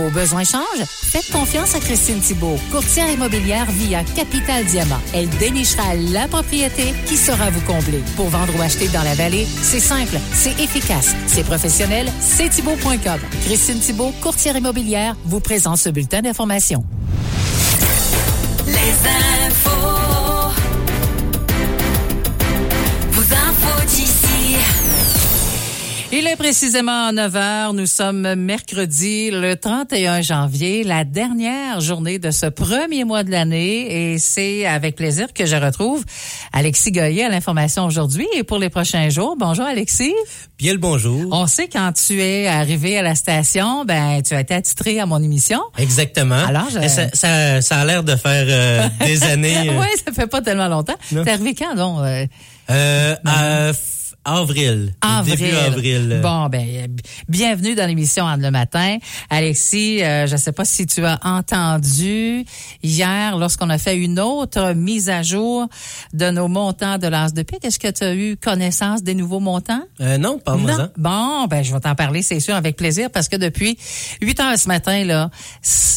Vos besoins changent? Faites confiance à Christine Thibault, courtière immobilière via Capital Diamant. Elle dénichera la propriété qui saura vous combler. Pour vendre ou acheter dans la vallée, c'est simple, c'est efficace, c'est professionnel, c'est Thibault.com. Christine Thibault, courtière immobilière, vous présente ce bulletin d'information. Les est précisément 9 heures. Nous sommes mercredi, le 31 janvier, la dernière journée de ce premier mois de l'année. Et c'est avec plaisir que je retrouve Alexis Goyer à l'information aujourd'hui et pour les prochains jours. Bonjour, Alexis. Bien le bonjour. On sait quand tu es arrivé à la station, ben, tu as été attitré à mon émission. Exactement. Alors, je- ça, ça, ça a l'air de faire euh, des années. euh, oui, ça fait pas tellement longtemps. T'es arrivé quand, donc? euh, euh, avril. Avril. Début avril. Bon, ben, euh, bienvenue dans l'émission Anne le matin. Alexis, euh, je ne sais pas si tu as entendu hier, lorsqu'on a fait une autre mise à jour de nos montants de l'as de pique. Est-ce que tu as eu connaissance des nouveaux montants? Euh, non, parle-moi Non. Bon, ben je vais t'en parler, c'est sûr, avec plaisir, parce que depuis 8 heures ce matin, là,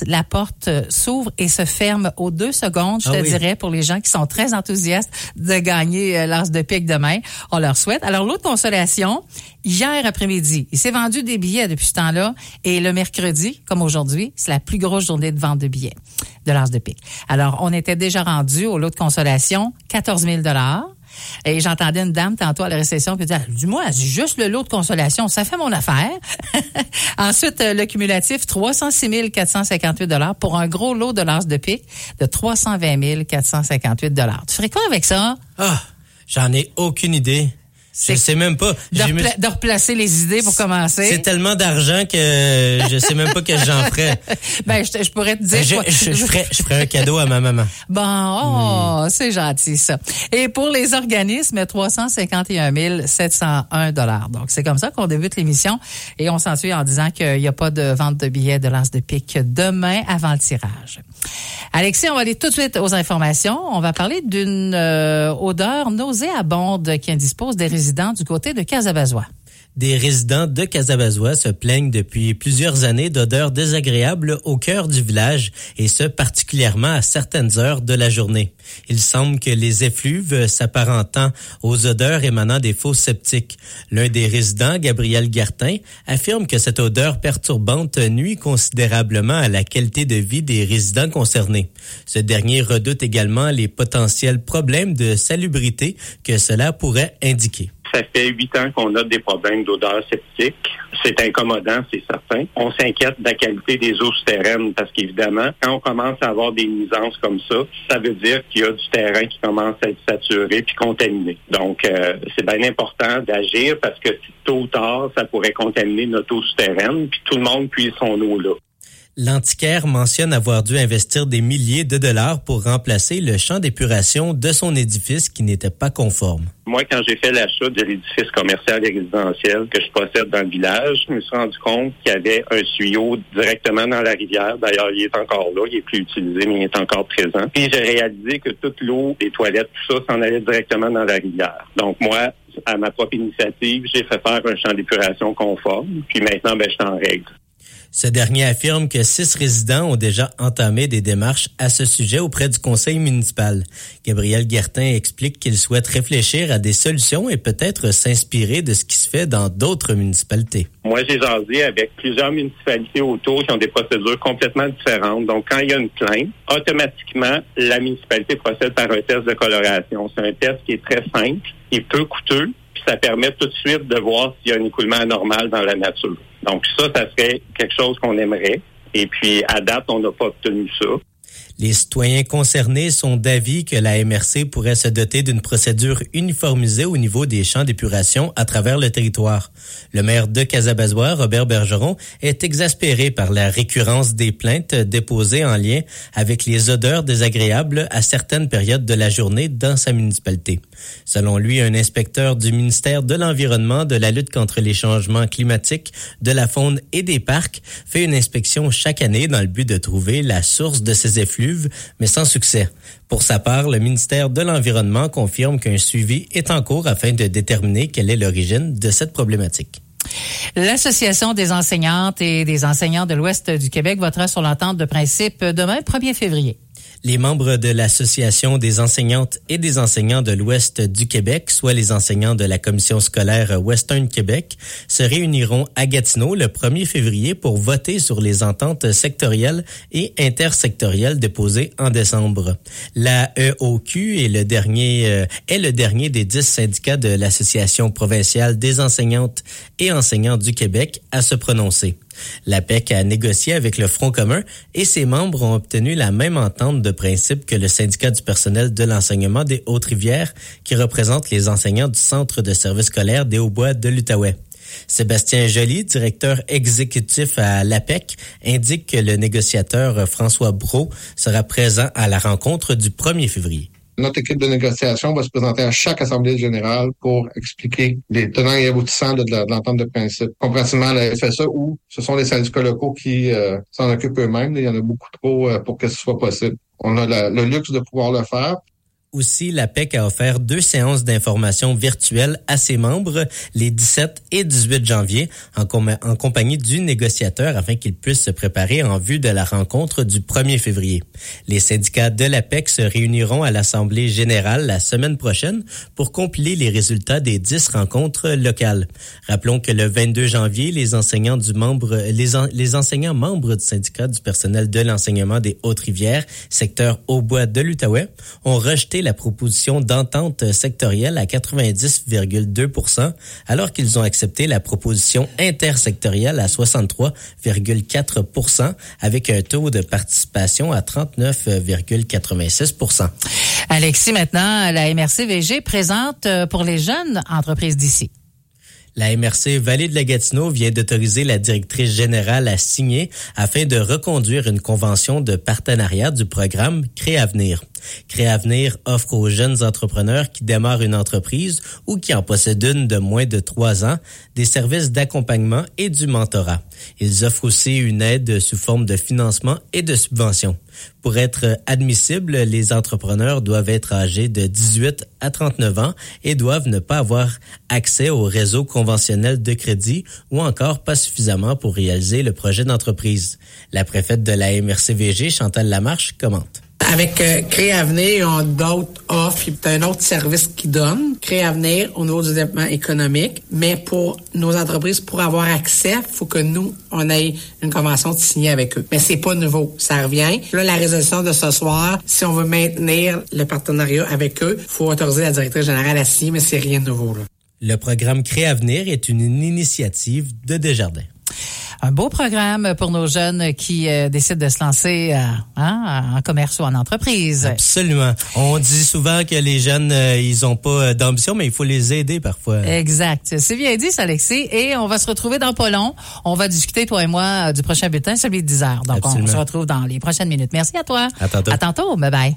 la porte euh, s'ouvre et se ferme aux deux secondes, je Ah te oui. dirais, pour les gens qui sont très enthousiastes de gagner euh, l'as de pique demain. On leur souhaite. Alors, l'autre consolation, hier après-midi, il s'est vendu des billets depuis ce temps-là, et le mercredi, comme aujourd'hui, c'est la plus grosse journée de vente de billets de l'as de pique. Alors, on était déjà rendu au lot de consolation, 14 000 et j'entendais une dame tantôt à la réception qui disait, dis-moi, c'est juste le lot de consolation, ça fait mon affaire. Ensuite, euh, le cumulatif, 306 458 dollars pour un gros lot de l'as de pique de 320 458 dollars. Tu ferais quoi avec ça? Ah, j'en ai aucune idée. Je C'est- sais même pas. De, repla- de replacer les idées pour commencer. C'est tellement d'argent que je sais même pas que j'en ferais. Ben, je, pourrais te dire. Je, quoi- je, je ferais, je ferais un cadeau à ma maman. Bon, oh, c'est gentil ça. Et pour les organismes, 351 701 dollars. Donc c'est comme ça qu'on débute l'émission et on s'ensuit en disant qu'il n'y a pas de vente de billets de lance de pique demain avant le tirage. Alexis, on va aller tout de suite aux informations. On va parler d'une euh, odeur nauséabonde qui indispose des résidents du côté de Casabazois. Des résidents de Casabazois se plaignent depuis plusieurs années d'odeurs désagréables au cœur du village et ce particulièrement à certaines heures de la journée. Il semble que les effluves s'apparentant aux odeurs émanant des fosses septiques. L'un des résidents, Gabriel Gartin, affirme que cette odeur perturbante nuit considérablement à la qualité de vie des résidents concernés. Ce dernier redoute également les potentiels problèmes de salubrité que cela pourrait indiquer. Ça fait huit ans qu'on a des problèmes d'odeur septique. C'est incommodant, c'est certain. On s'inquiète de la qualité des eaux souterraines parce qu'évidemment, quand on commence à avoir des nuisances comme ça, ça veut dire qu'il y a du terrain qui commence à être saturé puis contaminé. Donc, euh, c'est bien important d'agir parce que tôt ou tard, ça pourrait contaminer notre eau souterraine puis tout le monde puise son eau là. L'antiquaire mentionne avoir dû investir des milliers de dollars pour remplacer le champ d'épuration de son édifice qui n'était pas conforme. Moi, quand j'ai fait l'achat de l'édifice commercial et résidentiel que je possède dans le village, je me suis rendu compte qu'il y avait un tuyau directement dans la rivière. D'ailleurs, il est encore là, il est plus utilisé, mais il est encore présent. Puis j'ai réalisé que toute l'eau, les toilettes, tout ça, s'en allait directement dans la rivière. Donc moi, à ma propre initiative, j'ai fait faire un champ d'épuration conforme. Puis maintenant, ben, je suis en règle. Ce dernier affirme que six résidents ont déjà entamé des démarches à ce sujet auprès du conseil municipal. Gabriel Guertin explique qu'il souhaite réfléchir à des solutions et peut-être s'inspirer de ce qui se fait dans d'autres municipalités. Moi, j'ai jasé avec plusieurs municipalités autour qui ont des procédures complètement différentes. Donc, quand il y a une plainte, automatiquement, la municipalité procède par un test de coloration. C'est un test qui est très simple, qui est peu coûteux, ça permet tout de suite de voir s'il y a un écoulement anormal dans la nature. Donc, ça, ça serait quelque chose qu'on aimerait. Et puis, à date, on n'a pas obtenu ça. Les citoyens concernés sont d'avis que la MRC pourrait se doter d'une procédure uniformisée au niveau des champs d'épuration à travers le territoire. Le maire de Casabazois, Robert Bergeron, est exaspéré par la récurrence des plaintes déposées en lien avec les odeurs désagréables à certaines périodes de la journée dans sa municipalité. Selon lui, un inspecteur du ministère de l'Environnement, de la lutte contre les changements climatiques, de la faune et des parcs fait une inspection chaque année dans le but de trouver la source de ces mais sans succès. Pour sa part, le ministère de l'Environnement confirme qu'un suivi est en cours afin de déterminer quelle est l'origine de cette problématique. L'Association des enseignantes et des enseignants de l'Ouest du Québec votera sur l'entente de principe demain, 1er février. Les membres de l'Association des enseignantes et des enseignants de l'Ouest du Québec, soit les enseignants de la Commission scolaire Western Québec, se réuniront à Gatineau le 1er février pour voter sur les ententes sectorielles et intersectorielles déposées en décembre. La EOQ est le dernier, euh, est le dernier des dix syndicats de l'Association provinciale des enseignantes et enseignants du Québec à se prononcer. La PEC a négocié avec le Front commun et ses membres ont obtenu la même entente de principe que le syndicat du personnel de l'enseignement des Hautes-Rivières qui représente les enseignants du Centre de services scolaires des Hauts-Bois de l'Outaouais. Sébastien Joly, directeur exécutif à l'APEC, indique que le négociateur François Brault sera présent à la rencontre du 1er février. Notre équipe de négociation va se présenter à chaque Assemblée générale pour expliquer les tenants et aboutissants de, l'entente de principe. Comparativement à la FSA, où ce sont les syndicats locaux qui euh, s'en occupent eux-mêmes. Il y en a beaucoup trop euh, pour que ce soit possible. On a le luxe de pouvoir le faire. Aussi, la PEC a offert deux séances d'information virtuelles à ses membres les 17 et 18 janvier en, compagnie du négociateur afin qu'ils puissent se préparer en vue de la rencontre du 1er février. Les syndicats de la PEC se réuniront à l'Assemblée générale la semaine prochaine pour compiler les résultats des 10 rencontres locales. Rappelons que le 22 janvier, les enseignants du membre, les, enseignants membres du syndicat du personnel de l'enseignement des Hautes-Rivières, secteur Haut-Bois de l'Outaouais, ont rejeté la proposition d'entente sectorielle à 90,2 alors qu'ils ont accepté la proposition intersectorielle à 63,4% avec un taux de participation à 39,86% Alexis, maintenant, la MRC VG présente euh, pour les jeunes entreprises d'ici. La MRC Vallée de la Gatineau vient d'autoriser la directrice générale à signer afin de reconduire une convention de partenariat du programme Créavenir. Créavenir offre aux jeunes entrepreneurs qui démarrent une entreprise ou qui en possèdent une de moins de trois ans des services d'accompagnement et du mentorat. Ils offrent aussi une aide sous forme de financement et de subvention. Pour être admissibles, les entrepreneurs doivent être âgés de 18 à 39 ans et doivent ne pas avoir accès au réseau conventionnel de crédit ou encore pas suffisamment pour réaliser le projet d'entreprise. La préfète de la MRCVG, Chantal Lamarche, commente. Avec euh, Créavenir, on a d'autres offres. C'est un autre service qui donne. Créavenir au niveau du développement économique. Mais pour nos entreprises, pour avoir accès, faut que nous, on ait une convention de signer avec eux. Mais c'est pas nouveau. Ça revient. Là, la résolution de ce soir, si on veut maintenir le partenariat avec eux, faut autoriser la directrice générale à signer, mais c'est rien de nouveau. Là. Le programme Créavenir est une initiative de Desjardins un beau programme pour nos jeunes qui euh, décident de se lancer euh, hein, en commerce ou en entreprise. Absolument. On dit souvent que les jeunes, euh, ils ont pas d'ambition, mais il faut les aider parfois. Exact. C'est bien dit, ça, Alexis. Et on va se retrouver dans pas long. On va discuter, toi et moi, du prochain bulletin, celui de 10 heures. Donc, on se retrouve dans les prochaines minutes. Merci à toi. À tantôt. À tantôt. Bye bye.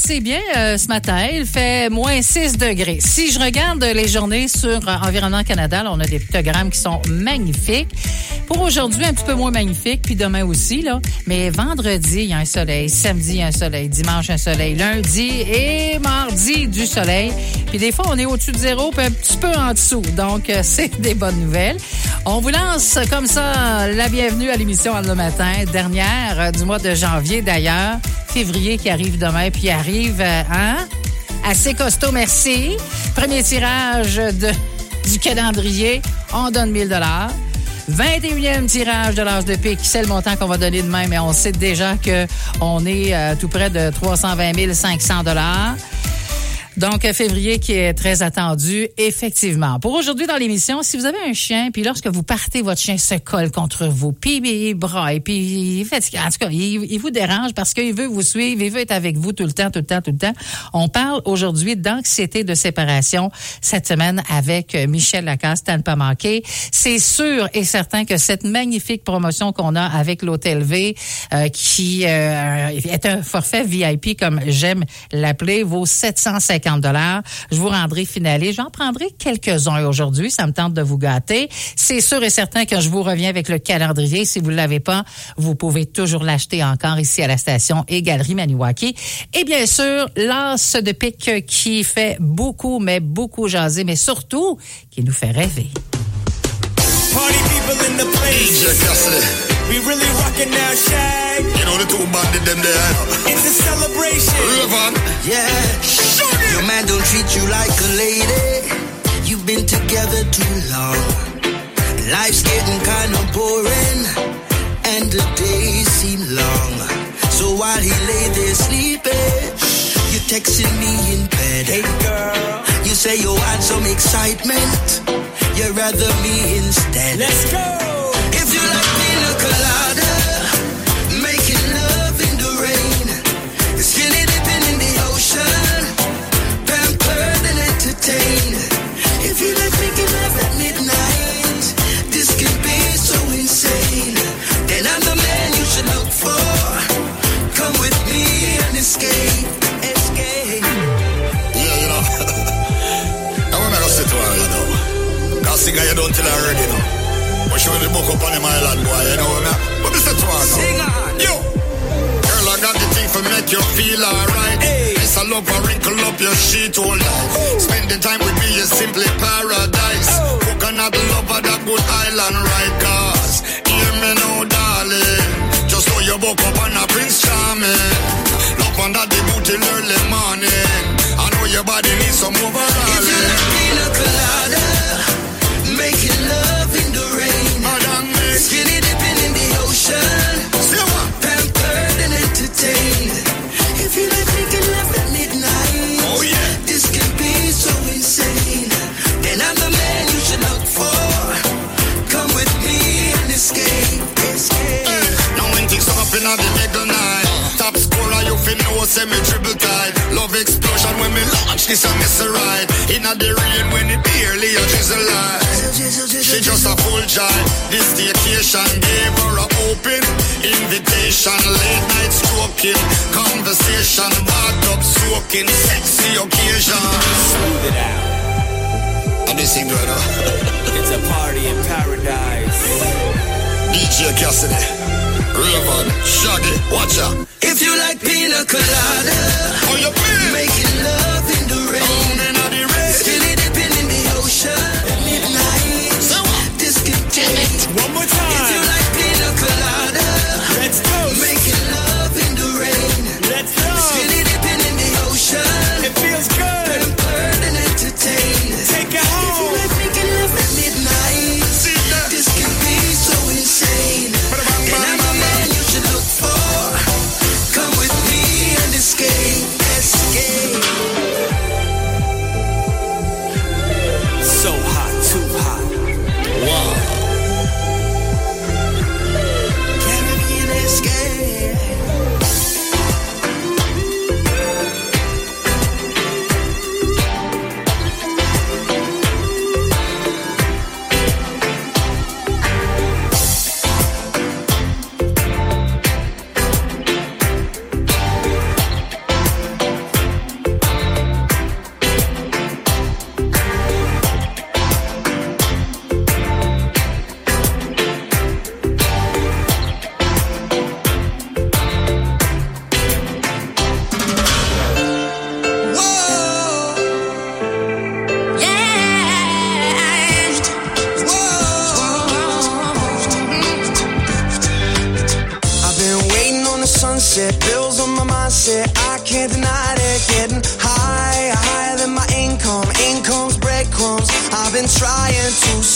C'est bien euh, ce matin. Il fait moins 6 degrés. Si je regarde les journées sur euh, Environnement Canada, on a des pictogrammes qui sont magnifiques. Pour aujourd'hui, un petit peu moins magnifique, puis demain aussi, là. Mais vendredi, il y a un soleil. Samedi, il y a un soleil. Dimanche, un soleil. Lundi et mardi, du soleil. Puis des fois, on est au-dessus de zéro, puis un petit peu en dessous. Donc, euh, c'est des bonnes nouvelles. On vous lance comme ça la bienvenue à l'émission le matin, dernière du mois de janvier d'ailleurs février qui arrive demain, puis arrive, euh, hein? Assez costaud, merci. Premier tirage du calendrier, on donne 1000 dollars. 21e tirage de l'âge de pique, c'est le montant qu'on va donner demain, mais on sait déjà que on est euh, tout près de 320 500 dollars. Donc, février qui est très attendu, effectivement. Pour aujourd'hui dans l'émission, si vous avez un chien, puis lorsque vous partez, votre chien se colle contre vous, puis il braille, puis il fait, en tout cas, il, vous dérange parce qu'il veut vous suivre, il veut être avec vous tout le temps, tout le temps, tout le temps. On parle aujourd'hui d'anxiété de séparation cette semaine avec Michel Lacasse, t'as ne pas manqué. C'est sûr et certain que cette magnifique promotion qu'on a avec l'Hôtel V, euh, qui euh, est un forfait VIP, comme j'aime l'appeler, vaut 750 50 dollars. Je vous rendrai finaliste. J'en prendrai quelques-uns aujourd'hui. Ça me tente de vous gâter. C'est sûr et certain que je vous reviens avec le calendrier. Si vous ne l'avez pas, vous pouvez toujours l'acheter encore ici à la station et Galerie Maniwaki. Et bien sûr, l'as de pique qui fait beaucoup, mais beaucoup jaser, mais surtout qui nous fait rêver. Party people in the place. We really rockin' now, Shag. You know the two bandit them there. It's a celebration. Yeah. Your man don't treat you like a lady. You've been together too long. Life's getting kind of boring. And the days seem long. So while he lay there sleeping, you texting me in bed. Hey, girl. You say you want some excitement. You'd rather me instead. Let's go. If you like entertained. If you like making love at midnight, this can be so insane. Then I'm the man you should look for. Come with me and escape, escape. Yeah, you know. I go sit down, you know. Cause singer you don't tell her already, you know. But she will book up on the island, boy, you know But down now. Sing on. Yo. Got the thing for make you feel alright. Hey. It's a love and wrinkle up your sheet all night. Spending time with me is simply paradise. Coconut lover, that good island right, cause hear me now, darling. Just know you woke up on a Prince Charming. Love under the booty early morning. I know your body needs some If you overhauling. like pina colada, making love in the rain, skinny dipping in the ocean. Fin know say me triple tight Love explosion when me launch this and miss a ride. Inna the rain when it barely a drizzle light She just a full child This vacation gave her a open invitation. Late night stroking Conversation. Bathtub soaking Sexy occasion Smooth it out. And this thing going on It's a party in paradise. DJ Cassidy Raven Shaggy Watch out. If you like pina colada, How you love in the rain, Down the rain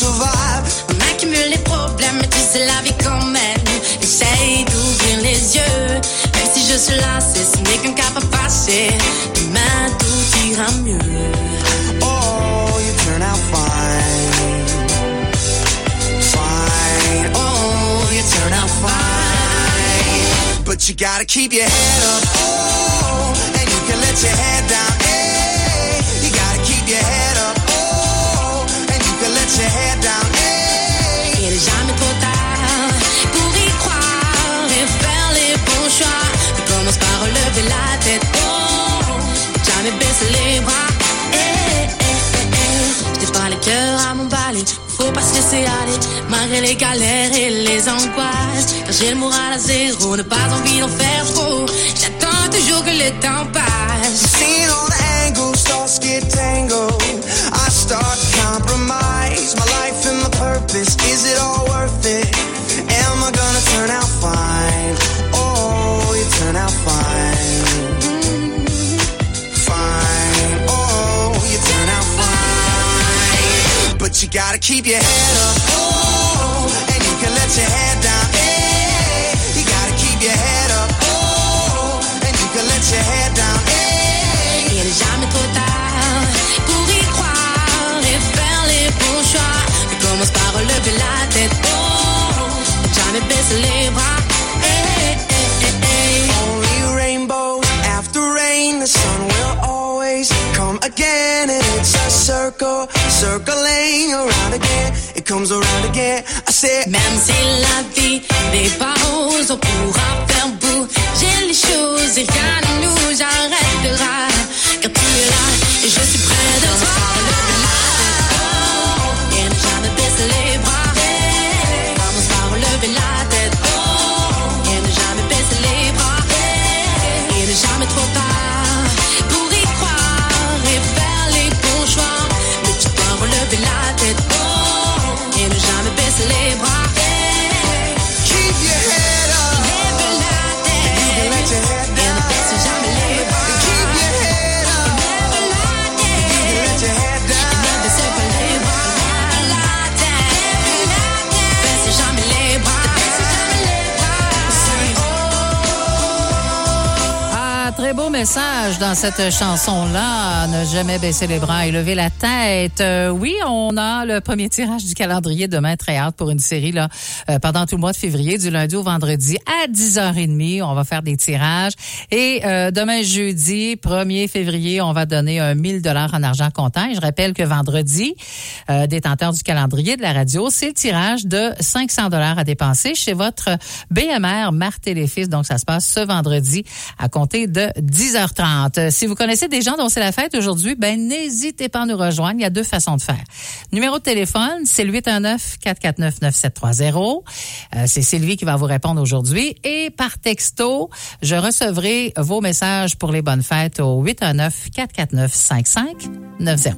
survive. On accumule les problèmes, mais tu sais la vie quand même. Essaye d'ouvrir les yeux, même si je suis lassée, ce n'est qu'un cap à passer. Demain tout ira mieux. Oh, you turn out fine. Fine. Oh, you turn out fine. But you gotta keep your head up. Oh, and you can let your head down. Hey, you gotta keep your head up. Oh, and you can let your head relève la tête. Oh, jamais baisse les bras. Eh, eh, eh, eh. Je pas le cœur à mon balai. Faut pas se laisser aller, malgré les galères et les angoisses. Car j'ai le moral à zéro, ne pas envie d'en faire trop. J'attends toujours que le temps passe. Seen all angles, don't skip tango. I start to compromise my life and my purpose. Is it all worth it? Am I gonna turn out fine? You turn out fine. Fine. Oh, you turn out fine. But you gotta keep your head up. Oh, and you can let your head down. Hey, you gotta keep your head up. Oh, and you can let your head down. Hey. Il n'est jamais trop tard pour y croire et faire les bons choix. Mais commence par relever la tête. Oh, jamais baisser les bras. Again. It's a circle, circling around again. It comes around again. I said, Même si la vie n'est pas rose, on pourra faire bouger les choses et rien ne nous arrêtera. Car tu es là et je suis près de toi. Jamais baisser les bras. Dans cette chanson-là. Ne jamais baisser les bras et lever la tête. Euh, oui, on a le premier tirage du calendrier demain, très hâte pour une série là euh, pendant tout le mois de février, du lundi au vendredi à 10h30. On va faire des tirages. Et euh, demain, jeudi, 1er février, on va donner un 1000 dollars en argent comptant. Je rappelle que vendredi, détenteur du calendrier de la radio, c'est le tirage de 500 dollars à dépenser chez votre BMR Marthe et les Fils. Donc, ça se passe ce vendredi à compter de 10h30. Euh, Si vous connaissez des gens dont c'est la fête aujourd'hui, ben n'hésitez pas à nous rejoindre. Il y a deux façons de faire. Numéro de téléphone, c'est le 819-449-9730. Euh, c'est Sylvie qui va vous répondre aujourd'hui. Et par texto, je recevrai vos messages pour les bonnes fêtes au 819-449-5590.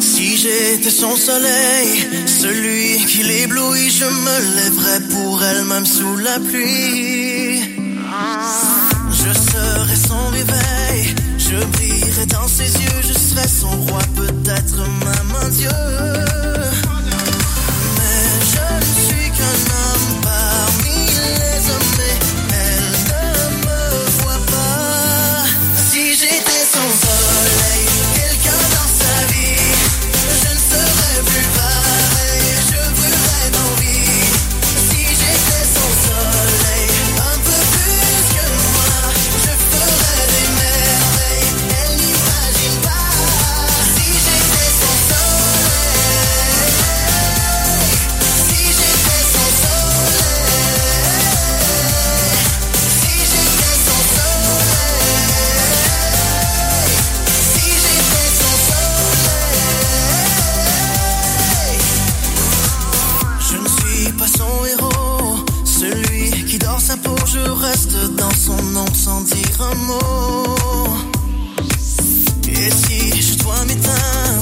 Si j'étais son soleil, celui qui l'éblouit, je me lèverais pour elle même sous la pluie. Je serais son réveil, je brillerais dans ses yeux, je serais son roi, peut-être même un dieu. reste dans son nom sans dire un mot. Et si je dois m'éteindre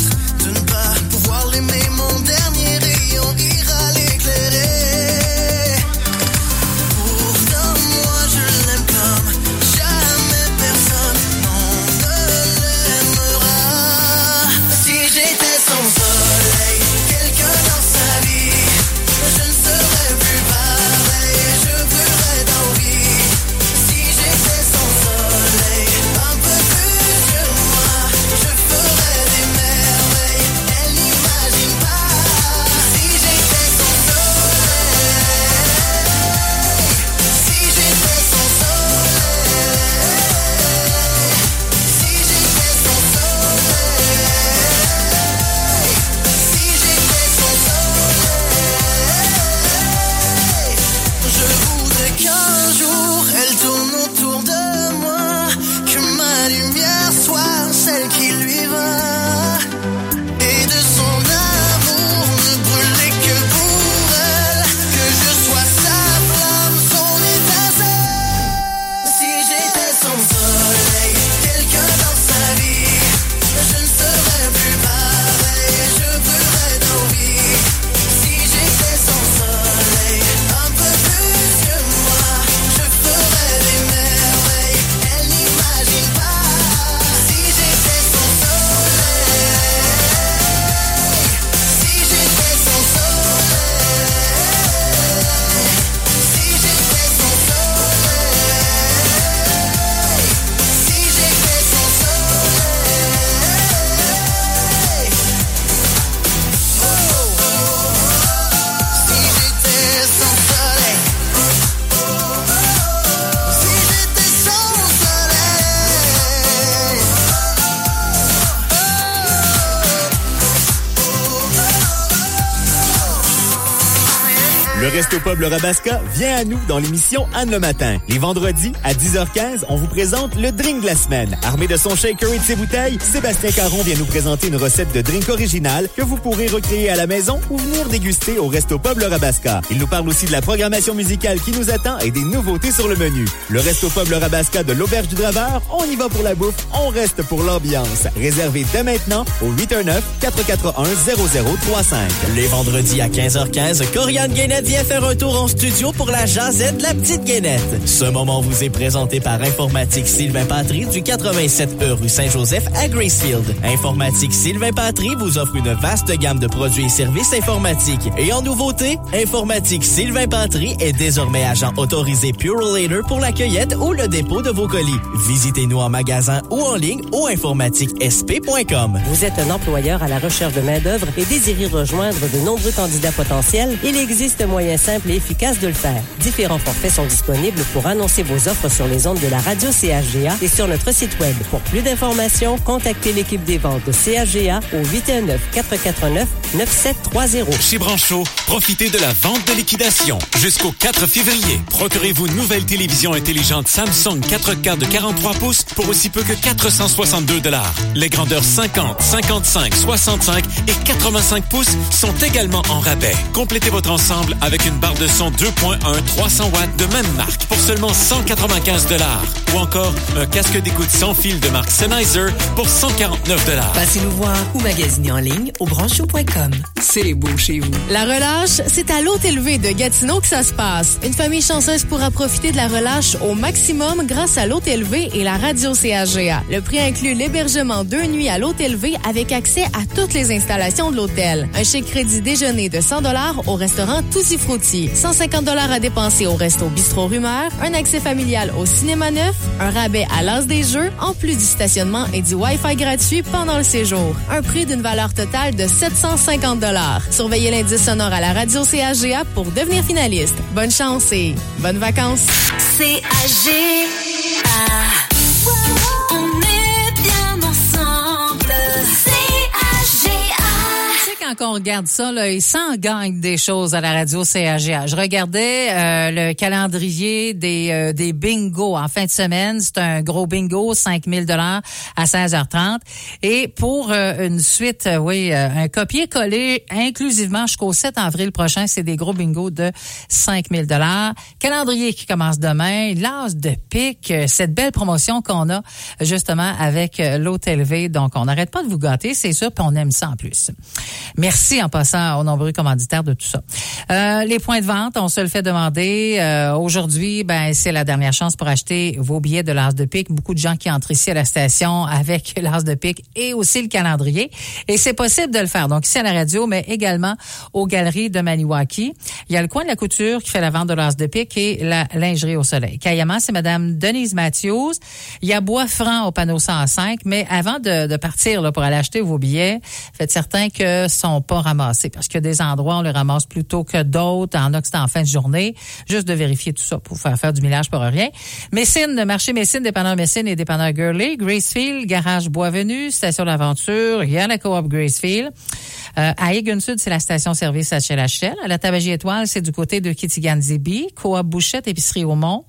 Le Rabasca vient à nous dans l'émission Anne le matin. Les vendredis, à 10h15, on vous présente le drink de la semaine. Armé de son shaker et de ses bouteilles, Sébastien Caron vient nous présenter une recette de drink originale que vous pourrez recréer à la maison ou venir déguster au Resto Pub Rabasca. Il nous parle aussi de la programmation musicale qui nous attend et des nouveautés sur le menu. Le Resto Pub Rabasca de l'Auberge du Draveur, on y va pour la bouffe, on reste pour l'ambiance. Réservé dès maintenant au 819-441-0035. Les vendredis à 15h15, Corianne Guénette vient faire un tour en studio pour la jasette de la petite Guénette. Ce moment vous est présenté par Informatique Sylvain Patry du 87E rue Saint-Joseph à Gracefield. Informatique Sylvain Patry vous offre une vaste gamme de produits et services informatiques. Et en nouveauté, Informatique Sylvain Patry est désormais agent autorisé Purolator pour la cueillette ou le dépôt de vos colis. Visitez-nous en magasin ou en ligne au informatiquesp.com. Vous êtes un employeur à la recherche de main-d'œuvre et désirez rejoindre de nombreux candidats potentiels? Il existe un moyen simple et efficace de le faire. Différents forfaits sont disponibles pour annoncer vos offres sur les ondes de la radio CHGA et sur notre site web. Pour plus d'informations, contactez l'équipe des ventes de CHGA au 819-449-9730. Chez Brancho, profitez de la vente de liquidation. Jusqu'au 4 février, procurez-vous une nouvelle télévision intelligente Samsung 4K de 43 pouces pour aussi peu que 462 Les grandeurs 50, 55, 65 et 85 pouces sont également en rabais. Complétez votre ensemble avec une barre de son 2.1 300 watts de même marque pour seulement 195 Ou encore un casque d'écoute sans fil de marque Sennheiser pour 149 Passez nous voir ou magasinez en ligne au branchou.com. C'est beau chez vous. La relâche, c'est à l'Hôtel V de Gatineau que ça se passe. Une famille chanceuse pourra profiter de la relâche au maximum grâce à l'Hôtel V et la radio CHGA. Le prix inclut l'hébergement deux nuits à l'Hôtel V avec accès à toutes les installations de l'hôtel. Un chèque crédit déjeuner de 100 au restaurant Tutti Frutti. 150 à dépenser au resto Bistrot Rumeur. Un accès familial au cinéma neuf. Un rabais à l'as des jeux, en plus du stationnement et du Wi-Fi gratuit pendant le séjour. Un prix d'une valeur totale de 750 Surveillez l'indice sonore à la radio CHGA pour devenir finaliste. Bonne chance et bonnes vacances. CHGA. Quand on regarde ça, là, ils s'en gagnent des choses à la radio CAGA. Je regardais euh, le calendrier des, euh, des bingos en fin de semaine. C'est un gros bingo, 5000 dollars à 16h30. Et pour euh, une suite, euh, oui, euh, un copier-coller inclusivement jusqu'au 7 avril prochain, c'est des gros bingos de 5000 dollars. Calendrier qui commence demain, l'as de pique, cette belle promotion qu'on a justement avec l'Hôtel V. Donc, on n'arrête pas de vous gâter, c'est sûr, puis on aime ça en plus. Merci en passant aux nombreux commanditaires de tout ça. Euh, les points de vente, on se le fait demander. Euh, Aujourd'hui, ben c'est la dernière chance pour acheter vos billets de l'As de pique. Beaucoup de gens qui entrent ici à la station avec l'As de pique et aussi le calendrier. Et c'est possible de le faire. Donc ici à la radio, mais également aux galeries de Maniwaki. Il y a le coin de la couture qui fait la vente de l'As de pique et la lingerie au soleil. Kayama, c'est Madame Denise Matthews. Il y a Bois Franc au panneau 105. Mais avant de, de partir là, pour aller acheter vos billets, faites certain que sont pas ramassés parce qu'il y a des endroits on les ramasse plus tôt que d'autres. En c'est en fin de journée. Juste de vérifier tout ça pour faire faire du millage pour rien. Messine, marché Messine, dépanneur Messine et dépanneur Gurley. Gracefield, garage Boisvenu, station d'aventure. Il y a la coop Gracefield. Euh, à Egan Sud, c'est la station-service HLHL. À la Tabagie Étoile, c'est du côté de Kitigan-Zibi. Coop Bouchette, épicerie au Mont.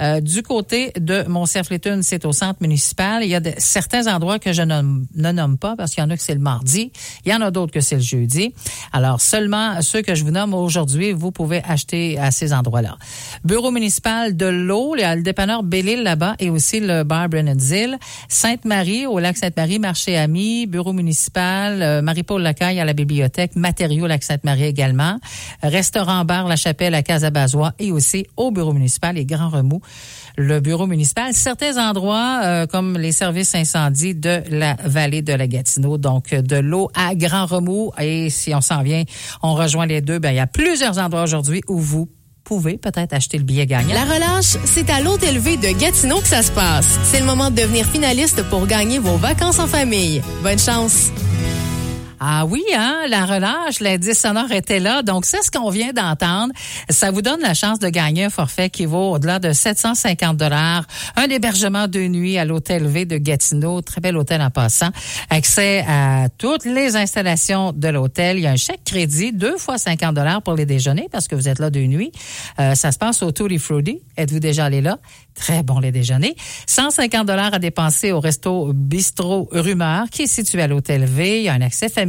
Euh, du côté de Mont-Cerf-Létune, c'est au centre municipal. Il y a de, certains endroits que je ne nomme pas parce qu'il y en a que c'est le mardi. Il y en a d'autres que c'est le jeudi. Alors, seulement ceux que je vous nomme aujourd'hui, vous pouvez acheter à ces endroits-là. Bureau municipal de l'eau, il y a le dépanneur Belle-Île là-bas et aussi le bar Brennanville. Sainte-Marie, au lac Sainte-Marie, marché ami, bureau municipal, euh, Marie-Paul Lacaille à la bibliothèque, matériaux lac Sainte-Marie également, restaurant bar La Chapelle à Casabazois et aussi au bureau municipal et Grand Remous le bureau municipal, certains endroits euh, comme les services incendies de la vallée de la Gatineau, donc euh, de l'eau à Grand Remous. Et si on s'en vient, on rejoint les deux. Ben il y a plusieurs endroits aujourd'hui où vous pouvez peut-être acheter le billet gagnant. La relâche, c'est à l'Hôtel V de Gatineau que ça se passe. C'est le moment de devenir finaliste pour gagner vos vacances en famille. Bonne chance! Ah oui, hein, la relâche, l'indice sonore était là. Donc, c'est ce qu'on vient d'entendre. Ça vous donne la chance de gagner un forfait qui vaut au-delà de 750 dollars. Un hébergement de nuit à l'hôtel V de Gatineau. Très bel hôtel en passant. Accès à toutes les installations de l'hôtel. Il y a un chèque crédit, deux fois 50 dollars pour les déjeuners parce que vous êtes là de nuit. Euh, ça se passe au Tutti Frutti. Êtes-vous déjà allé là? Très bon les déjeuners. 150 dollars à dépenser au resto Bistro Rumeur qui est situé à l'hôtel V. Il y a un accès familial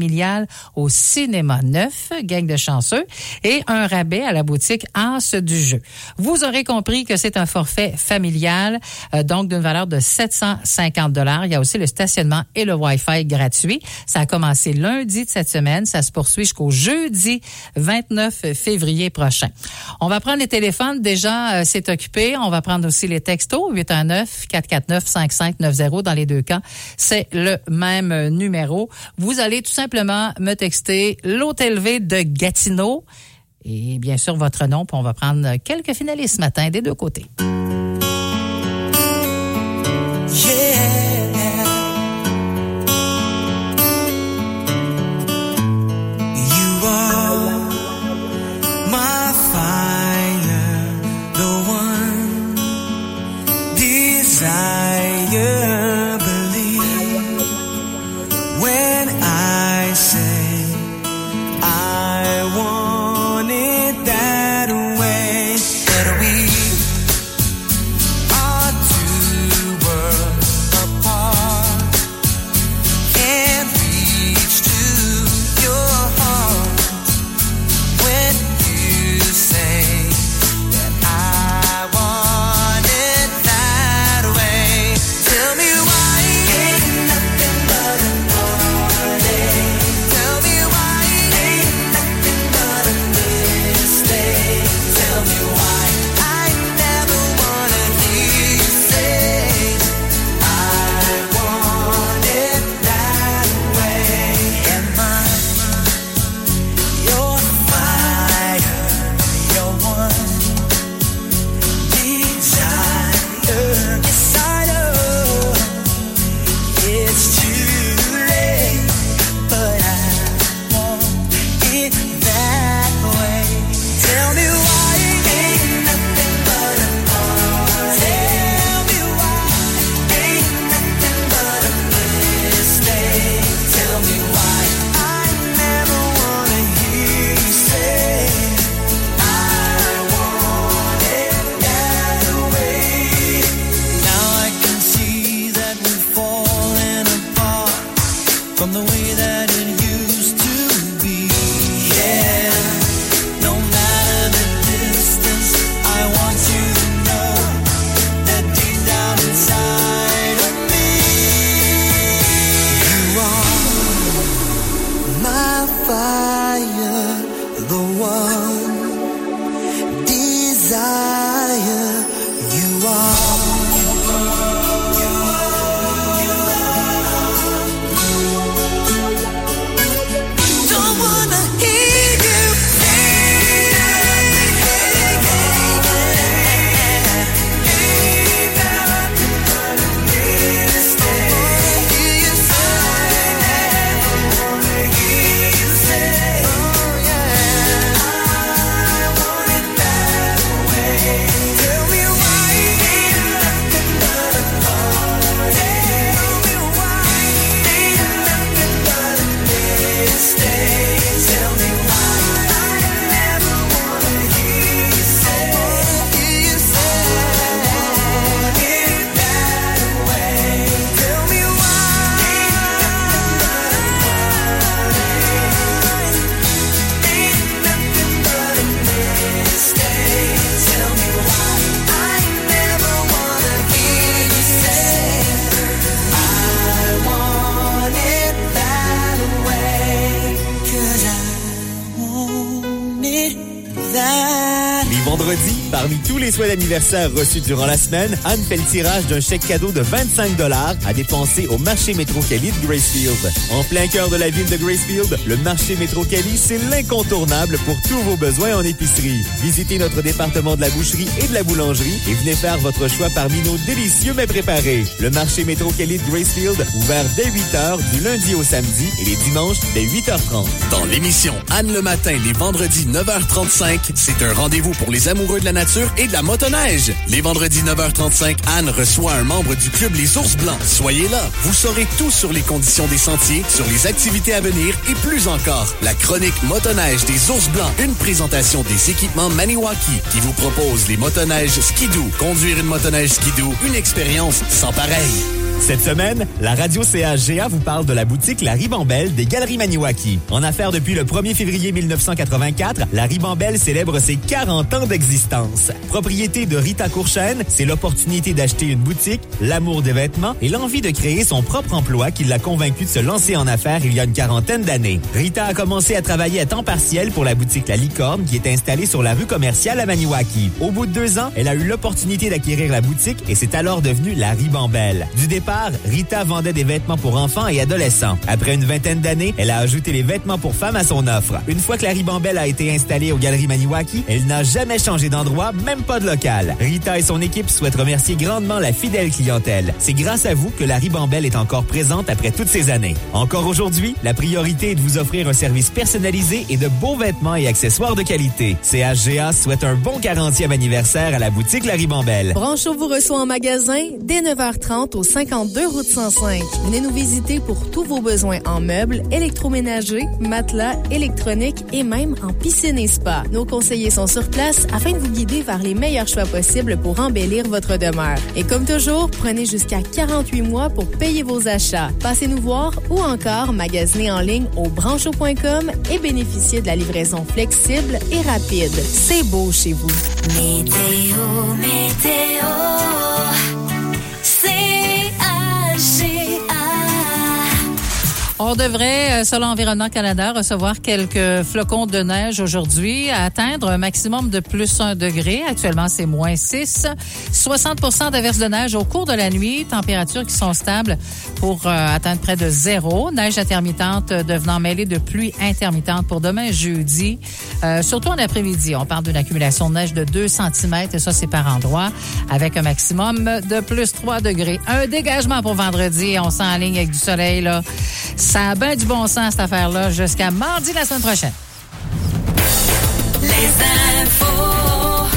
au cinéma neuf, gang de chanceux, et un rabais à la boutique As du jeu. Vous aurez compris que c'est un forfait familial, euh, donc d'une valeur de 750 dollars. Il y a aussi le stationnement et le Wi-Fi gratuit. Ça a commencé lundi de cette semaine. Ça se poursuit jusqu'au jeudi 29 février prochain. On va prendre les téléphones. Déjà, euh, c'est occupé. On va prendre aussi les textos 819-449-5590 dans les deux cas. C'est le même euh, numéro. Vous allez tout simplement me texter l'Hôtel V de Gatineau et bien sûr votre nom. Puis on va prendre quelques finalistes ce matin des deux côtés. Reçus durant la semaine, Anne fait le tirage d'un chèque cadeau de 25 à dépenser au marché métro Cali de Gracefield. En plein cœur de la ville de Gracefield, le marché métro Cali, c'est l'incontournable pour tous vos besoins en épicerie. Visitez notre département de la boucherie et de la boulangerie et venez faire votre choix parmi nos délicieux mets préparés. Le marché métro Cali de Gracefield, ouvert dès 8 h du lundi au samedi et les dimanches dès 8h30. Dans l'émission Anne le matin, les vendredis 9h35, c'est un rendez-vous pour les amoureux de la nature et de la motoneige. Les vendredis 9h35, Anne reçoit un membre du club Les Ours Blancs. Soyez là. Vous saurez tout sur les conditions des sentiers, sur les activités à venir et plus encore. La chronique motoneige des Ours Blancs, une présentation des équipements Maniwaki qui vous propose les motoneiges Skidoo. Conduire une motoneige Skidoo, une expérience sans pareil. Cette semaine, la radio CHGA vous parle de la boutique La Ribambelle des Galeries Maniwaki. En affaires depuis le 1er février 1984, la Ribambelle célèbre ses 40 ans d'existence. Propriété de Rita Courchaine, c'est l'opportunité d'acheter une boutique, l'amour des vêtements et l'envie de créer son propre emploi qui l'a convaincu de se lancer en affaires il y a une quarantaine d'années. Rita a commencé à travailler à temps partiel pour la boutique La Licorne qui est installée sur la rue commerciale à Maniwaki. Au bout de deux ans, elle a eu l'opportunité d'acquérir la boutique et c'est alors devenu La Ribambelle. Du départ, Rita vendait des vêtements pour enfants et adolescents. Après une vingtaine d'années, elle a ajouté les vêtements pour femmes à son offre. Une fois que la ribambelle a été installée aux Galeries Maniwaki, elle n'a jamais changé d'endroit, même pas de local. Rita et son équipe souhaitent remercier grandement la fidèle clientèle. C'est grâce à vous que la ribambelle est encore présente après toutes ces années. Encore aujourd'hui, la priorité est de vous offrir un service personnalisé et de beaux vêtements et accessoires de qualité. CHGA souhaite un bon 40e anniversaire à la boutique La Ribambelle. Brancho vous reçoit en magasin dès 9h30 au 52 route 105. Venez nous visiter pour tous vos besoins en meubles, électroménagers, matelas, électronique et même en piscine et spa. Nos conseillers sont sur place afin de vous guider vers les meilleurs choix possibles pour embellir votre demeure. Et comme toujours, prenez jusqu'à 48 mois pour payer vos achats. Passez nous voir ou encore magasinez en ligne au brancho.com et bénéficiez de la livraison flexible et rapide. C'est beau chez vous. Météo, météo, On devrait, euh, selon Environnement Canada, recevoir quelques flocons de neige aujourd'hui, à atteindre un maximum de plus 1 degré. Actuellement, c'est moins 6. 60 d'averses de neige au cours de la nuit, températures qui sont stables pour euh, atteindre près de zéro. Neige intermittente devenant mêlée de pluie intermittente pour demain jeudi, euh, surtout en après-midi. On parle d'une accumulation de neige de 2 cm, et ça, c'est par endroit, avec un maximum de plus 3 degrés. Un dégagement pour vendredi. On s'enligne avec du soleil, là. Ça a bien du bon sens, cette affaire-là, jusqu'à mardi la semaine prochaine. Les infos.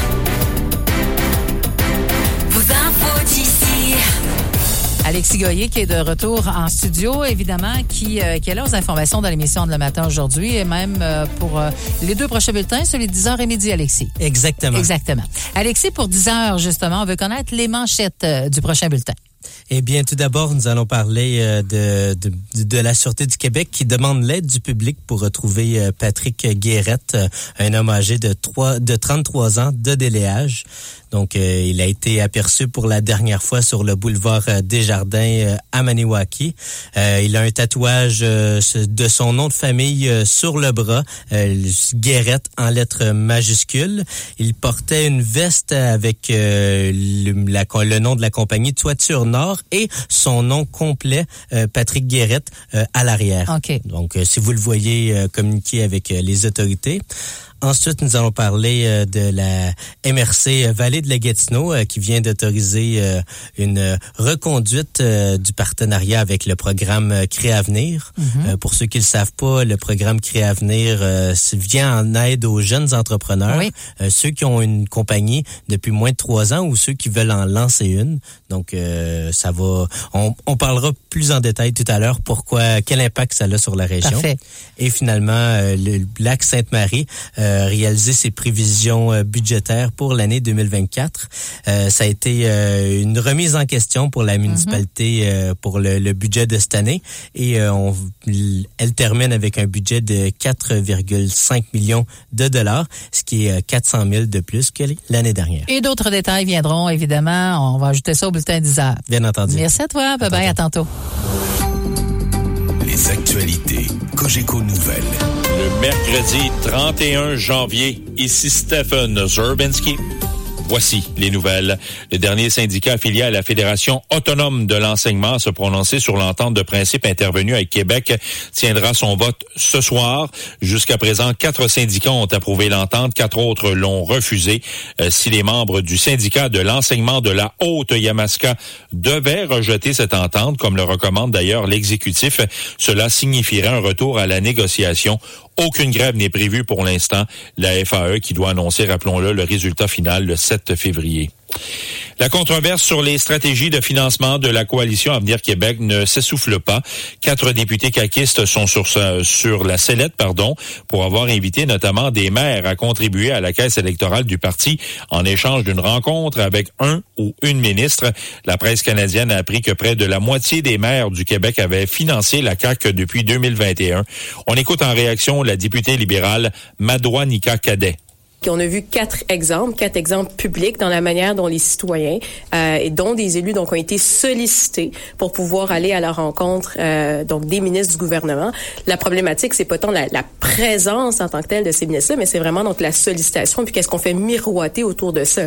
Vos infos d'ici. Alexis Goyer qui est de retour en studio, évidemment, qui, euh, qui est là aux informations de l'émission de le matin aujourd'hui et même euh, pour euh, les deux prochains bulletins, celui de 10h et midi, Alexis. Exactement. Exactement. Alexis, pour 10h, justement, on veut connaître les manchettes euh, du prochain bulletin. Eh bien, tout d'abord, nous allons parler euh, de, de, la Sûreté du Québec qui demande l'aide du public pour retrouver euh, Patrick Guérette, euh, un homme âgé de, 3, de 33 ans de déléage. Donc, euh, il a été aperçu pour la dernière fois sur le boulevard euh, Desjardins euh, à Maniwaki. Euh, il a un tatouage euh, de son nom de famille sur le bras, euh, Guérette en lettres majuscules. Il portait une veste avec le, la- le nom de la compagnie Toiture Nord et son nom complet, Patrick Guérette, à l'arrière. Donc, euh, si vous le voyez, communiquer avec les autorités. Ensuite, nous allons parler euh, de la MRC Vallée de la Gatineau euh, qui vient d'autoriser euh, une euh, reconduite euh, du partenariat avec le programme euh, Créavenir. Mhm. Euh, pour ceux qui ne le savent pas, le programme Créavenir euh, vient en aide aux jeunes entrepreneurs, euh, ceux qui ont une compagnie depuis moins de trois ans ou ceux qui veulent en lancer une. Donc, euh, ça va. On, on parlera plus en détail tout à l'heure pourquoi, quel impact ça a sur la région. Parfait. Et finalement, euh, le lac Sainte-Marie euh, réalisé ses prévisions euh, budgétaires pour l'année 2024. Euh, ça a été euh, une remise en question pour la municipalité euh, pour le, le budget de cette année et euh, on, elle termine avec un budget de 4,5 millions de dollars, ce qui est euh, 400 000 de plus que l'année dernière. Et d'autres détails viendront, évidemment. On va ajouter ça au bulletin 10 heures. Bien entendu. Merci à toi. Bye bye. À tantôt. Les actualités Cogeco Nouvelles. Le Mercredi 31 janvier, ici Stephen Zerbinski. Voici les nouvelles. Le dernier syndicat affilié à la Fédération autonome de l'enseignement se prononcer sur l'entente de principe intervenue avec Québec tiendra son vote ce soir. Jusqu'à présent, quatre syndicats ont approuvé l'entente, quatre autres l'ont refusé. Euh, si les membres du syndicat de l'enseignement de la Haute-Yamaska devaient rejeter cette entente, comme le recommande d'ailleurs l'exécutif, cela signifierait un retour à la négociation aucune grève n'est prévue pour l'instant. La FAE qui doit annoncer, rappelons-le, le résultat final le 7 février. La controverse sur les stratégies de financement de la coalition Avenir Québec ne s'essouffle pas. Quatre députés caquistes sont sur, la sellette, pardon, pour avoir invité notamment des maires à contribuer à la caisse électorale du parti en échange d'une rencontre avec un ou une ministre. La presse canadienne a appris que près de la moitié des maires du Québec avaient financé la CAQ depuis 2021. On écoute en réaction la députée libérale Madoua Nika On a vu quatre exemples, quatre exemples publics dans la manière dont les citoyens euh, et dont des élus donc ont été sollicités pour pouvoir aller à la rencontre euh, donc des ministres du gouvernement. La problématique, c'est pas tant la, la, présence en tant que telle de ces ministres-là, mais c'est vraiment donc la sollicitation puis qu'est-ce qu'on fait miroiter autour de ça.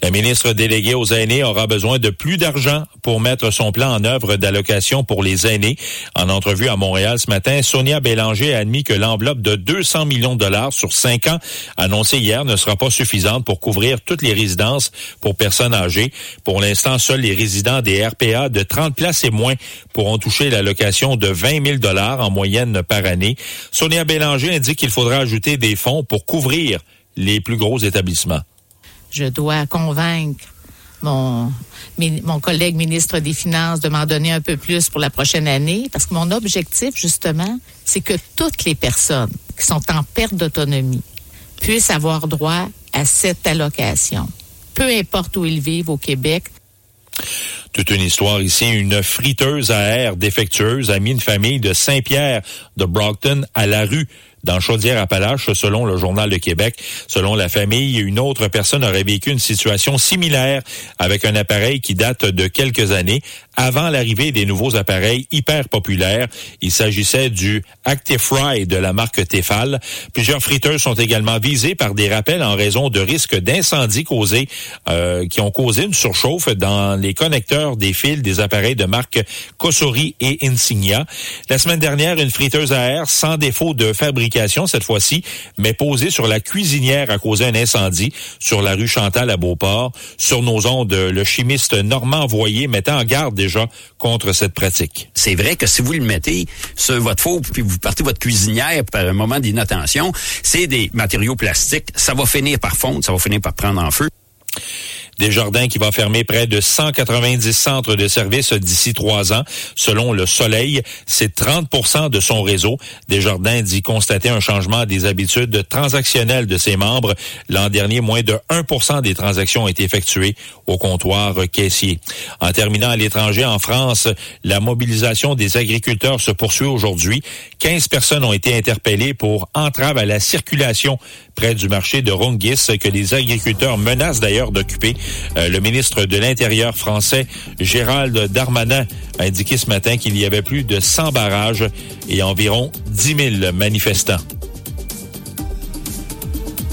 La ministre déléguée aux aînés aura besoin de plus d'argent pour mettre son plan en œuvre d'allocation pour les aînés. En entrevue à Montréal ce matin, Sonia Bélanger a admis que l'enveloppe de 200 millions de dollars sur cinq ans annoncée hier ne sera pas suffisante pour couvrir toutes les résidences pour personnes âgées. Pour l'instant, seuls les résidents des RPA de 30 places et moins pourront toucher l'allocation de 20 000 dollars en moyenne par année. Sonia Bélanger indique qu'il faudra ajouter des fonds pour couvrir les plus gros établissements je dois convaincre mon, collègue ministre des Finances de m'en donner un peu plus pour la prochaine année, parce que mon objectif, justement, c'est que toutes les personnes qui sont en perte d'autonomie puissent avoir droit à cette allocation, peu importe où ils vivent au Québec. Toute une histoire ici. Une friteuse à air défectueuse a mis une famille de Saint-Pierre de Brockton à la rue dans Chaudière-Appalaches, selon le Journal de Québec. Selon la famille, une autre personne aurait vécu une situation similaire avec un appareil qui date de quelques années avant l'arrivée des nouveaux appareils hyper populaires. Il s'agissait du Actifry de la marque Tefal. Plusieurs friteuses sont également visées par des rappels en raison de risques d'incendie causés, euh, qui ont causé une surchauffe dans les connecteurs des fils des appareils de marque Kosori et Insignia. La semaine dernière, une friteuse à air sans défaut de fabrication cette fois-ci, mais posée sur la cuisinière a causé un incendie sur la rue Chantal à Beauport. Sur nos ondes, le chimiste Normand Voyer mettait en garde des contre cette pratique. C'est vrai que si vous le mettez sur votre four puis vous partez votre cuisinière par un moment d'inattention, c'est des matériaux plastiques, ça va finir par fondre, ça va finir par prendre en feu. Desjardins qui va fermer près de 190 centres de services d'ici trois ans. Selon Le Soleil, c'est 30% de son réseau. Desjardins dit constater un changement des habitudes transactionnelles de ses membres. L'an dernier, moins de 1% des transactions ont été effectuées au comptoir caissier. En terminant à l'étranger, en France, la mobilisation des agriculteurs se poursuit aujourd'hui. 15 personnes ont été interpellées pour entrave à la circulation près du marché de Rungis que les agriculteurs menacent d'ailleurs d'occuper. Euh, le ministre de l'Intérieur français, Gérald Darmanin, a indiqué ce matin qu'il y avait plus de 100 barrages et environ 10 000 manifestants.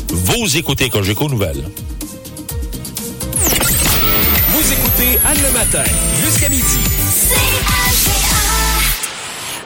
Vous écoutez Cogeco Nouvelles. Vous écoutez Anne le matin, jusqu'à midi.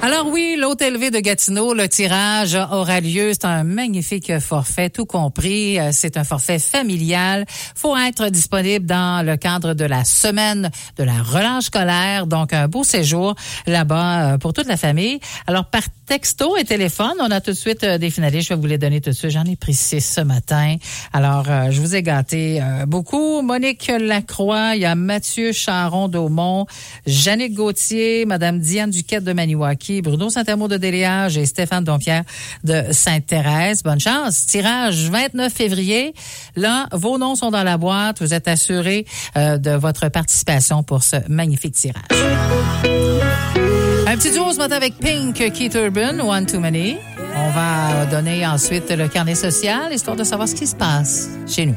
Alors oui, l'hôtel V de Gatineau, le tirage aura lieu. C'est un magnifique forfait, tout compris. Euh, c'est un forfait familial. faut être disponible dans le cadre de la semaine de la relâche scolaire. Donc, un beau séjour là-bas euh, pour toute la famille. Alors, par texto et téléphone, on a tout de suite euh, des finalistes. Je vais vous les donner tout de suite. J'en ai pris six ce matin. Alors, je vous ai gâté beaucoup. Monique Lacroix, il y a Mathieu Charon d'Aumont, Jannick Gauthier, Madame Diane Duquette de Maniwaki, Bruno Saint-Amour de Déliage et Stéphane Dompierre de Sainte-Thérèse. Bonne chance. Tirage 29 février. Là, vos noms sont dans la boîte. Vous êtes assurés euh, de votre participation pour ce magnifique tirage. Un petit duo ce matin avec Pink, Keith Urban, One Too Many. On va donner ensuite le carnet social, histoire de savoir ce qui se passe chez nous.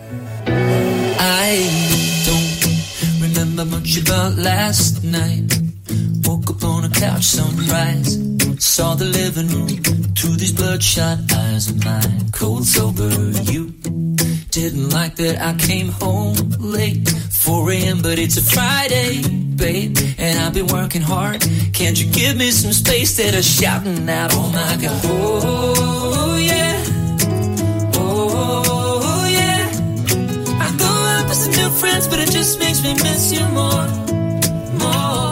I don't remember much about last night. Woke up on a couch sunrise. saw the living room through these bloodshot eyes of mine. Cold sober, you didn't like that I came home late, 4 a.m. But it's a Friday, babe, and I've been working hard. Can't you give me some space that are shouting out? Oh my God, oh yeah, oh yeah. I go out with some new friends, but it just makes me miss you more, more.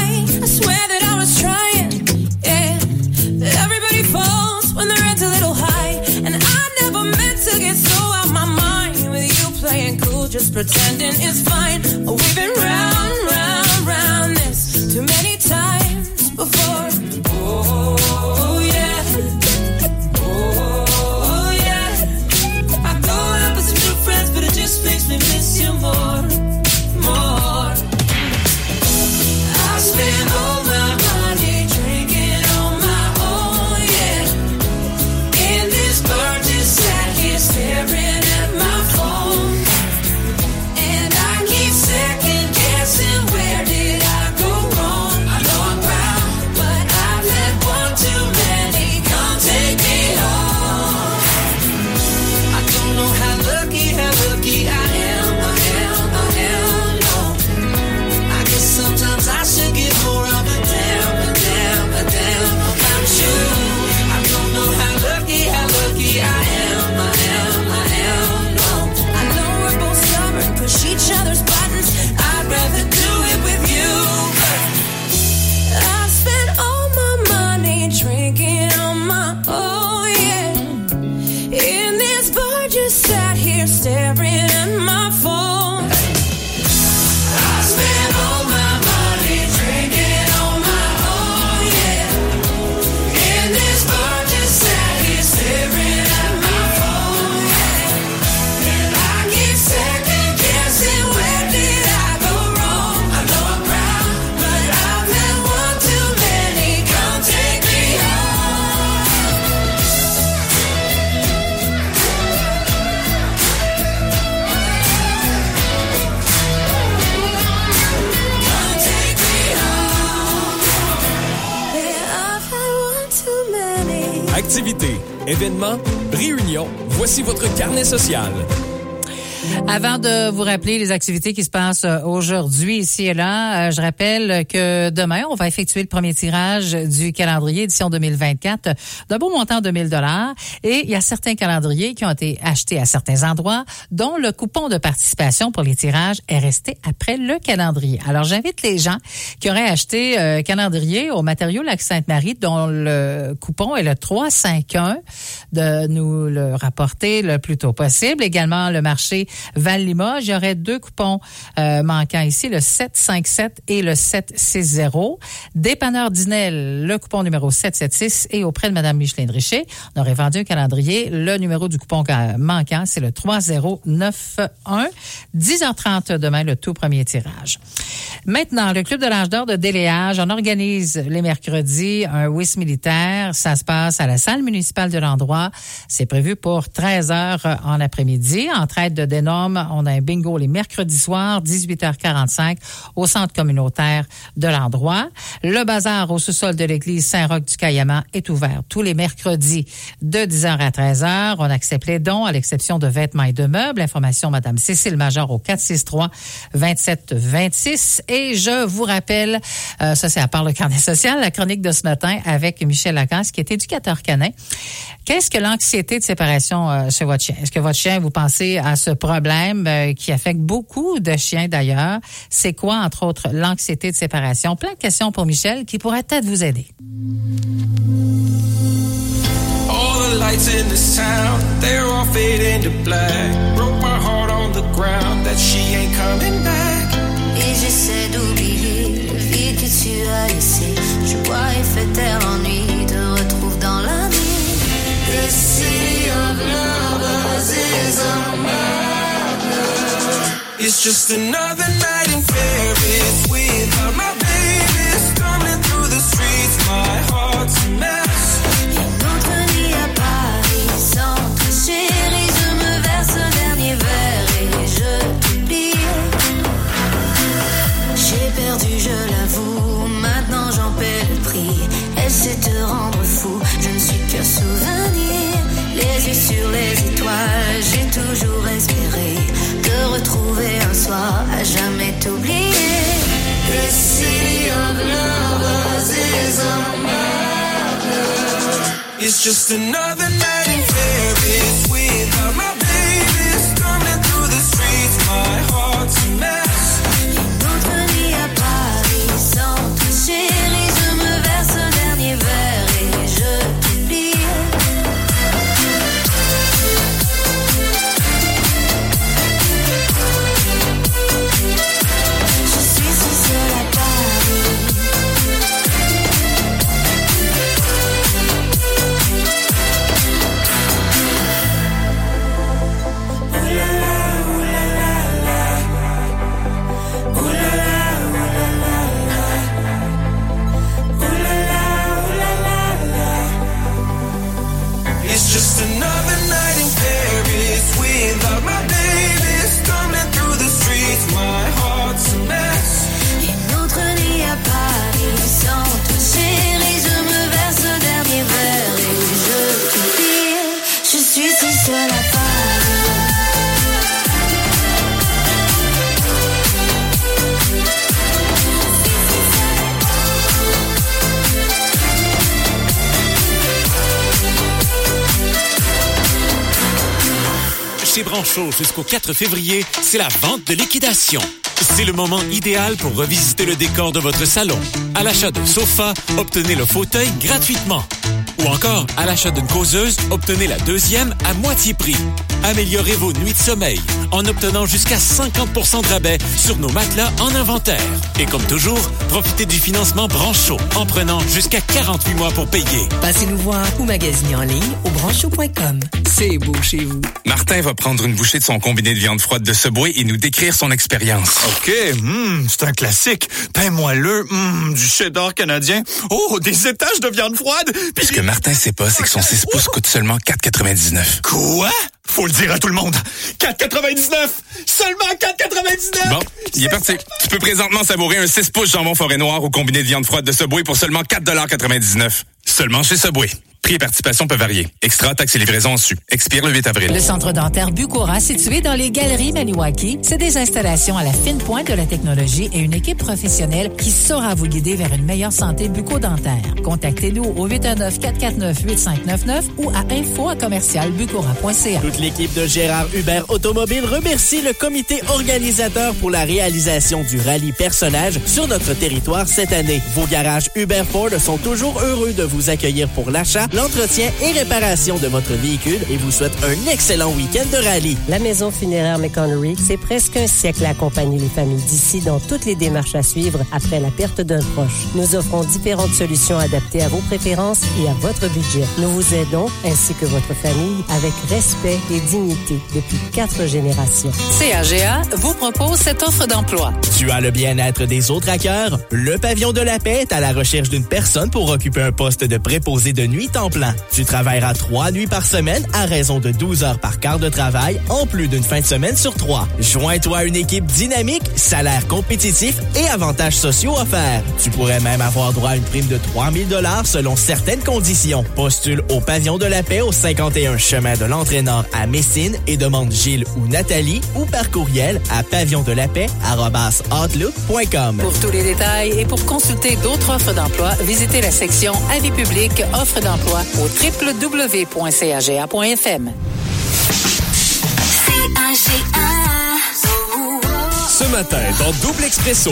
just pretending it's fine. Oh, we've been round, round, événements, réunions, voici votre carnet social. Avant de vous rappeler les activités qui se passent euh, aujourd'hui ici et là, euh, je rappelle que demain, on va effectuer le premier tirage du calendrier édition 2024 d'un beau montant de 1000 dollars. Et il y a certains calendriers qui ont été achetés à certains endroits, dont le coupon de participation pour les tirages est resté après le calendrier. Alors, j'invite les gens qui auraient acheté euh, calendrier au matériau Lac Sainte-Marie, dont le coupon est le 351, de nous le rapporter le plus tôt possible. Également, le marché Val-Limoges, il y aurait deux coupons euh, manquants ici, le 757 et le 760. Dépanneur Dinel, le coupon numéro 776 et auprès de Mme Micheline Richer, on aurait vendu un calendrier. Le numéro du coupon manquant, c'est le 3091. 10h30 demain, le tout premier tirage. Maintenant, le Club de l'âge d'or de déléage, on organise les mercredis un WIS militaire. Ça se passe à la salle municipale de l'endroit. C'est prévu pour 13 heures en après-midi. En traite de on a un bingo les mercredis soirs, 18h45 au centre communautaire de l'endroit. Le bazar au sous-sol de l'église Saint-Roch du Caillamant est ouvert tous les mercredis de 10h à 13h. On accepte les dons à l'exception de vêtements et de meubles. Information Madame Cécile Major au 463 27 26 et je vous rappelle euh, ça c'est à part le carnet social la chronique de ce matin avec Michel Lacasse qui est éducateur canin. Qu'est-ce que l'anxiété de séparation euh, chez votre chien? Est-ce que votre chien vous pensez à ce problème euh, qui affecte beaucoup de chiens d'ailleurs C'est quoi entre autres l'anxiété de séparation? Plein de questions pour Michel qui pourrait peut-être vous aider. All the lights in this town, they're all fading to black. Broke my heart on the ground that she ain't coming back. Et j'essaie d'oublier le vide que tu as laissé. Je vois et fais just another night in Paris t'oublier. The city of lovers is a. It's just another night in Paris Jusqu'au 4 février, c'est la vente de liquidation. C'est le moment idéal pour revisiter le décor de votre salon. À l'achat d'un sofa, obtenez le fauteuil gratuitement. Ou encore, à l'achat d'une causeuse, obtenez la deuxième à moitié prix. Améliorez vos nuits de sommeil en obtenant jusqu'à 50% de rabais sur nos matelas en inventaire. Et comme toujours, profitez du financement Brancho en prenant jusqu'à 48 mois pour payer. Passez nous voir ou magasinez en ligne au brancho.com. C'est beau chez vous. Martin va prendre une bouchée de son combiné de viande froide de Subway et nous décrire son expérience. OK, hum, c'est un classique. Pain moelleux, hum, du cheddar canadien. Oh, des étages de viande froide. Puis Ce que Martin sait pas, c'est que son 6 pouces coûte seulement 4,99. Quoi? Faut le dire à tout le monde. 4,99! Seulement 4,99! Bon, il est parti. Tu peux présentement savourer un 6 pouces jambon forêt noir au combiné de viande froide de Subway pour seulement 4,99 Seulement chez Subway. Prix et participation peuvent varier. Extra, taxes et livraison en su. Expire le 8 avril. Le centre dentaire Bucora, situé dans les galeries Maniwaki, c'est des installations à la fine pointe de la technologie et une équipe professionnelle qui saura vous guider vers une meilleure santé bucco-dentaire. Contactez-nous au 819-449-8599 ou à info à commercial. Toute l'équipe de Gérard Hubert Automobile remercie le comité organisateur pour la réalisation du rallye personnage sur notre territoire cette année. Vos garages Hubert Ford sont toujours heureux de vous accueillir pour l'achat, l'entretien et réparation de votre véhicule et vous souhaitent un excellent week-end de rallye. La maison funéraire McConnery, c'est presque un siècle à accompagner les familles d'ici dans toutes les démarches à suivre après la perte d'un proche. Nous offrons différentes solutions adaptées à vos préférences et à votre budget. Nous vous aidons, ainsi que votre famille, avec respect et dignité depuis quatre générations. CAGA vous propose cette offre d'emploi. Tu as le bien-être des autres à cœur? Le Pavillon de la Paix est à la recherche d'une personne pour occuper un poste de préposé de nuit plein. Tu travailleras trois nuits par semaine à raison de 12 heures par quart de travail, en plus d'une fin de semaine sur trois. Joins-toi à une équipe dynamique, salaire compétitif et avantages sociaux offerts. Tu pourrais même avoir droit à une prime de 3000 dollars selon certaines conditions. Postule au Pavillon de la Paix au 51 chemin de l'Entraîneur à Messine et demande Gilles ou Nathalie ou par courriel à pavillondelapaix@outlook.com. Pour tous les détails et pour consulter d'autres offres d'emploi, visitez la section Avis public offres d'emploi au www.caga.fm. Ce matin, dans Double Expresso.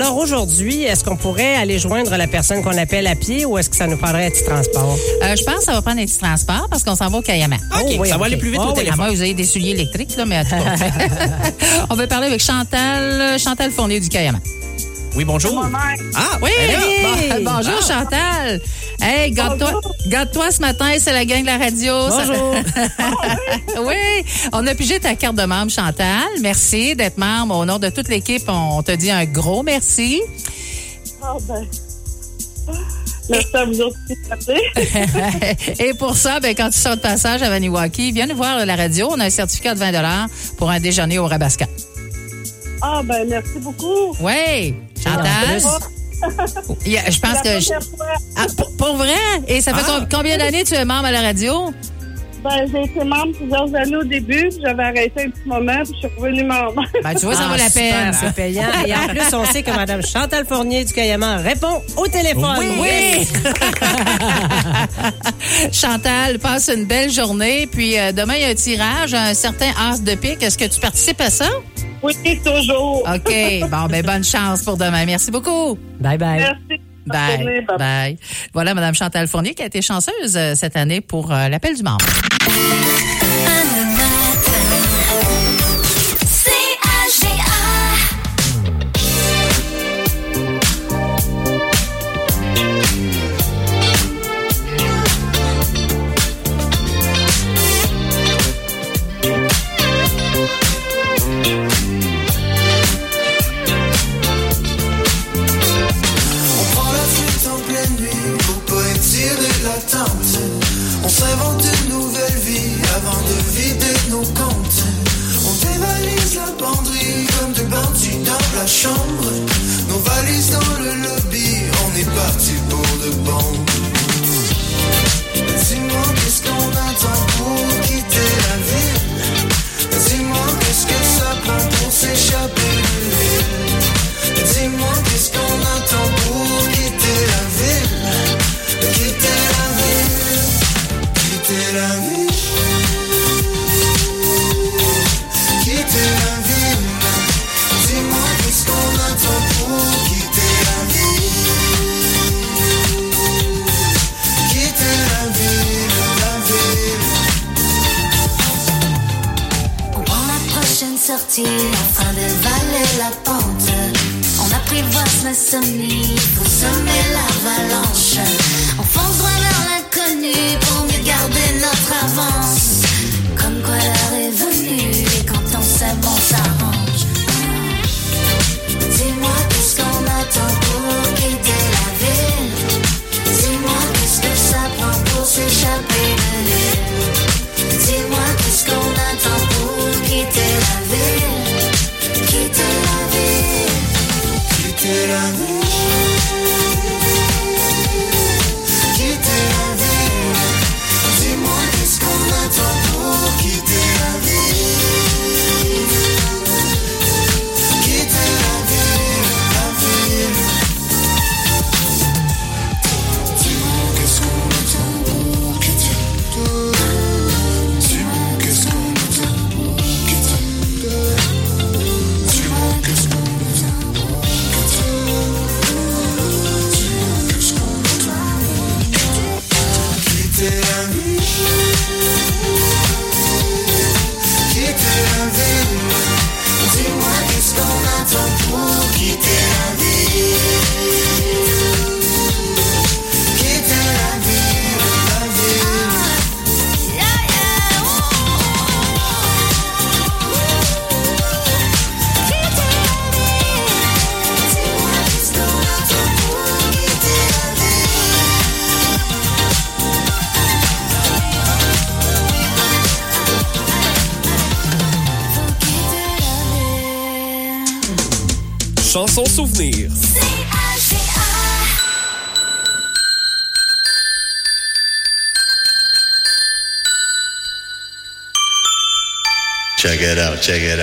Alors aujourd'hui, est-ce qu'on pourrait aller joindre la personne qu'on appelle à pied ou est-ce que ça nous prendrait un petit transport? Euh, je pense que ça va prendre un petit transport parce qu'on s'en va au Kayama. OK, ça va aller plus vite au téléphone. À moins que vous ayez des souliers électriques, là, mais en tout on va parler avec Chantal, Chantal Fournier du Kayama. Oui, bonjour. Ah, oui! Bon- bonjour, Ah. Chantal. Hey, garde-toi garde-toi ce matin, c'est la gang de la radio. Ça- Bonjour. oui, on a pigé ta carte de membre, Chantal. Merci d'être membre. Au nom de toute l'équipe, on te dit un gros merci. Ah ben. Merci à vous. Et pour ça, ben, quand tu sors de passage à Vaniwaki, viens nous voir à la radio. On a un certificat de 20 pour un déjeuner au Rabasca. Ah ben merci beaucoup. Oui, Chantal. Je pense La que... je-. Ah, pour, pour vrai? Et ça fait Ah. com- combien d'années tu es membre à la radio? Ben, j'ai été membre plusieurs années au début, puis j'avais arrêté un petit moment, puis je suis revenue membre. Ben, tu vois, ça Ah, vaut la peine. C'est payant. Et en plus, on sait que Mme Chantal Fournier du Cayaman répond au téléphone. Oui! Chantal, passe une belle journée. Puis euh, demain, il y a un tirage, un certain as de pique. Est-ce que tu participes à ça? Oui, toujours. OK. Bon, ben bonne chance pour demain. Merci beaucoup. Bye bye. Merci. Bye. journée. Bye. Bye. Voilà, Mme Chantal Fournier qui a été chanceuse euh, cette année pour euh, l'appel du membre. Check it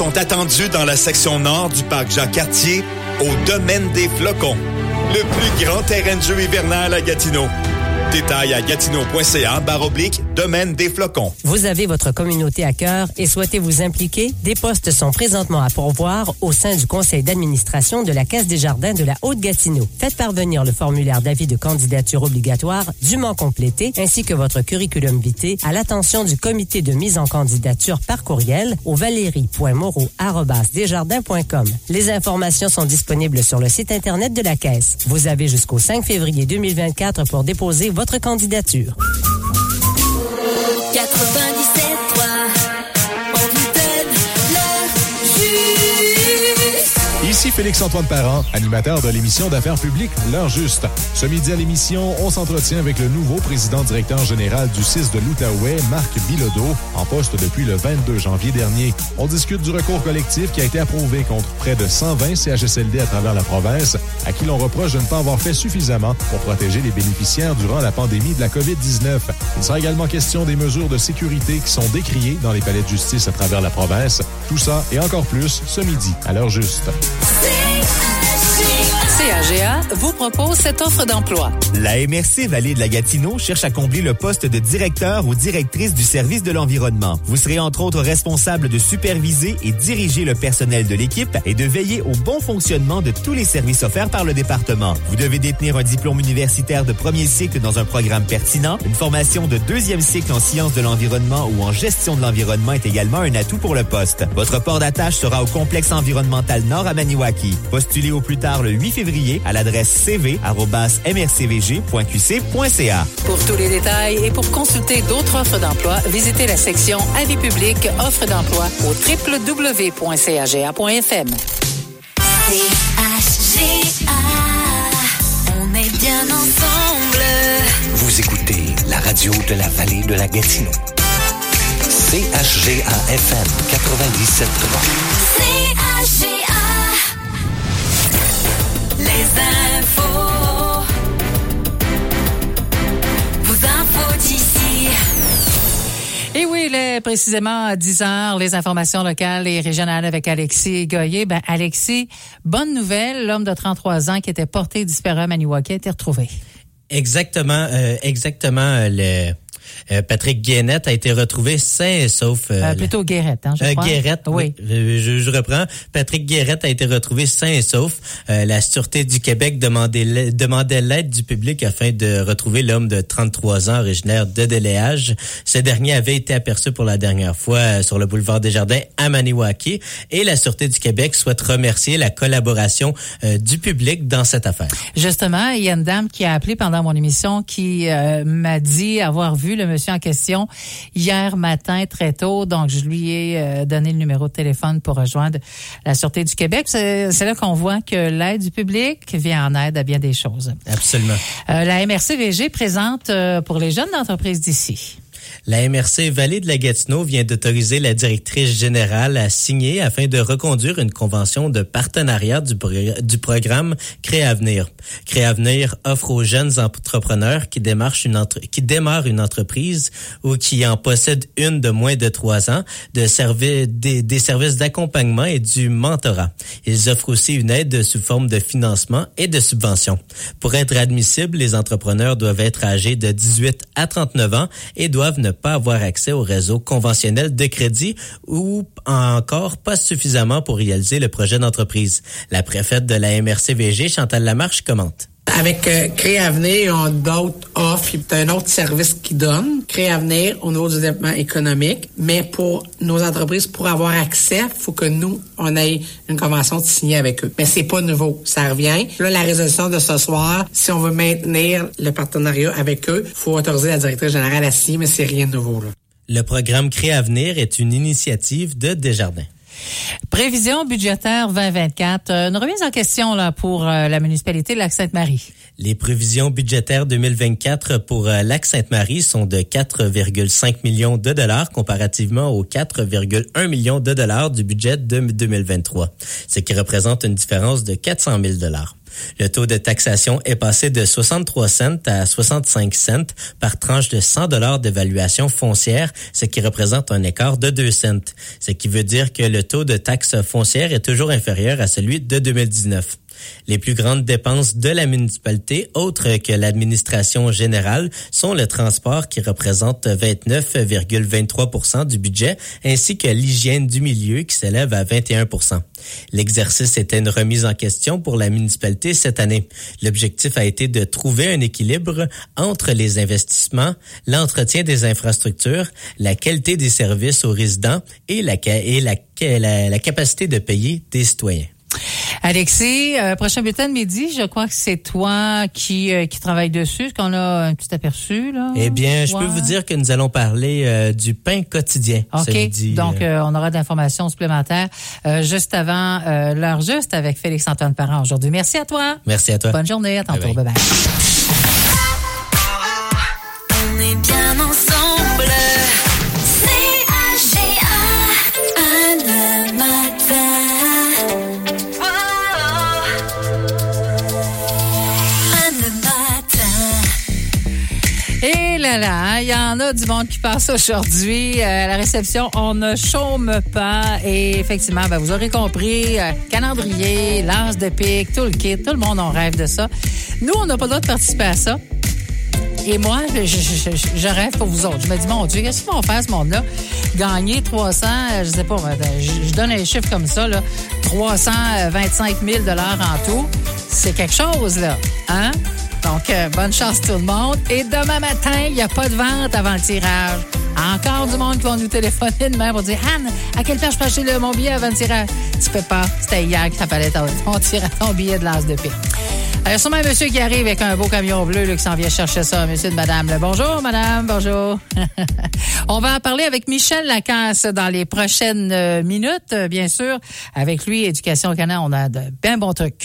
sont attendus dans la section nord du parc Jean-Cartier au Domaine des Flocons, le plus grand terrain de jeu hivernal à Gatineau. Détails à gatineau.ca barre oblique Des. Vous avez votre communauté à cœur et souhaitez vous impliquer? Des postes sont présentement à pourvoir au sein du conseil d'administration de la Caisse des Jardins de la Haute-Gatineau. Faites parvenir le formulaire d'avis de candidature obligatoire dûment complété ainsi que votre curriculum vitae à l'attention du comité de mise en candidature par courriel au valérie.moreau.desjardins.com. Les informations sont disponibles sur le site Internet de la Caisse. Vous avez jusqu'au 5 février 2024 pour déposer votre candidature. Ici Félix-Antoine Parent, animateur de l'émission d'affaires publiques L'heure juste. Ce midi à l'émission, on s'entretient avec le nouveau président-directeur général du CIS de l'Outaouais, Marc Bilodeau, en poste depuis le 22 janvier dernier. On discute du recours collectif qui a été approuvé contre près de 120 CHSLD à travers la province, à qui l'on reproche de ne pas avoir fait suffisamment pour protéger les bénéficiaires durant la pandémie de la COVID-19. Il sera également question des mesures de sécurité qui sont décriées dans les palais de justice à travers la province. Tout ça et encore plus ce midi à l'heure juste. sing. CAGA vous propose cette offre d'emploi. La MRC Vallée de la Gatineau cherche à combler le poste de directeur ou directrice du service de l'environnement. Vous serez entre autres responsable de superviser et diriger le personnel de l'équipe et de veiller au bon fonctionnement de tous les services offerts par le département. Vous devez détenir un diplôme universitaire de premier cycle dans un programme pertinent. Une formation de deuxième cycle en sciences de l'environnement ou en gestion de l'environnement est également un atout pour le poste. Votre port d'attache sera au complexe environnemental Nord à Maniwaki. Postulez au plus tard le 8 février à l'adresse cv.mrcvg.qc.ca. Pour tous les détails et pour consulter d'autres offres d'emploi, visitez la section Avis public offres d'emploi au www.caga.fm. CHGA, on est bien ensemble. Vous écoutez la radio de la vallée de la Gatineau. CHGA FM 97.3. il est précisément à 10 heures, les informations locales et régionales avec Alexis Goyer. Ben, Alexis, bonne nouvelle, l'homme de 33 ans qui était porté disparu à Maniwaki a été retrouvé. Exactement, euh, exactement. euh, Le Patrick Guénette a été retrouvé sain et sauf. euh, Euh, plutôt Guérette, hein, je Euh, crois. Guérette, oui. Euh, Je, je reprends. Patrick Guérette a été retrouvé sain et sauf. Euh, la Sûreté du Québec demandait l'a- demandait l'aide du public afin de retrouver l'homme de 33 ans originaire de Déléage. Ce dernier avait été aperçu pour la dernière fois euh, sur le boulevard des Jardins à Maniwaki et la Sûreté du Québec souhaite remercier la collaboration euh, du public dans cette affaire. Justement, il y a une dame qui a appelé pendant mon émission qui euh, m'a dit avoir vu le monsieur en question hier matin très tôt. Donc, je lui ai euh, donné le numéro de téléphone pour rejoindre la Sûreté du Québec. C'est c'est là qu'on voit que l'aide du public vient en aide à bien des choses. Absolument. Euh, la MRCVG présente euh, pour les jeunes d'entreprise d'ici. La MRC Vallée de la Gatineau vient d'autoriser la directrice générale à signer afin de reconduire une convention de partenariat du, du programme Créavenir. Créavenir offre aux jeunes entrepreneurs qui, démarrent une entreprise ou qui en possèdent une de moins de trois ans des, des services d'accompagnement et du mentorat. Ils offrent aussi une aide sous forme de financement et de subvention. Pour être admissibles, les entrepreneurs doivent être âgés de 18 à 39 ans et doivent ne pas avoir accès au réseau conventionnel de crédit ou encore pas suffisamment pour réaliser le projet d'entreprise. La préfète de la MRCVG, Chantal Lamarche, commente. Avec euh, Créavenir, on a d'autres offres. C'est un autre service qui donne. Créavenir au niveau du développement économique. Mais pour nos entreprises, pour avoir accès, faut que nous, on ait une convention de signer avec eux. Mais c'est pas nouveau. Ça revient. Là, la résolution de ce soir, si on veut maintenir le partenariat avec eux, faut autoriser la directrice générale à signer, mais c'est rien de nouveau, là. Le programme Créavenir est une initiative de Desjardins. Prévision budgétaire 2024. Euh, Une remise en question là, pour euh, la municipalité de Lac-Sainte-Marie. Les prévisions budgétaires 2024 pour euh, Lac-Sainte-Marie sont de 4,5 millions de dollars comparativement aux 4,1 millions de dollars du budget de 2023, ce qui représente une différence de 400 000 dollars. Le taux de taxation est passé de 63 cents à 65 cents par tranche de 100 dollars d'évaluation foncière, ce qui représente un écart de 2 cents, ce qui veut dire que le taux de taxe foncière est toujours inférieur à celui de 2019. Les plus grandes dépenses de la municipalité, autres que l'administration générale, sont le transport qui représente 29,23 du budget, ainsi que l'hygiène du milieu qui s'élève à 21% L'exercice était une remise en question pour la municipalité cette année. L'objectif a été de trouver un équilibre entre les investissements, l'entretien des infrastructures, la qualité des services aux résidents et la, la capacité de payer des citoyens. Alexis, euh, prochain bulletin de midi, je crois que c'est toi qui, euh, qui travaille dessus. Est-ce qu'on a un petit aperçu, là? Eh bien, je peux vous dire que nous allons parler euh, du pain quotidien. ce OK. midi, Donc, euh, euh, on aura d'informations supplémentaires euh, juste avant euh, l'heure juste avec Félix-Antoine Parent aujourd'hui. Merci à toi. Merci à toi. Bonne journée. À tantôt. Bye Bye bye. On est bien ensemble. Là, il y en a du monde qui passe aujourd'hui. Euh, à la réception, on ne chôme pas. Et effectivement, ben, vous aurez compris, euh, calendrier, lance de pique, tout le kit, tout le monde en rêve de ça. Nous, on n'a pas le droit de participer à ça. Et moi, je, rêve pour vous autres. Je me dis, mon Dieu, qu'est-ce qu'ils vont faire, ce monde-là? Gagner 300, euh, je sais pas, moi, je, je donne un chiffre comme ça, là, 325 000 en tout. C'est quelque chose, là. Hein? Donc, euh, bonne chance tout le monde. Et demain matin, il n'y a pas de vente avant le tirage. Encore du monde qui va nous téléphoner demain pour dire Anne, à quelle place je peux acheter mon billet avant le tirage? Tu peux pas. C'était hier que ça fallait ton, tirage- ton billet de l'as de pique. Il y a sûrement un monsieur qui arrive avec un beau camion bleu là, qui s'en vient chercher ça, monsieur de madame. Bonjour, madame, bonjour. On va en parler avec Michel Lacasse dans les prochaines euh, minutes, euh, bien sûr. Avec lui, Éducation Canada, on a de bien bons trucs.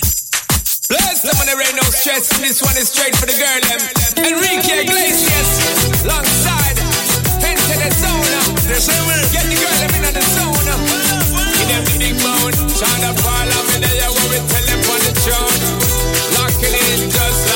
Bless them on the rain, no stress. This one is straight for the girl, them. Enrique Iglesias, alongside. Into the zone. Get the girl, them in the zone. Give them the big bone. Up all of me there, what we tell them on the throne. Locking in just like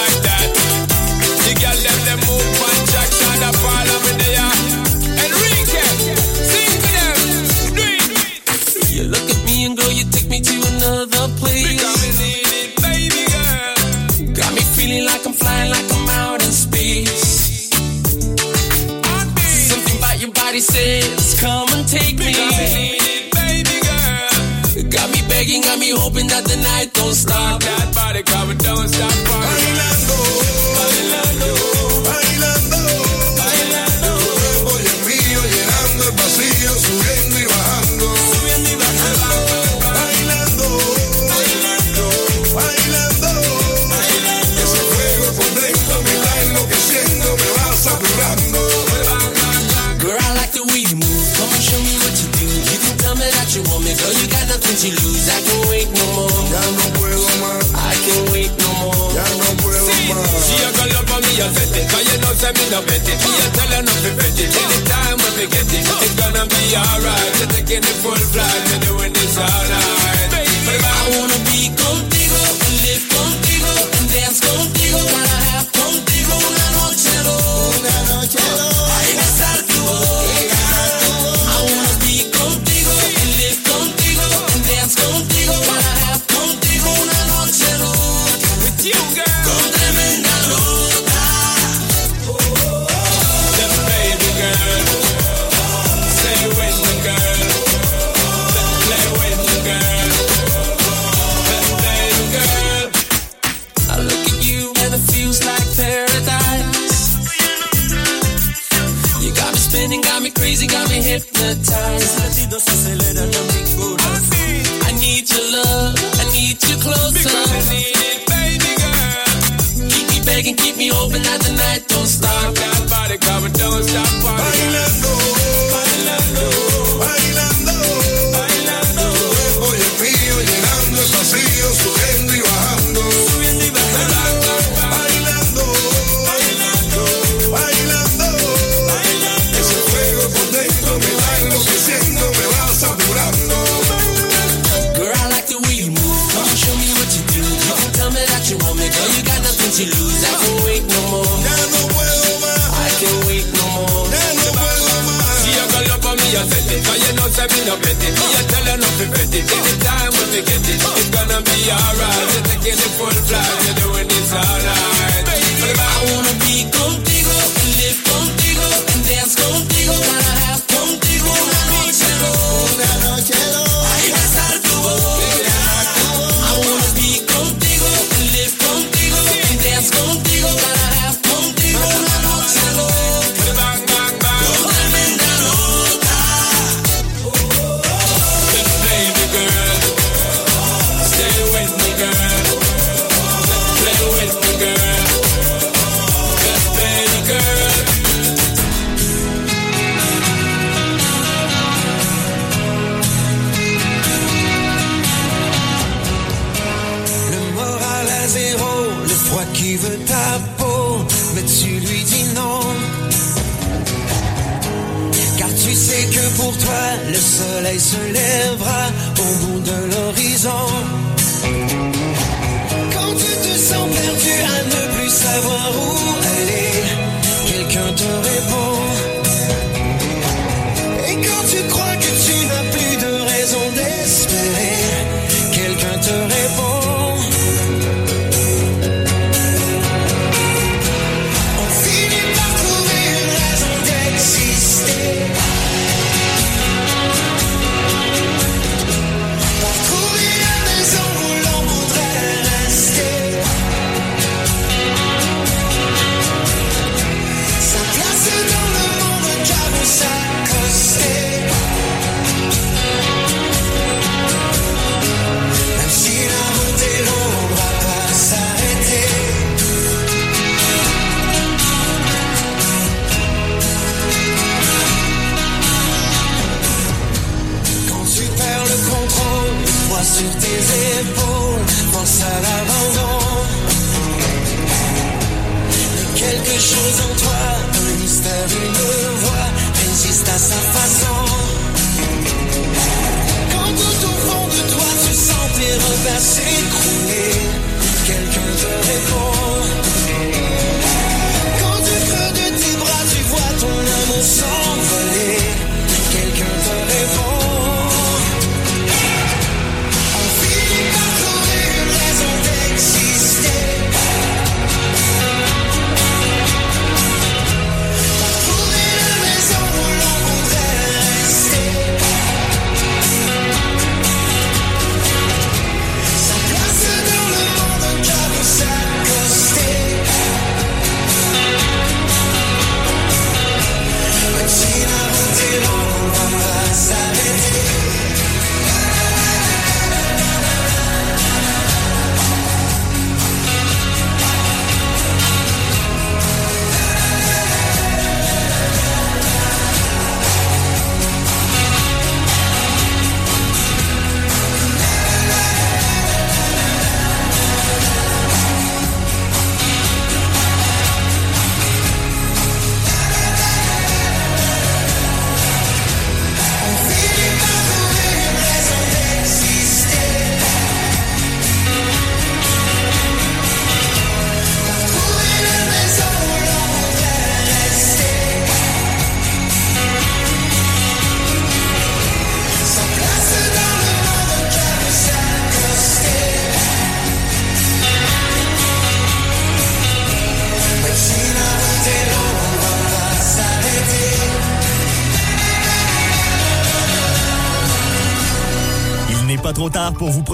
flying like I'm out in space. Something about your body says, come and take me. baby girl. Got me begging, got me hoping that the night don't stop. That body cover don't stop. Bailando, bailando, Once you lose, I can't wait no more. Ya no puedo más. I can't wait no more. Ya no puedo más. She a gonna love me, I bet it. Cause you know, me no bet it. Me a tell her not to bet it. Anytime when we get it, it's gonna be alright. You're taking the full flight, you're doing this all night. But I wanna be good. me hypnotized. I need your love, I need you closer. I need it, baby girl. Keep me begging, keep me open, not tonight, don't stop. That body coming, don't stop. Bailando.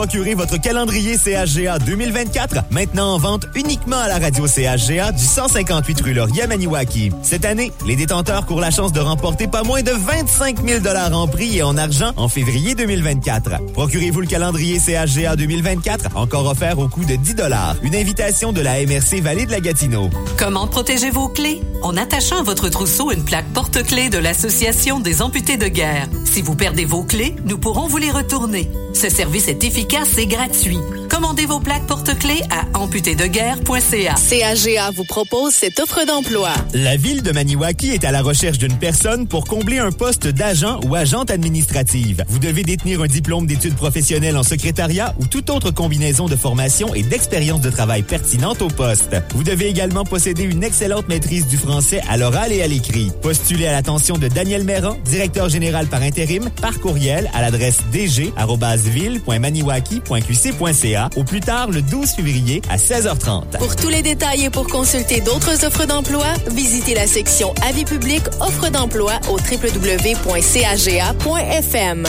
Procurer votre calendrier CHGA 2024, maintenant en vente uniquement à la radio CHGA du 158 rue Laurier Maniwaki. Cette année, les détenteurs courent la chance de remporter pas moins de 25 000 en prix et en argent en février 2024. Procurez-vous le calendrier CHGA 2024, encore offert au coût de 10 Une invitation de la MRC Vallée de la Gatineau. Comment protéger vos clés? En attachant à votre trousseau une plaque porte-clés de l'Association des amputés de guerre. Si vous perdez vos clés, nous pourrons vous les retourner. Ce service est efficace et gratuit. Commandez vos plaques porte-clés à amputédeguerre.ca. CAGA vous propose cette offre d'emploi. La ville de Maniwaki est à la recherche d'une personne pour combler un poste d'agent ou agente administrative. Vous devez détenir un diplôme d'études professionnelles en secrétariat ou toute autre combinaison de formation et d'expérience de travail pertinente au poste. Vous devez également posséder une excellente maîtrise du français à l'oral et à l'écrit. Postulez à l'attention de Daniel Méran, directeur général par intérim, par courriel à l'adresse dg.ville.maniwaki.qc.ca au plus tard le 12 février à 16h30. Pour tous les détails et pour consulter d'autres offres d'emploi, visitez la section Avis public offres d'emploi au www.caga.fm.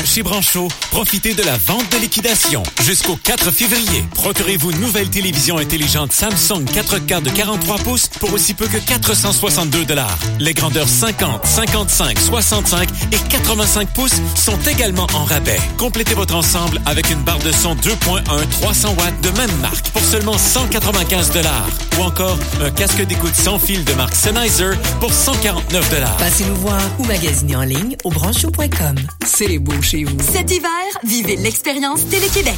Chez Brancho, profitez de la vente de liquidation jusqu'au 4 février. Procurez-vous une nouvelle télévision intelligente Samsung 4K de 43 pouces pour aussi peu que 462 dollars. Les grandeurs 50, 55, 65 et 85 pouces sont également en rabais. Complétez votre ensemble avec une barre de son 2.1 300 watts de même marque pour seulement 195 dollars. Ou encore un casque d'écoute sans fil de marque Sennheiser pour 149 dollars. Passez nous voir ou magasinez en ligne au branchou.com. C'est beau chez vous. Cet hiver, vivez l'expérience Télé-Québec.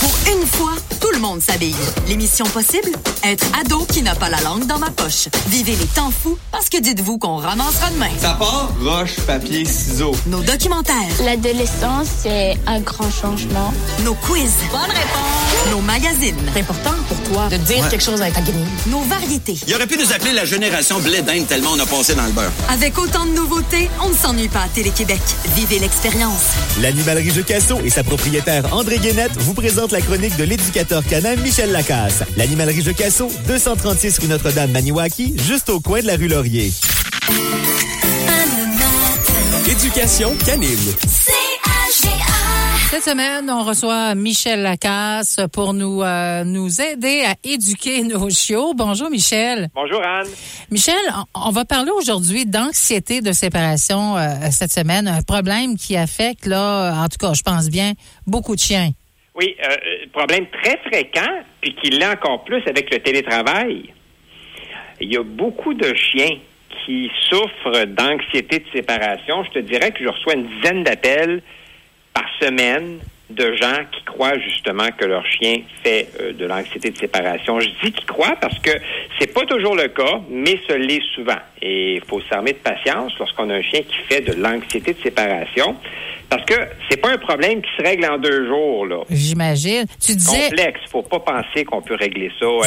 Pour une fois, tout le monde s'habille. L'émission possible? Être ado qui n'a pas la langue dans ma poche. Vivez les temps fous parce que dites-vous qu'on ramassera demain. Ça part, roche, papier, ciseaux. Nos documentaires. L'adolescence, c'est un grand changement. Nos quiz. Bonne réponse. Nos magazines. C'est important pour toi de dire Ouais. quelque chose avec ta grille. Nos variétés. Il aurait pu nous appeler la génération blé d'Inde tellement on a passé dans le beurre. Avec autant de nouveautés, on ne s'ennuie pas à Télé-Québec. Vivez l'expérience. L'animalerie Jocasso et sa propriétaire André Guénette vous présentent la chronique de l'éducateur canin Michel Lacasse. L'animalerie Jocasso, 236 rue Notre-Dame Maniwaki, juste au coin de la rue Laurier. Éducation canine. Cette semaine, on reçoit Michel Lacasse pour nous, euh, nous aider à éduquer nos chiots. Bonjour, Michel. Bonjour, Anne. Michel, on va parler aujourd'hui d'anxiété de séparation euh, cette semaine, un problème qui affecte, là, en tout cas, je pense bien, beaucoup de chiens. Oui, euh, euh, problème très fréquent, puis qui l'est encore plus avec le télétravail. Il y a beaucoup de chiens qui souffrent d'anxiété de séparation. Je te dirais que je reçois une dizaine d'appels par semaine de gens qui croient justement que leur chien fait euh, de l'anxiété de séparation. Je dis qu'ils croient parce que c'est pas toujours le cas, mais ce l'est souvent. Et il faut s'armer de patience lorsqu'on a un chien qui fait de l'anxiété de séparation. Parce que c'est pas un problème qui se règle en deux jours, là. J'imagine. Tu disais. Complexe. Faut pas penser qu'on peut régler ça euh,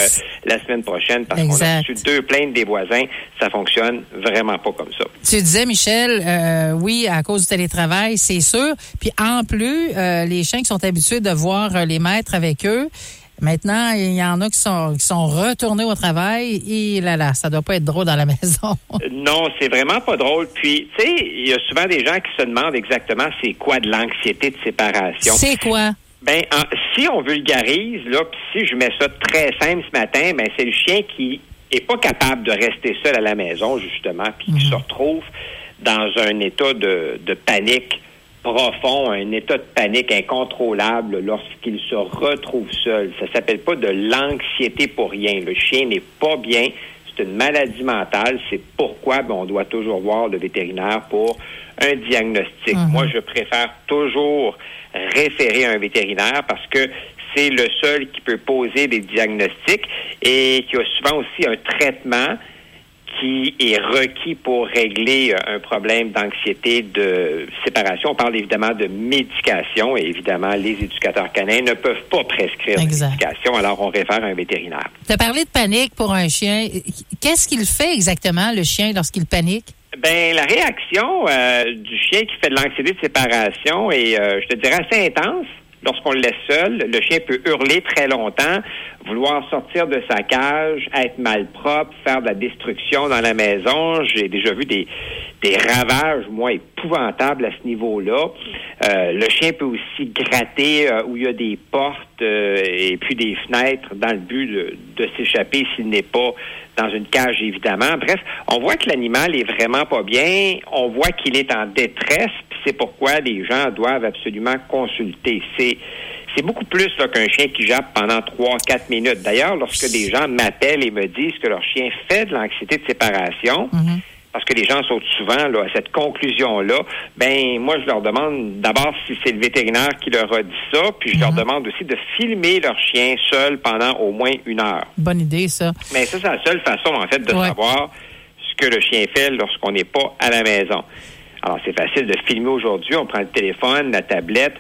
la semaine prochaine parce qu'on a reçu deux plaintes des voisins. Ça fonctionne vraiment pas comme ça. Tu disais, Michel, euh, oui, à cause du télétravail, c'est sûr. Puis en plus, euh, les chiens qui sont habitués de voir euh, les maîtres avec eux, maintenant, il y en a qui sont, qui sont retournés au travail. Et là, là, ça doit pas être drôle dans la maison. Non, c'est vraiment pas drôle. Puis, tu sais, il y a souvent des gens qui se demandent exactement c'est quoi de l'anxiété de séparation. c'est quoi? Ben, en- si on vulgarise, là, puis si je mets ça très simple ce matin, ben c'est le chien qui est pas capable de rester seul à la maison, justement, puis qui se retrouve dans un état de, de panique profond, un état de panique incontrôlable lorsqu'il se retrouve seul. Ça s'appelle pas de l'anxiété pour rien. Le chien n'est pas bien. C'est une maladie mentale. C'est pourquoi ben, on doit toujours voir le vétérinaire pour un diagnostic. Moi, je préfère toujours référer à un vétérinaire parce que c'est le seul qui peut poser des diagnostics et qui a souvent aussi un traitement qui est requis pour régler euh, un problème d'anxiété de séparation. On parle évidemment de médication et évidemment, les éducateurs canins ne peuvent pas prescrire de Exact. médication, alors on réfère à un vétérinaire. Tu as parlé de panique pour un chien. Qu'est-ce qu'il fait exactement, le chien, lorsqu'il panique? Ben, la réaction euh, du chien qui fait de l'anxiété de séparation est, euh, je te dirais, assez intense. Lorsqu'on le laisse seul, le chien peut hurler très longtemps, vouloir sortir de sa cage, être malpropre, faire de la destruction dans la maison. J'ai déjà vu des, ravages, moi, épouvantables à ce niveau-là. Euh, le chien peut aussi gratter euh, où il y a des portes euh, et puis des fenêtres dans le but de s'échapper s'il n'est pas dans une cage, évidemment. Bref, on voit que l'animal est vraiment pas bien. On voit qu'il est en détresse. C'est pourquoi les gens doivent absolument consulter. C'est beaucoup plus qu'un chien qui jappe pendant 3-4 minutes. D'ailleurs, lorsque des gens m'appellent et me disent que leur chien fait de l'anxiété de séparation, parce que les gens sautent souvent là, à cette conclusion-là, ben moi je leur demande d'abord si c'est le vétérinaire qui leur a dit ça, puis je leur demande aussi de filmer leur chien seul pendant au moins une heure. Bonne idée, ça. Mais ça, c'est la seule façon, en fait, de savoir ce que le chien fait lorsqu'on n'est pas à la maison. Alors, c'est facile de filmer aujourd'hui. On prend le téléphone, la tablette,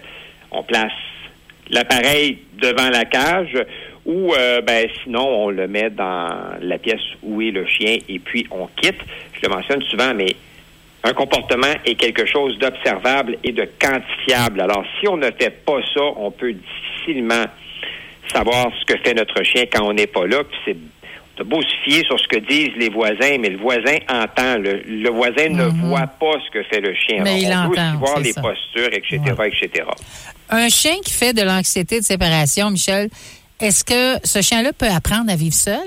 on place l'appareil devant la cage ou, euh, ben, sinon, on le met dans la pièce où est le chien et puis on quitte. Je le mentionne souvent, mais un comportement est quelque chose d'observable et de quantifiable. Alors, si on ne fait pas ça, on peut difficilement savoir ce que fait notre chien quand on n'est pas là. Puis c'est T'as beau se fier sur ce que disent les voisins, mais le voisin entend. Le, le voisin ne voit pas ce que fait le chien. Mais Alors, il on peut entend, aussi voir les ça. postures, etc., etc. Un chien qui fait de l'anxiété de séparation, Michel, est-ce que ce chien-là peut apprendre à vivre seul?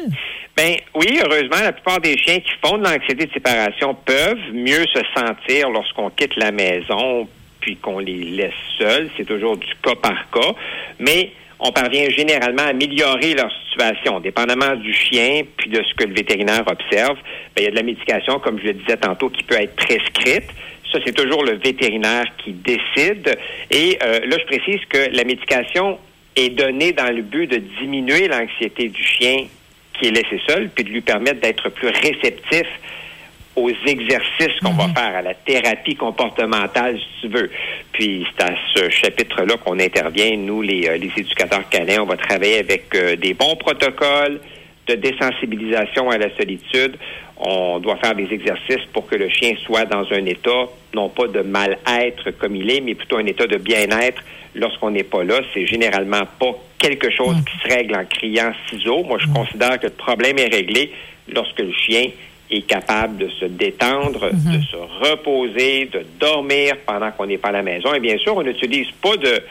Ben oui, heureusement, la plupart des chiens qui font de l'anxiété de séparation peuvent mieux se sentir lorsqu'on quitte la maison puis qu'on les laisse seuls. C'est toujours du cas par cas. Mais on parvient généralement à améliorer leur situation, dépendamment du chien puis de ce que le vétérinaire observe. Ben, il y a de la médication, comme je le disais tantôt, qui peut être prescrite. Ça, c'est toujours le vétérinaire qui décide. Et euh, là, je précise que la médication est donnée dans le but de diminuer l'anxiété du chien qui est laissé seul, puis de lui permettre d'être plus réceptif aux exercices qu'on va faire, à la thérapie comportementale, si tu veux. Puis c'est à ce chapitre-là qu'on intervient, nous, les, euh, les éducateurs canins. On va travailler avec euh, des bons protocoles de désensibilisation à la solitude. On doit faire des exercices pour que le chien soit dans un état, non pas de mal-être comme il est, mais plutôt un état de bien-être lorsqu'on n'est pas là. C'est généralement pas quelque chose qui se règle en criant ciseaux. Moi, je considère que le problème est réglé lorsque le chien est capable de se détendre, de se reposer, de dormir pendant qu'on n'est pas à la maison. Et bien sûr, on n'utilise pas de,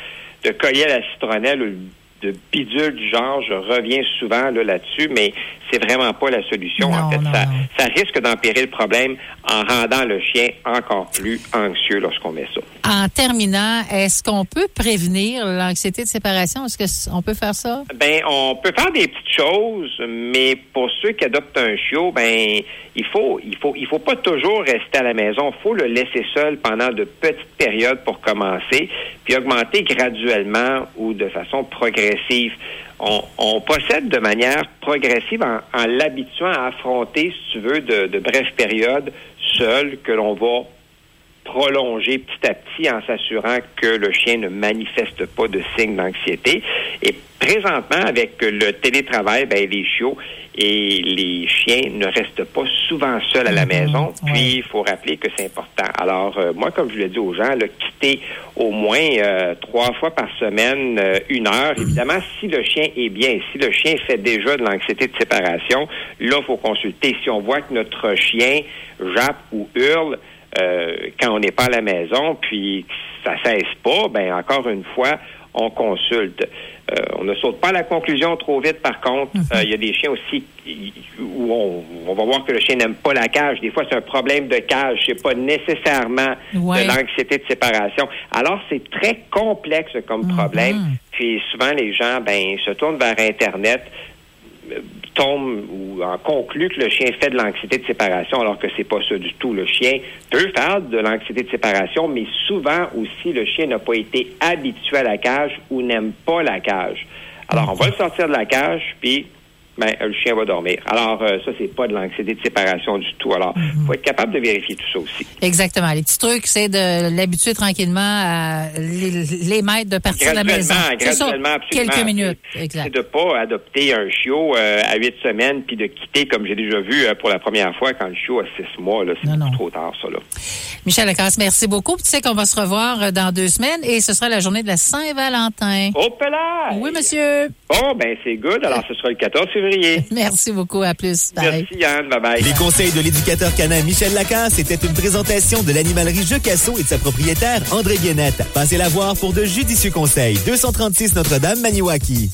de collier à la citronnelle ou de bidule du genre. Je reviens souvent là, là-dessus, mais c'est vraiment pas la solution. en fait, ça, ça risque d'empirer le problème en rendant le chien encore plus anxieux lorsqu'on met ça. En terminant, est-ce qu'on peut prévenir l'anxiété de séparation? Est-ce qu'on peut faire ça? Ben, on peut faire des petites choses, mais pour ceux qui adoptent un chiot, ben, il faut, il faut, il faut pas toujours rester à la maison. Il faut le laisser seul pendant de petites périodes pour commencer, puis augmenter graduellement ou de façon progressive. On, on procède de manière progressive en, en l'habituant à affronter, si tu veux, de, de brèves périodes seul que l'on va prolonger petit à petit en s'assurant que le chien ne manifeste pas de signes d'anxiété. Et présentement, avec le télétravail, ben, les chiots et les chiens ne restent pas souvent seuls à la maison. Puis, il faut rappeler que c'est important. Alors, euh, moi, comme je l'ai dit aux gens, là, quitter au moins euh, trois fois par semaine euh, une heure. Évidemment, si le chien est bien, si le chien fait déjà de l'anxiété de séparation, là, il faut consulter. Si on voit que notre chien jappe ou hurle, euh, quand on n'est pas à la maison, puis que ça cesse pas, ben encore une fois, on consulte. Euh, on ne saute pas à la conclusion trop vite, par contre. Euh, Il y a des chiens aussi où on, on va voir que le chien n'aime pas la cage. Des fois, c'est un problème de cage. C'est pas nécessairement Ouais. de l'anxiété de séparation. Alors, c'est très complexe comme problème. Puis souvent, les gens, ben, se tournent vers Internet euh, tombe ou en conclut que le chien fait de l'anxiété de séparation alors que c'est pas ça du tout. Le chien peut faire de l'anxiété de séparation, mais souvent aussi le chien n'a pas été habitué à la cage ou n'aime pas la cage. Alors on va le sortir de la cage, puis ben, euh, le chien va dormir. Alors, euh, ça, c'est pas de l'anxiété de séparation du tout. Alors, il faut être capable de vérifier tout ça aussi. Exactement. Les petits trucs, c'est de l'habituer tranquillement à les, les mettre de partir de la maison. Graduellement, ça, quelques minutes. C'est de pas adopter un chiot euh, à huit semaines puis de quitter, comme j'ai déjà vu euh, pour la première fois, quand le chiot a six mois. Là, c'est trop tard, ça. Là. Michel Lacasse, merci beaucoup. Tu sais qu'on va se revoir dans deux semaines et ce sera la journée de la Saint-Valentin. Oh, là! Oui, monsieur. Bon, ben, c'est good. Alors, ce sera le 14 février. Merci beaucoup. À plus. Bye. Merci, Yann. Bye-bye. Les conseils de l'éducateur canin Michel Lacasse était une présentation de l'animalerie Jeux Casso et de sa propriétaire André Guénette. Passez la voir pour de judicieux conseils. 236 Notre-Dame, Maniwaki.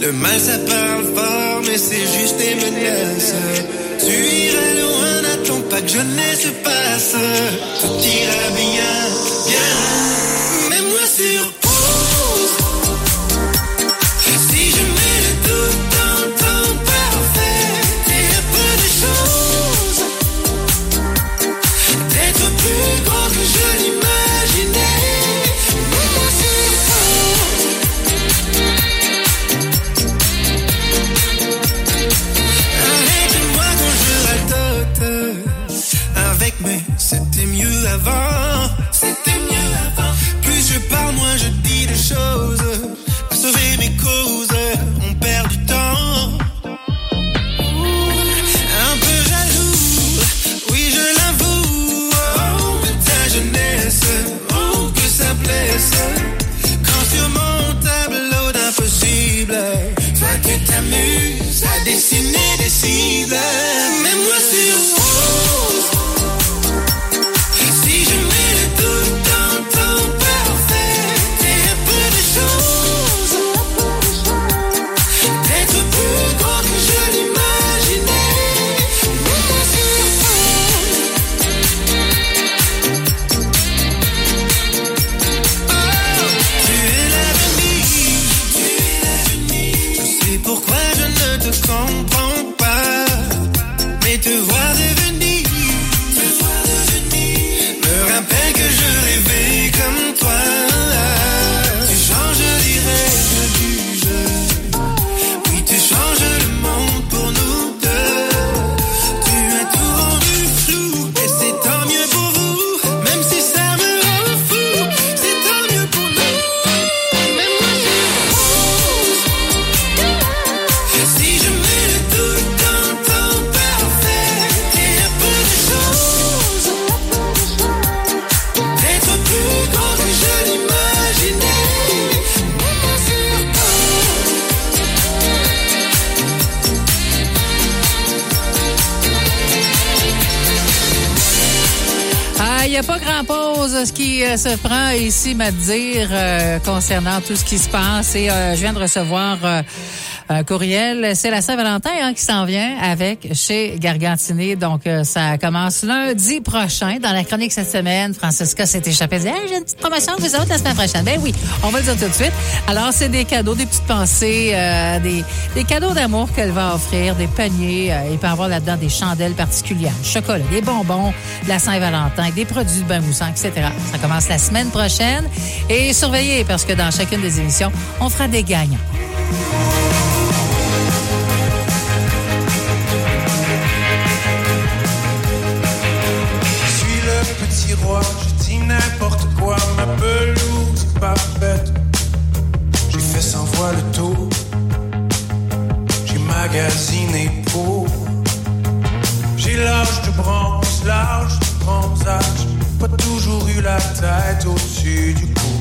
Le mal ça parle fort, mais c'est juste des menaces. Tu iras loin, n'attends pas que jeunesse se passe. Tout ira bien, bien. Mets-moi sur C'était mieux avant. Plus je parle, moins je dis des choses. À sauver mes causes, on perd du temps. Un peu jaloux, oui je l'avoue. Oh, de ta jeunesse, oh que ça blesse. Quand sur mon tableau d'impossible, toi tu t'amuses à dessiner des cibles. Mets-moi sur pause. Euh, se prend ici, m'a dire, euh, concernant tout ce qui se passe. Et euh, je viens de recevoir euh, courriel. C'est la Saint-Valentin hein, qui s'en vient avec chez Gargantini. Donc, euh, ça commence lundi prochain. Dans la chronique cette semaine, Francesca s'est échappée. Dit, Hey, j'ai une petite promotion, vous autres, la semaine prochaine. Ben oui, on va le dire tout de suite. Alors, c'est des cadeaux, des petites pensées, euh, des, des cadeaux d'amour qu'elle va offrir, des paniers. euh, il peut y avoir là-dedans des chandelles particulières, du chocolat, des bonbons, de la Saint-Valentin, des produits de bain moussant, etc. Ça commence la semaine prochaine. Et surveillez, parce que dans chacune des émissions, on fera des gagnants. J'ai l'âge de bronze, l'âge de bronzage, pas toujours eu la tête au-dessus du cou.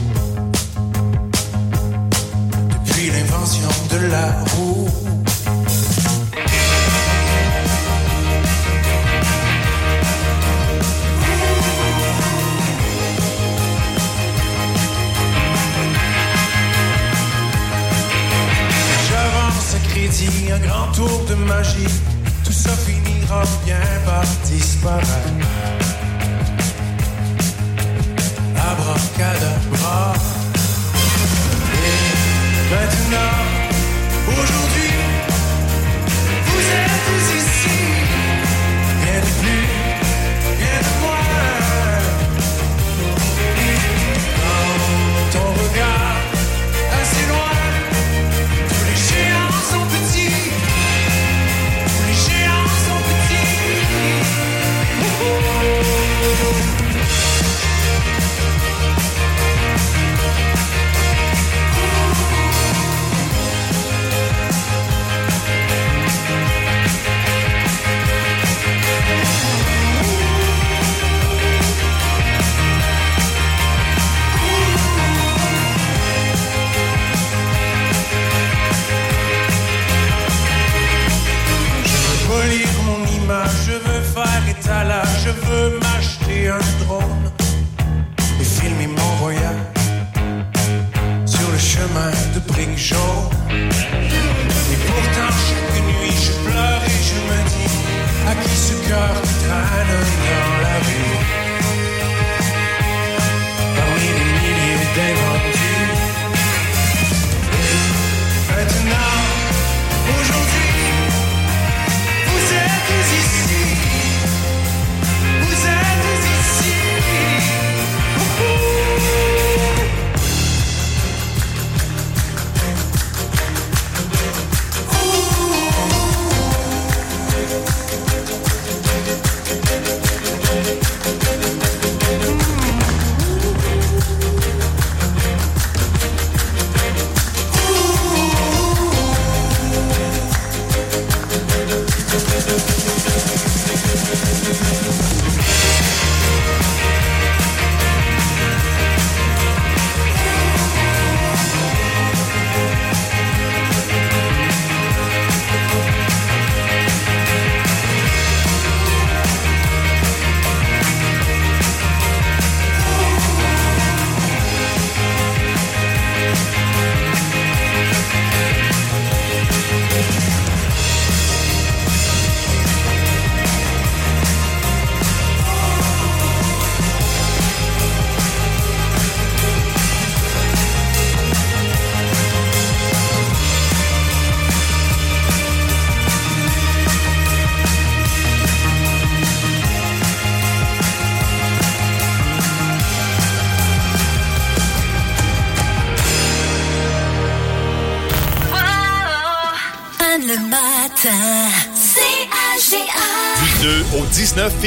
Depuis l'invention de la roue. Un grand tour de magie. Tout ça finira bien par disparaître. Abracadabra. Et maintenant, aujourd'hui, vous êtes tous ici. Chemin de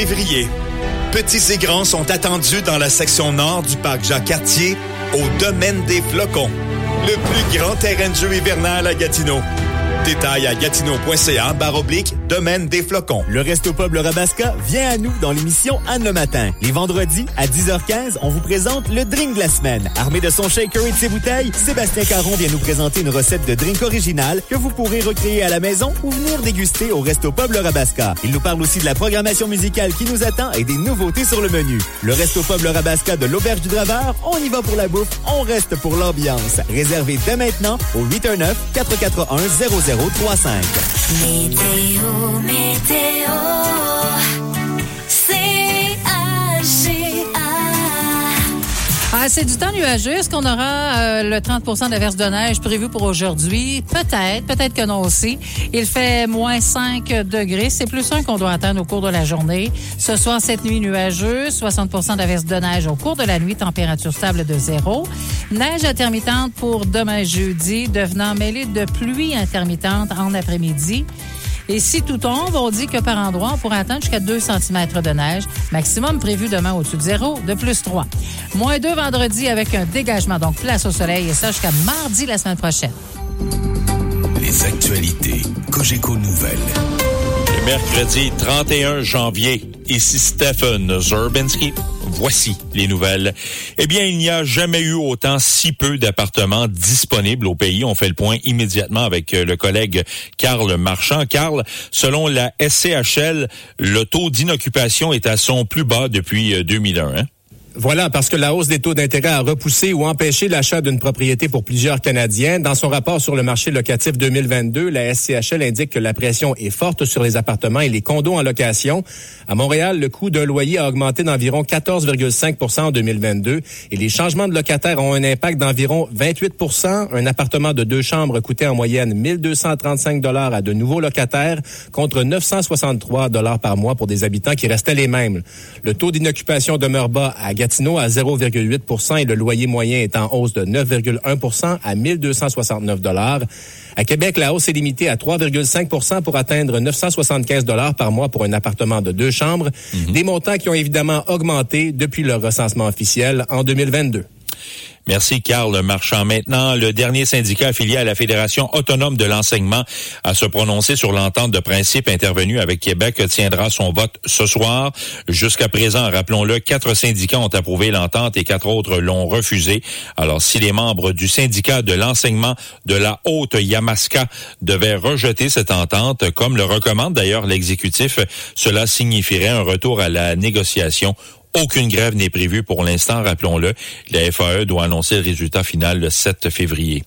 février. Petits et grands sont attendus dans la section nord du parc Jacques-Cartier au domaine des flocons. Le plus grand terrain de jeu hivernal à Gatineau. Détails à gatineau.ca barre oblique domaine des flocons. Le Resto Pub Le Rabasca vient à nous dans l'émission Anne le matin. Les vendredis, à 10h15, on vous présente le drink de la semaine. Armé de son shaker et de ses bouteilles, Sébastien Caron vient nous présenter une recette de drink originale que vous pourrez recréer à la maison ou venir déguster au Resto Pub Le Rabasca. Il nous parle aussi de la programmation musicale qui nous attend et des nouveautés sur le menu. Le Resto Pub Le Rabasca de l'Auberge du Draveur, on y va pour la bouffe, on reste pour l'ambiance. Réservé dès maintenant au 819 441 0035. Ah, c'est du temps nuageux. Est-ce qu'on aura euh, le 30% d'averse de neige prévu pour aujourd'hui? Peut-être, peut-être que non aussi. Il fait moins 5 degrés. C'est plus un qu'on doit atteindre au cours de la journée. Ce soir, cette nuit nuageuse, 60% d'averse de neige au cours de la nuit, température stable de zéro. Neige intermittente pour demain jeudi, devenant mêlée de pluie intermittente en après-midi. Et si tout tombe, on dit que par endroit, on pourrait atteindre jusqu'à 2 cm de neige. Maximum prévu demain au-dessus de zéro, de plus 3. Moins 2 vendredi avec un dégagement, donc place au soleil, et ça jusqu'à mardi la semaine prochaine. Les actualités Cogeco Nouvelles. Mercredi 31 janvier, ici Stephen Zerbinski. voici les nouvelles. Eh bien, il n'y a jamais eu autant si peu d'appartements disponibles au pays. On fait le point immédiatement avec euh, le collègue Karl Marchand. Karl, selon la SCHL, le taux d'inoccupation est à son plus bas depuis euh, 2001. hein? Voilà, parce que la hausse des taux d'intérêt a repoussé ou empêché l'achat d'une propriété pour plusieurs Canadiens. Dans son rapport sur le marché locatif 2022, la SCHL indique que la pression est forte sur les appartements et les condos en location. À Montréal, le coût d'un loyer a augmenté d'environ 14,5% en 2022 et les changements de locataires ont un impact d'environ 28% Un appartement de deux chambres coûtait en moyenne 1235 dollars à de nouveaux locataires contre 963 dollars par mois pour des habitants qui restaient les mêmes. Le taux d'inoccupation demeure bas à Gatineau à 0,8% et le loyer moyen est en hausse de 9,1% à 1269 dollars. À Québec, la hausse est limitée à 3,5% pour atteindre 975 dollars par mois pour un appartement de deux chambres, des montants qui ont évidemment augmenté depuis le recensement officiel en 2022. Merci, Carl Marchand. Maintenant, le dernier syndicat affilié à la Fédération autonome de l'enseignement à se prononcer sur l'entente de principe intervenue avec Québec tiendra son vote ce soir. Jusqu'à présent, rappelons-le, quatre syndicats ont approuvé l'entente et quatre autres l'ont refusé. Alors, si les membres du syndicat de l'enseignement de la Haute-Yamaska devaient rejeter cette entente, comme le recommande d'ailleurs l'exécutif, cela signifierait un retour à la négociation aucune grève n'est prévue pour l'instant, rappelons-le. La FAE doit annoncer le résultat final le 7 février.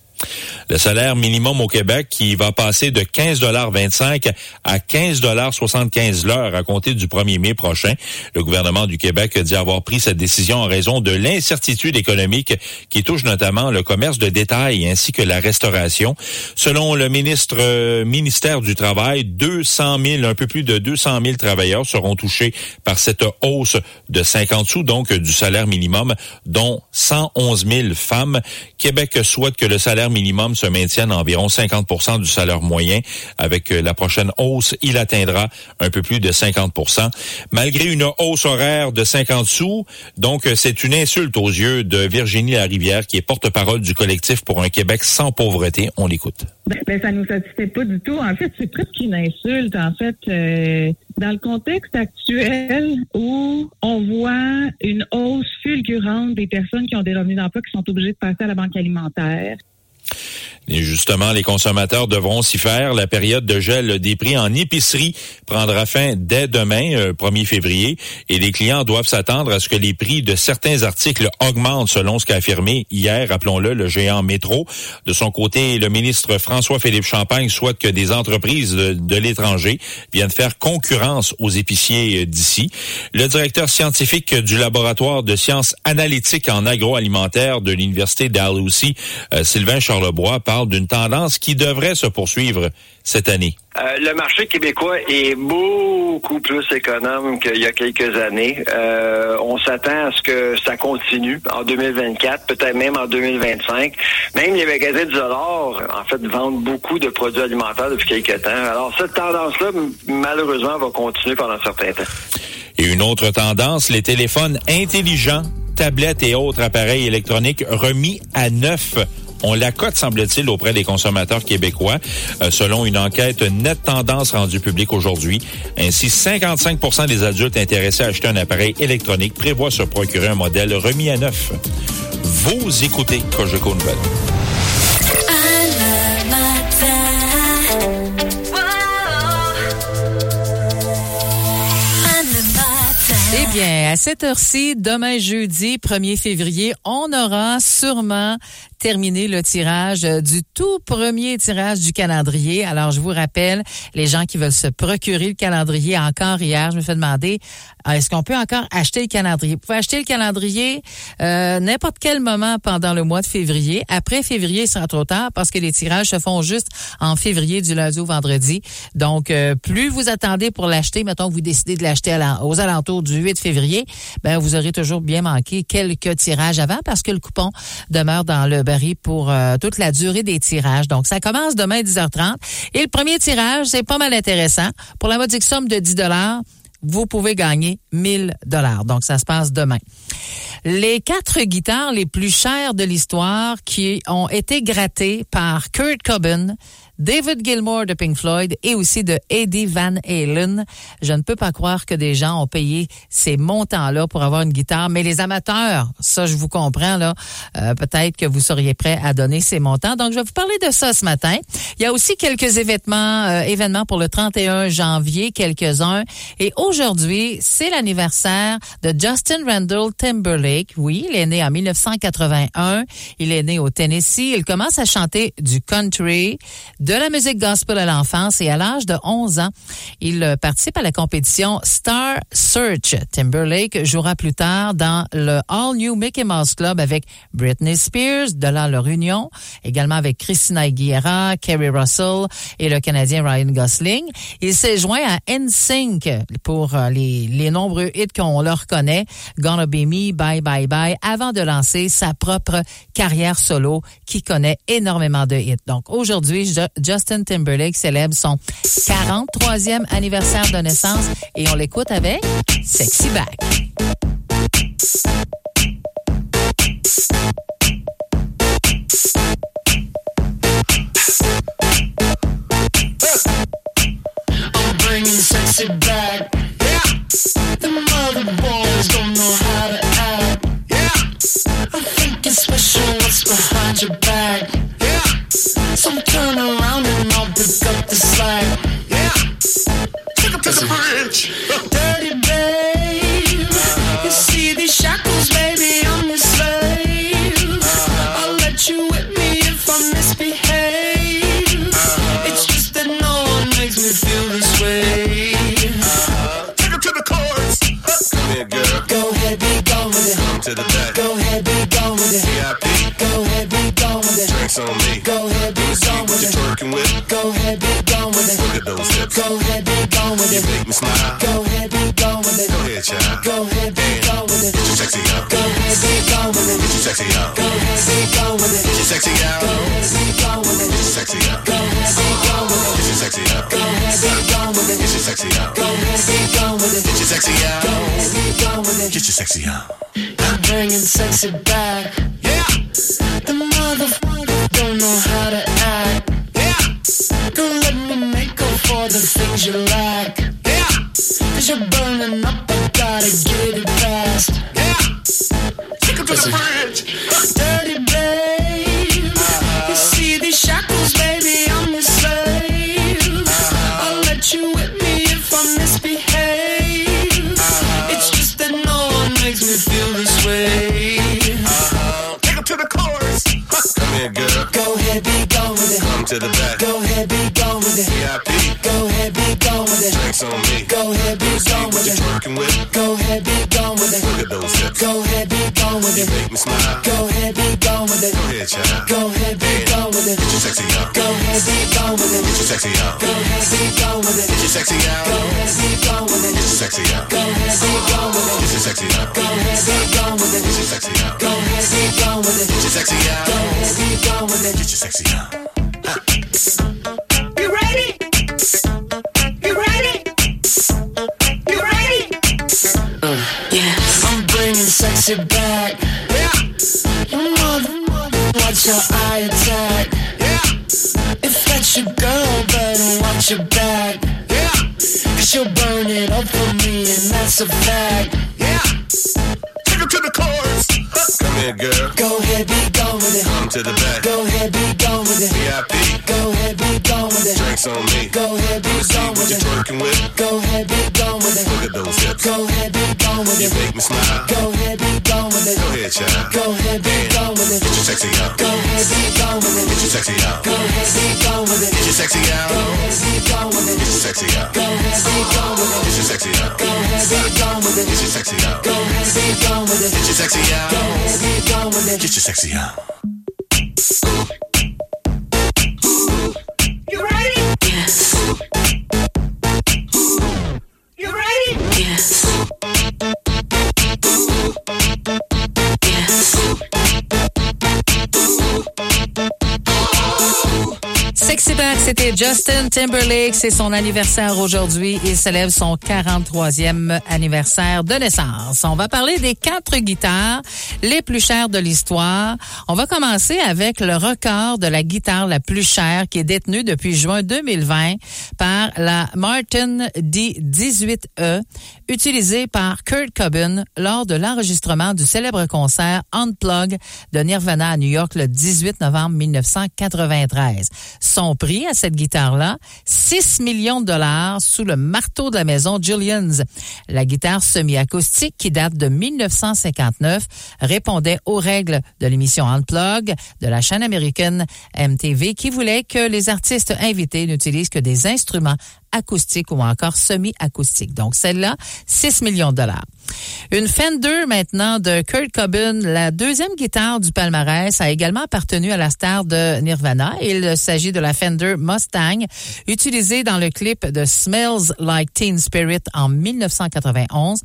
Le salaire minimum au Québec qui va passer de 15,25 à 15,75 l'heure à compter du 1er mai prochain. Le gouvernement du Québec dit avoir pris cette décision en raison de l'incertitude économique qui touche notamment le commerce de détail ainsi que la restauration. Selon le ministre euh, ministère du Travail, 200 000, un peu plus de 200 000 travailleurs seront touchés par cette hausse de 50 sous, donc du salaire minimum, dont 111 000 femmes. Québec souhaite que le salaire minimum se maintienne à environ 50 du salaire moyen. Avec euh, la prochaine hausse, il atteindra un peu plus de 50 Malgré une hausse horaire de 50 sous, donc euh, c'est une insulte aux yeux de Virginie Larivière, qui est porte-parole du collectif pour un Québec sans pauvreté. On l'écoute. Ben, ben, ça nous satisfait pas du tout. En fait, c'est presque une insulte. En fait, euh, dans le contexte actuel où on voit une hausse fulgurante des personnes qui ont des revenus d'emploi qui sont obligées de passer à la banque alimentaire. Et justement, les consommateurs devront s'y faire. La période de gel des prix en épicerie prendra fin dès demain, euh, 1er février, et les clients doivent s'attendre à ce que les prix de certains articles augmentent selon ce qu'a affirmé hier, rappelons-le, le géant Métro. De son côté, le ministre François-Philippe Champagne souhaite que des entreprises de, l'étranger viennent faire concurrence aux épiciers euh, d'ici. Le directeur scientifique du laboratoire de sciences analytiques en agroalimentaire de l'Université d'Dalhousie, euh, Sylvain Charlebois, parle d'une tendance qui devrait se poursuivre cette année. Euh, le marché québécois est beaucoup plus économe qu'il y a quelques années. Euh, on s'attend à ce que ça continue en 2024, peut-être même en 2025. Même les magasins du dollar, en fait, vendent beaucoup de produits alimentaires depuis quelques temps. Alors, cette tendance-là, malheureusement, va continuer pendant un certain temps. Et une autre tendance, les téléphones intelligents, tablettes et autres appareils électroniques remis à neuf. On la cote, semble-t-il, auprès des consommateurs québécois, euh, selon une enquête Net Tendance rendue publique aujourd'hui. Ainsi, 55% des adultes intéressés à acheter un appareil électronique prévoient se procurer un modèle remis à neuf. Vous écoutez Cogeco Nouvelle. Eh bien, à cette heure-ci, demain jeudi 1er février, on aura sûrement terminé le tirage du tout premier tirage du calendrier. Alors, je vous rappelle, les gens qui veulent se procurer le calendrier encore hier, je me fais demander, euh, est-ce qu'on peut encore acheter le calendrier? Vous pouvez acheter le calendrier euh, n'importe quel moment pendant le mois de février. Après février, il sera trop tard parce que les tirages se font juste en février du lundi au vendredi. Donc, euh, plus vous attendez pour l'acheter, mettons que vous décidez de l'acheter aux alentours du 8 février, ben vous aurez toujours bien manqué quelques tirages avant parce que le coupon demeure dans le baril pour euh, toute la durée des tirages. Donc, ça commence demain à 10h30. Et le premier tirage, c'est pas mal intéressant. Pour la modique somme de 10 vous pouvez gagner 1000 dollars. Donc, ça se passe demain. Les quatre guitares les plus chères de l'histoire qui ont été grattées par Kurt Cobain David Gilmour de Pink Floyd et aussi de Eddie Van Halen. Je ne peux pas croire que des gens ont payé ces montants-là pour avoir une guitare, mais les amateurs, ça je vous comprends là, euh, peut-être que vous seriez prêts à donner ces montants. Donc je vais vous parler de ça ce matin. Il y a aussi quelques événements, euh, événements pour le 31 janvier, quelques-uns. Et aujourd'hui, c'est l'anniversaire de Justin Randall Timberlake. Oui, il est né en 1981. Il est né au Tennessee. Il commence à chanter du country, la musique gospel à l'enfance et à l'âge de 11 ans, il euh, participe à la compétition Star Search. Timberlake jouera plus tard dans le All New Mickey Mouse Club avec Britney Spears, de là leur union, également avec Christina Aguilera, Kerry Russell et le Canadien Ryan Gosling. Il s'est joint à NSYNC pour euh, les, les nombreux hits qu'on leur connaît, Gonna Be Me, Bye Bye Bye, avant de lancer sa propre carrière solo qui connaît énormément de hits. Donc aujourd'hui, Ju- Justin Timberlake célèbre son 43e anniversaire de naissance et on l'écoute avec Sexy Back. I'm bringing sexy back. Yeah. The mother boys don't know how to act. Yeah. I think it's special what's behind your back. Yeah. So turn around and I'll pick up the slack. Yeah. Take up to the bridge. Dirty babe. You see these shackles, baby, I'm your slave. I'll let you whip me if I misbehave. It's just that no one makes me feel this way. Take her to the chorus. Come here, girl. Go ahead, be gone with it. Come to the back. Go ahead, be gone with it. VIP. Go ahead, be gone with it. Drinks on me. Go ahead, with it. twerking with. Go ahead, be gone with it. Look at those hips. Go ahead, be gone with it. You make me smile. Go ahead, be gone with it. Go ahead, child. Go ahead, be gone with it. Get your sexy out. Go ahead, be gone with it. Get your sexy out. Go ahead, be gone with it. Get your sexy out. Go ahead, be gone with it. Get your sexy out. Go ahead, be gone with it. Get your sexy out. Go ahead, be gone with it. Get your sexy out. Go ahead, be gone with it. Get your sexy out. Go ahead, be gone with it. Get your sexy out. I'm bringing sexy back. Yeah. The motherfucker don't know how to act. Yeah. Don't let me make up for the things you lack. Yeah. Cause you're burning up, I gotta get it fast. Yeah. Take her to the bridge. Dirty ahead, be gone with it. Come to the back. Go ahead, be gone with it. VIP. Go ahead, be gone with it. Drinks on me. Go ahead, be gone with it. twerking with. Go ahead, be gone with it. Look at those hips. Go ahead, be gone with You it. make me smile. Go ahead, be gone with it. Go ahead, child. Go ahead, Go ahead, be gone with it. Get your sexy out. Go ahead, with it. Get your sexy out. Go ahead, gone with it. Get your sexy out. Go ahead, gone with it. Get your sexy out. Go ahead, gone with it. Get your sexy out. Go ahead, gone with it. Get your sexy out. Go ahead, be with it. Get your sexy out. You ready? You ready? You ready? yeah. I'm bringing sexy back. Yeah. Watch your eye attack. That's your girl, better watch your back. Yeah. Cause you'll burn it up for me, and that's a fact. Yeah. Take her to the chorus. Here, girl. Go ahead, be gone with it. Come to the back. Go ahead, be gone with it. VIP. Go ahead, be gone with it. Drinks on me. Go ahead, be gone with it. twerking with. Go ahead, be gone with it. Look at those hips. Go ahead, be gone with You it. make me smile. Go ahead, be gone with it. Go ahead, child. Go ahead, be gone with it. Get your sexy out. Go ahead, be gone with it. Get your sexy out. Go ahead, be gone with it. Get your sexy out. Go ahead, be gone with it. Get your sexy out. Go ahead, be gone with it. Get your sexy out. Go ahead, be gone with it. Get your sexy out. Go ahead, be gone with it. Get your sexy out. Go ahead, be gone with it. Get your sexy out. You ready? Yes. You ready? Yes. Sexy c'était Justin Timberlake. C'est son anniversaire aujourd'hui. Il célèbre son 43e anniversaire de naissance. On va parler des quatre guitares les plus chères de l'histoire. On va commencer avec le record de la guitare la plus chère qui est détenue depuis juin 2020 par la Martin D18E, utilisée par Kurt Cobain lors de l'enregistrement du célèbre concert Unplug de Nirvana à New York le 18 novembre 1993. Son prix à cette guitare-là, 6 millions de dollars sous le marteau de la maison Julian's. La guitare semi-acoustique qui date de 1959 répondait aux règles de l'émission Unplug de la chaîne américaine MTV qui voulait que les artistes invités n'utilisent que des instruments acoustiques ou encore semi-acoustiques. Donc celle-là, 6 millions de dollars. Une Fender maintenant de Kurt Cobain, la deuxième guitare du palmarès, a également appartenu à la star de Nirvana. Il s'agit de la Fender Mustang, utilisée dans le clip de Smells Like Teen Spirit en 1991.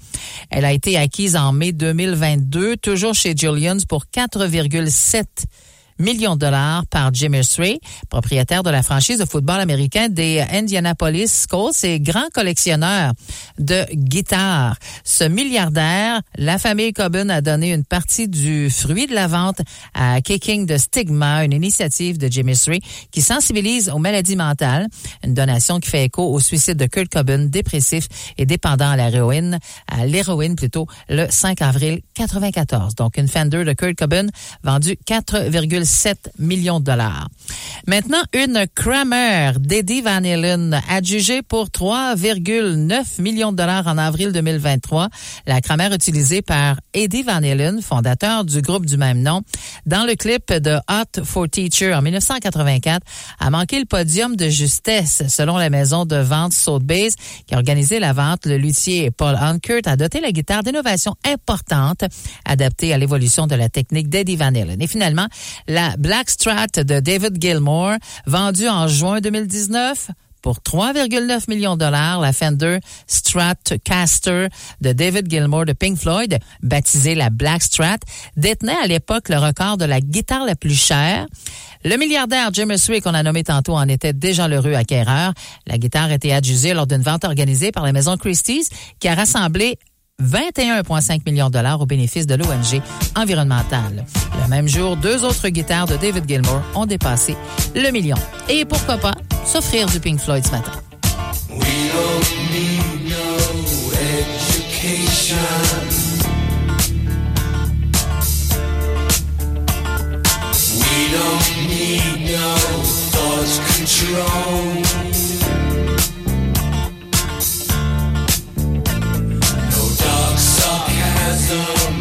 Elle a été acquise en mai 2022, toujours chez Julian's pour 4,7 millions de dollars par Jim Irsay, propriétaire de la franchise de football américain des Indianapolis Colts et grand collectionneur de guitares. Ce milliardaire, la famille Cobain a donné une partie du fruit de la vente à Kicking the Stigma, une initiative de Jim Irsay qui sensibilise aux maladies mentales, une donation qui fait écho au suicide de Kurt Cobain, dépressif et dépendant à l'héroïne, à l'héroïne plutôt, le 5 avril 94. Donc une Fender de Kurt Cobain vendue 4,7 millions de dollars. Maintenant, une Kramer d'Eddie Van Halen adjugée pour 3,9 millions de dollars en avril 2023. La Kramer utilisée par Eddie Van Halen, fondateur du groupe du même nom, dans le clip de Hot for Teacher en 1984, a manqué le podium de justesse selon la maison de vente Sotheby's qui a organisé la vente. Le luthier Paul Unkert a doté la guitare d'innovations importantes adaptées à l'évolution de la technique d'Eddie Van Halen. Et finalement, la Black Strat de David Gilmour, vendue en juin 2019 pour 3,9 millions de dollars, la Fender Stratocaster de David Gilmour de Pink Floyd, baptisée la Black Strat, détenait à l'époque le record de la guitare la plus chère. Le milliardaire Jim Irsay, qu'on a nommé tantôt, en était déjà l'heureux acquéreur. La guitare a été adjugée lors d'une vente organisée par la maison Christie's, qui a rassemblé 21,5 millions de dollars au bénéfice de l'ONG environnementale. Le même jour, deux autres guitares de David Gilmour ont dépassé le million. Et pourquoi pas s'offrir du Pink Floyd ce matin. We don't need no education. We don't need no thought control. some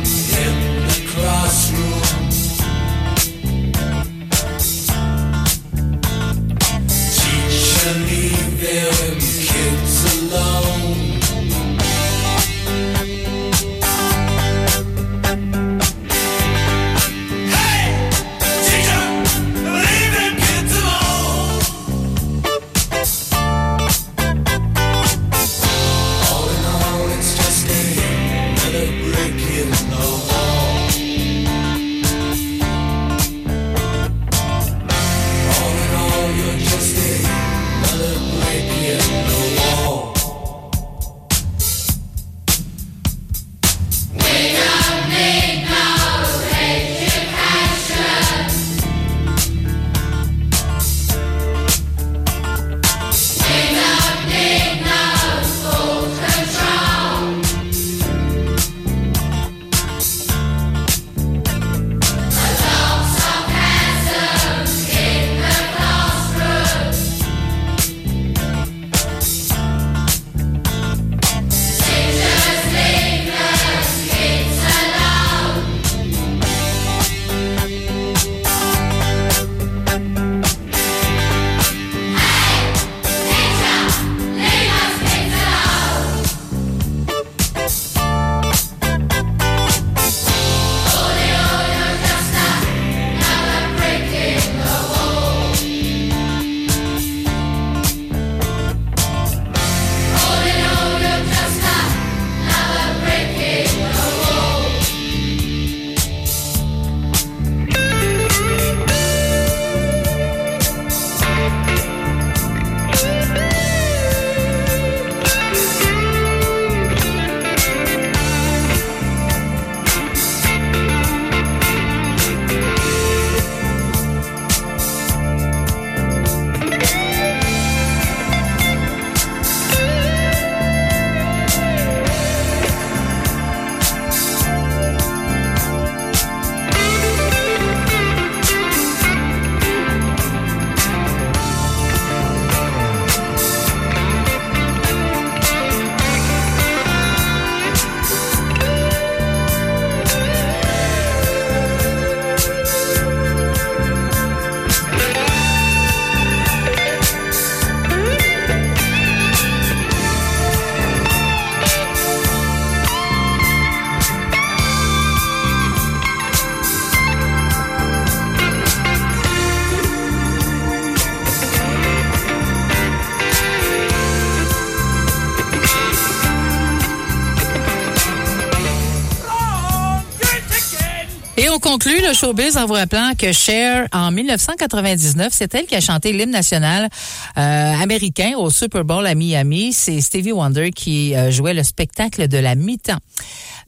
conclut le showbiz en vous rappelant que Cher, en 1999, c'est elle qui a chanté l'hymne national euh, américain au Super Bowl à Miami. C'est Stevie Wonder qui euh, jouait le spectacle de la mi-temps.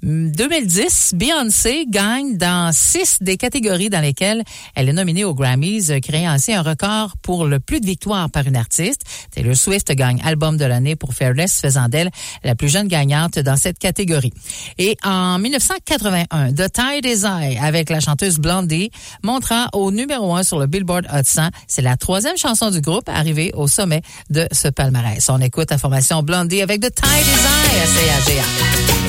2010, Beyoncé gagne dans six des catégories dans lesquelles elle est nominée aux Grammys, euh, créant ainsi un record pour le plus de victoires par une artiste. Taylor Swift gagne album de l'année pour Fearless, faisant d'elle la plus jeune gagnante dans cette catégorie. Et en 1981, The Tide is High avec la chanteuse Blondie montra au numéro un sur le Billboard Hot 100. C'est la troisième chanson du groupe arrivée au sommet de ce palmarès. On écoute la formation Blondie avec The Tide is High à CAGA.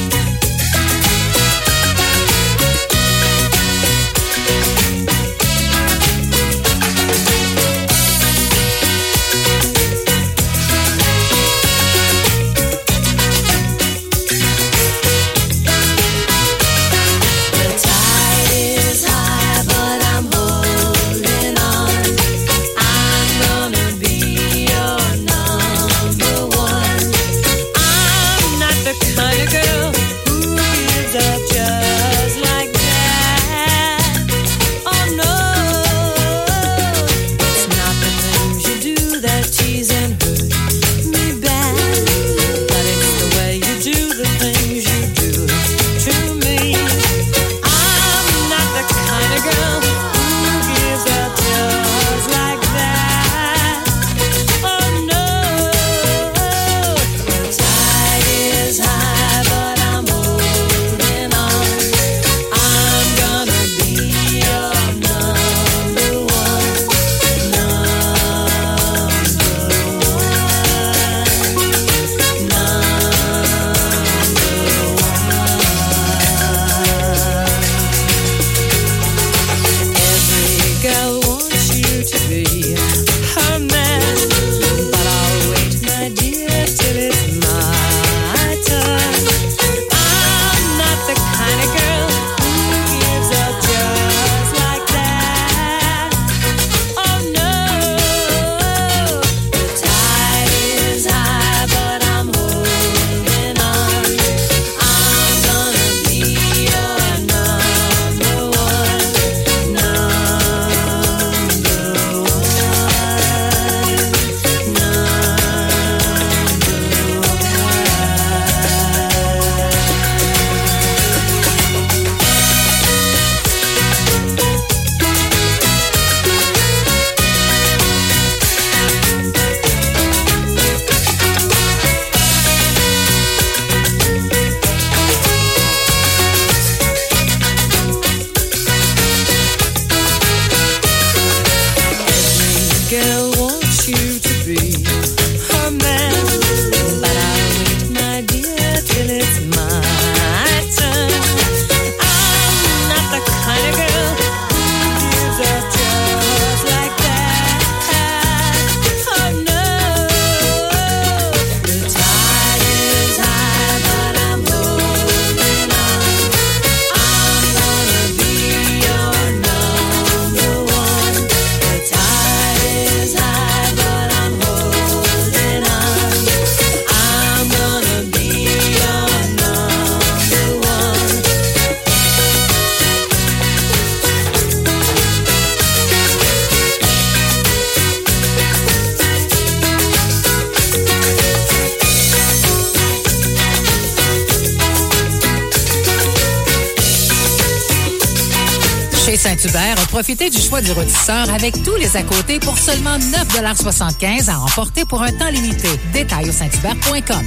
Avec tous les à côté pour seulement 9,75 à emporter pour un temps limité. Détail au saint-hubert.com.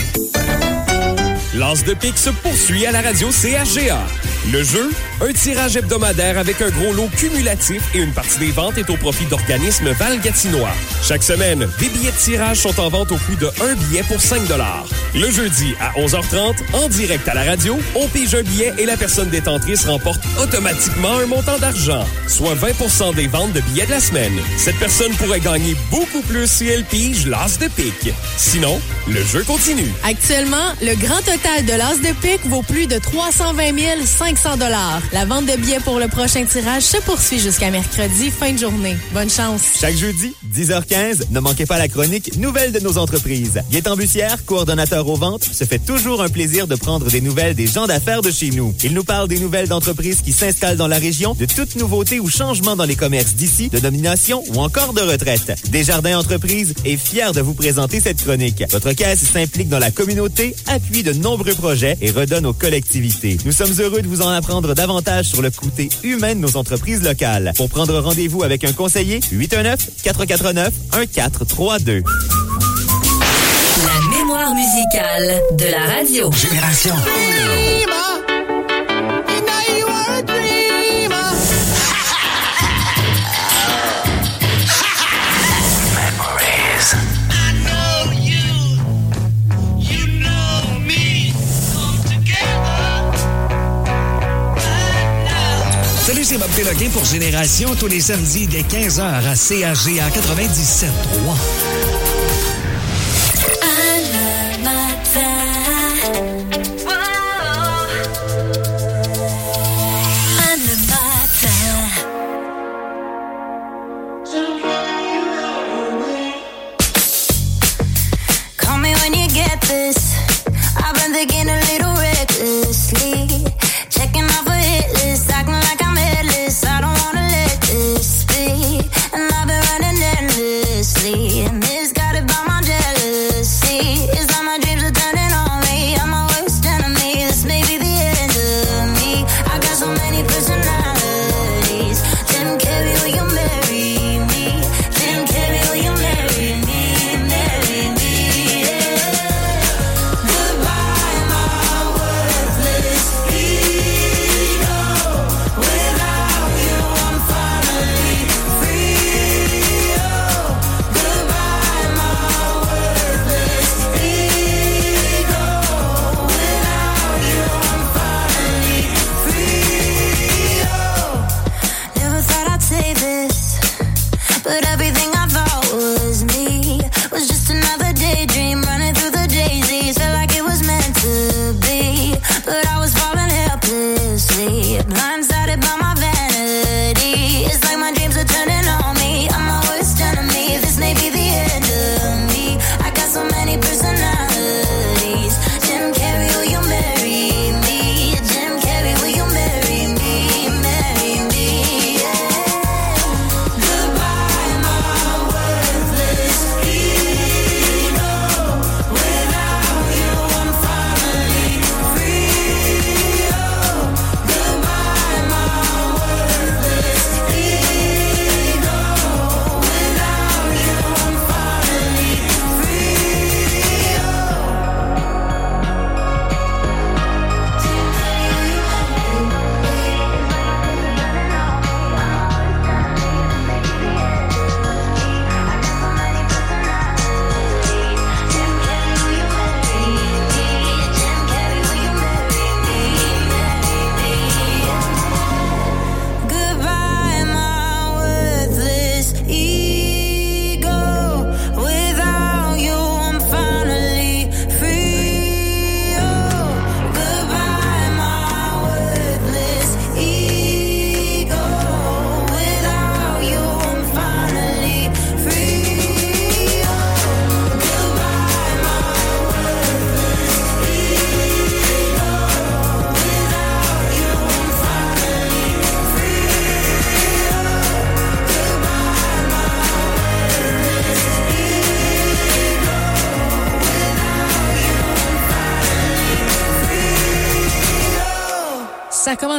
L'As de pique se poursuit à la radio CHGA. Le jeu, un tirage hebdomadaire avec un gros lot cumulatif et une partie des ventes est au profit d'organismes Val-Gatinois. Chaque semaine, des billets de tirage sont en vente au prix de un billet pour 5 Le jeudi à 11h30, en direct à la radio, on pige un billet et la personne détentrice remporte automatiquement un montant d'argent, soit 20% des ventes de billets de la semaine. Cette personne pourrait gagner beaucoup plus si elle pige l'As de pique. Sinon, le jeu continue. Actuellement, le grand total de l'as de pique vaut plus de 320 500 dollars. La vente de billets pour le prochain tirage se poursuit jusqu'à mercredi, fin de journée. Bonne chance. Chaque jeudi, 10h15, ne manquez pas la chronique Nouvelles de nos entreprises. Gaétan Bussière, coordonnateur aux ventes, se fait toujours un plaisir de prendre des nouvelles des gens d'affaires de chez nous. Il nous parle des nouvelles d'entreprises qui s'installent dans la région, de toutes nouveautés ou changements dans les commerces d'ici, de nomination ou encore de retraite. Desjardins Entreprises est fier de vous présenter cette chronique. Votre caisse s'implique dans la communauté, appuie de nombreux projets et redonne aux collectivités. Nous sommes heureux de vous en apprendre davantage sur le côté humain de nos entreprises locales. Pour prendre rendez-vous avec un conseiller, 819-449-1432. La mémoire musicale de la radio. Génération. Salut, c'est Bob Péloquin pour Génération tous les samedis dès 15h à CAGA 97.3.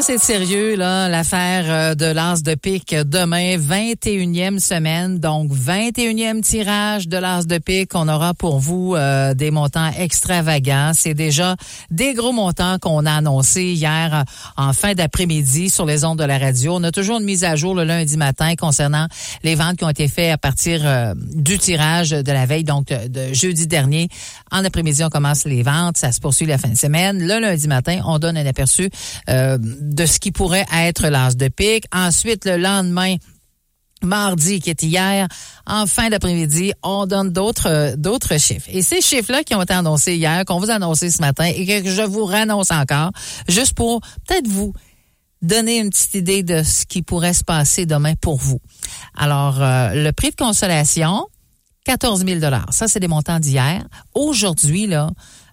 être sérieux, là, l'affaire euh, de l'As de pique demain, 21e semaine, donc 21e tirage de l'As de pique. On aura pour vous euh, des montants extravagants. C'est déjà des gros montants qu'on a annoncés hier euh, en fin d'après-midi sur les ondes de la radio. On a toujours une mise à jour le lundi matin concernant les ventes qui ont été faites à partir du tirage de la veille, donc de jeudi dernier. En après-midi, on commence les ventes. Ça se poursuit la fin de semaine. Le lundi matin, on donne un aperçu euh, de ce qui pourrait être l'as de pique. Ensuite, le lendemain, mardi, qui était hier, en fin d'après-midi, on donne d'autres euh, d'autres chiffres. Et ces chiffres-là qui ont été annoncés hier, qu'on vous a annoncés ce matin et que je vous réannonce encore, juste pour peut-être vous donner une petite idée de ce qui pourrait se passer demain pour vous. Alors, euh, le prix de consolation, 14 000 Ça, c'est des montants d'hier. Aujourd'hui, là,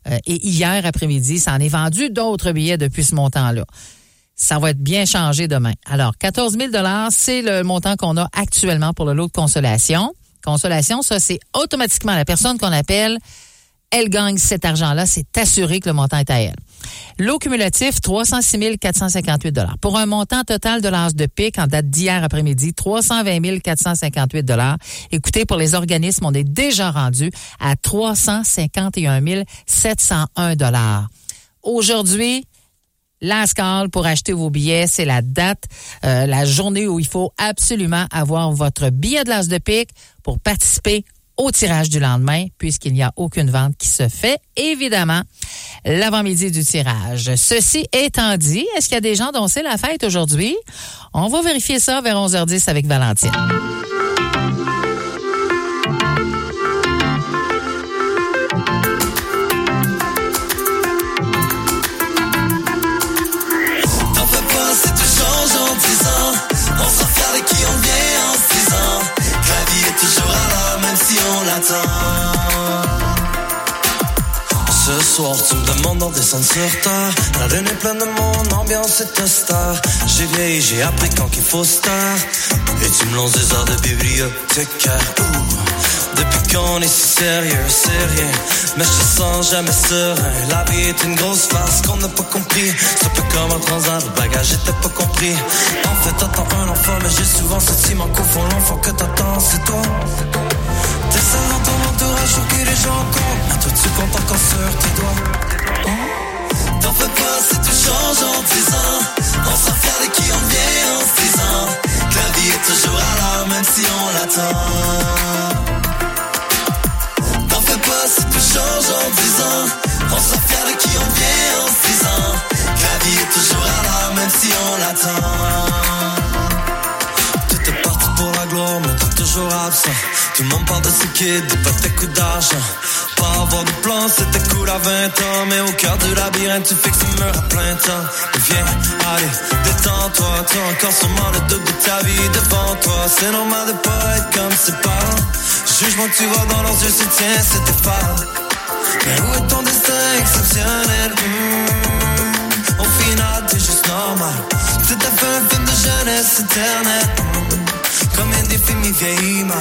euh, et hier après-midi, ça en est vendu d'autres billets depuis ce montant-là. Ça va être bien changé demain. Alors, 14 000 c'est le montant qu'on a actuellement pour le lot de consolation. Consolation, ça, c'est automatiquement la personne qu'on appelle, elle gagne cet argent-là. C'est assuré que le montant est à elle. Lot cumulatif, 306 458 Pour un montant total de l'âge de pic en date d'hier après-midi, 320 458 Écoutez, pour les organismes, on est déjà rendu à 351 701 Aujourd'hui, Last call pour acheter vos billets, c'est la date, euh, la journée où il faut absolument avoir votre billet de l'as de pique pour participer au tirage du lendemain, puisqu'il n'y a aucune vente qui se fait, évidemment, l'avant-midi du tirage. Ceci étant dit, est-ce qu'il y a des gens dont c'est la fête aujourd'hui? On va vérifier ça vers 11h10 avec Valentine. Ce soir, tu me demandes d'en descendre sur terre. La lune est pleine de monde, ambiance est star. J'ai vieilli, j'ai appris quand qu'il faut se taire. Et tu me lances des heures de bibliothécaire. Depuis qu'on est si sérieux, c'est rien. Mais je sens jamais serein. La vie est une grosse farce qu'on n'a pas compris. C'est un peu comme un transat, le bagage était pas compris. En fait, t'attends un enfant, mais j'ai souvent ce sentiment qu'au l'enfant que t'attends, c'est toi. T'es seul dans ton entourage, pour que les gens comptent. Mais toi, tu comptes encore sur tes doigts. T'en fais pas si tu changes en 10 ans. On s'en fier de qui on vient en 6 ans. Que la vie est toujours à l'heure, même si on l'attend. T'en fais pas si tu changes en 10 ans. On s'en fier de qui on vient en 6 ans. Que la vie est toujours à l'heure, même si on l'attend. Mais t'es toujours absent. Tout le monde parle de ses kids, d'hypothèques ou d'argent. Pas avoir de plan, c'était cool à 20 ans. Mais au cœur du labyrinthe, tu fixes le mur à plein temps. Mais viens, allez, détends-toi. T'as encore sûrement le double de ta vie devant toi. C'est normal de pas être comme ses parents. Jugement tu vois dans leurs yeux, c'est tiens, c'était pas. Mais où est ton destin exceptionnel? Hmm, Au final, t'es juste normal. C'était un film de jeunesse éternelle. Comme un il vieillit mal.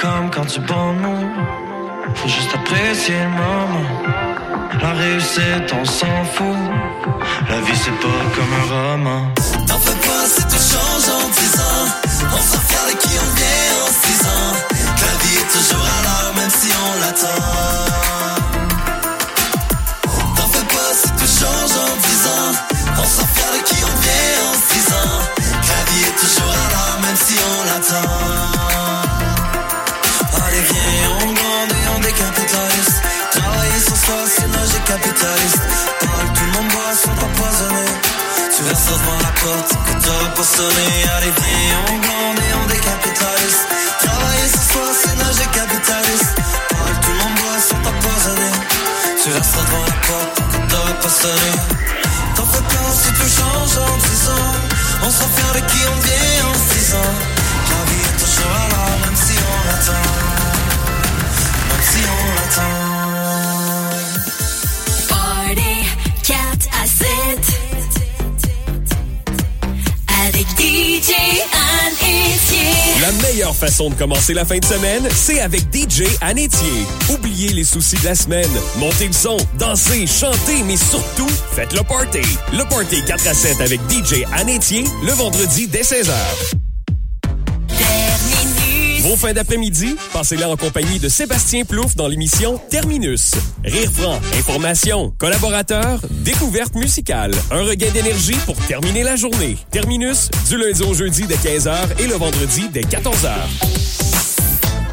Comme quand tu bonnes, faut juste apprécier le moment. La réussite, on s'en fout. La vie, c'est pas comme un roman. T'en fais pas si tu changes en 10 ans. On s'en fier de qui on vient en 6 ans. La vie est toujours à l'heure, même si on l'attend. Allez, viens, on on décapitaliste. Travailler sans soi, c'est logique capitaliste. Parle, tout le monde boit, sont empoisonnés. Tu verses devant la porte que t'aurais pas sonné. Allez, viens, on grandit, on décapitaliste. Travailler sans soi, c'est logique capitaliste. Parle, tout le monde boit, sont empoisonnés. Tu verses devant la porte que t'aurais pas sonné. T'en fais pas si tu changes en 10 ans. On s'en fier de qui on vient en 6 ans. La vie est toujours à l'heure, même si on l'attend. Même si on l'attend. Party 4 à 7 avec DJ Anne Etier. La meilleure façon de commencer la fin de semaine, c'est avec DJ Anétier. Oubliez les soucis de la semaine. Montez le son, dansez, chantez, mais surtout, faites le party. Le party 4 à 7 avec DJ Anétier, le vendredi dès 16h. Vos fins d'après-midi, passez-les en compagnie de Sébastien Plouffe dans l'émission Terminus. Rire franc, information, collaborateurs, découverte musicale. Un regain d'énergie pour terminer la journée. Terminus, du lundi au jeudi dès 15h et le vendredi dès 14h.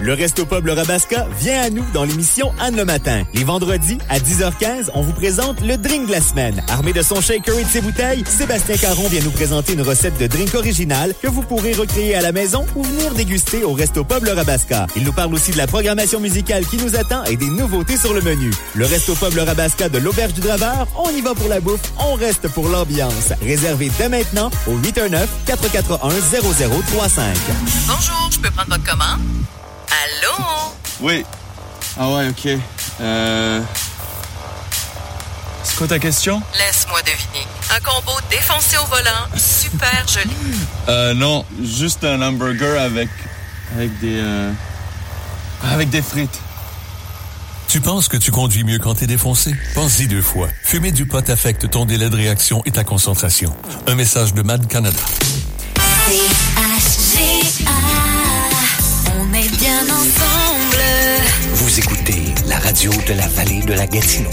Le Resto Pub Le Rabasca vient à nous dans l'émission Anne le matin. Les vendredis, à 10h15, on vous présente le drink de la semaine. Armé de son shaker et de ses bouteilles, Sébastien Caron vient nous présenter une recette de drink originale que vous pourrez recréer à la maison ou venir déguster au Resto Pub Le Rabasca. Il nous parle aussi de la programmation musicale qui nous attend et des nouveautés sur le menu. Le Resto Pub Le Rabasca de l'Auberge du Draveur, on y va pour la bouffe, on reste pour l'ambiance. Réservé dès maintenant au 819-441-0035. Bonjour, je peux prendre votre commande? Allô? Oui. Ah ouais, ok. Euh... C'est quoi ta question? Laisse-moi deviner. Un combo défoncé au volant, super joli. Euh, non, juste un hamburger avec... avec des... euh, avec des frites. Tu penses que tu conduis mieux quand t'es défoncé? Pense-y deux fois. Fumer du pot affecte ton délai de réaction et ta concentration. Un message de MAD Canada. Radio de la vallée de la Gatineau.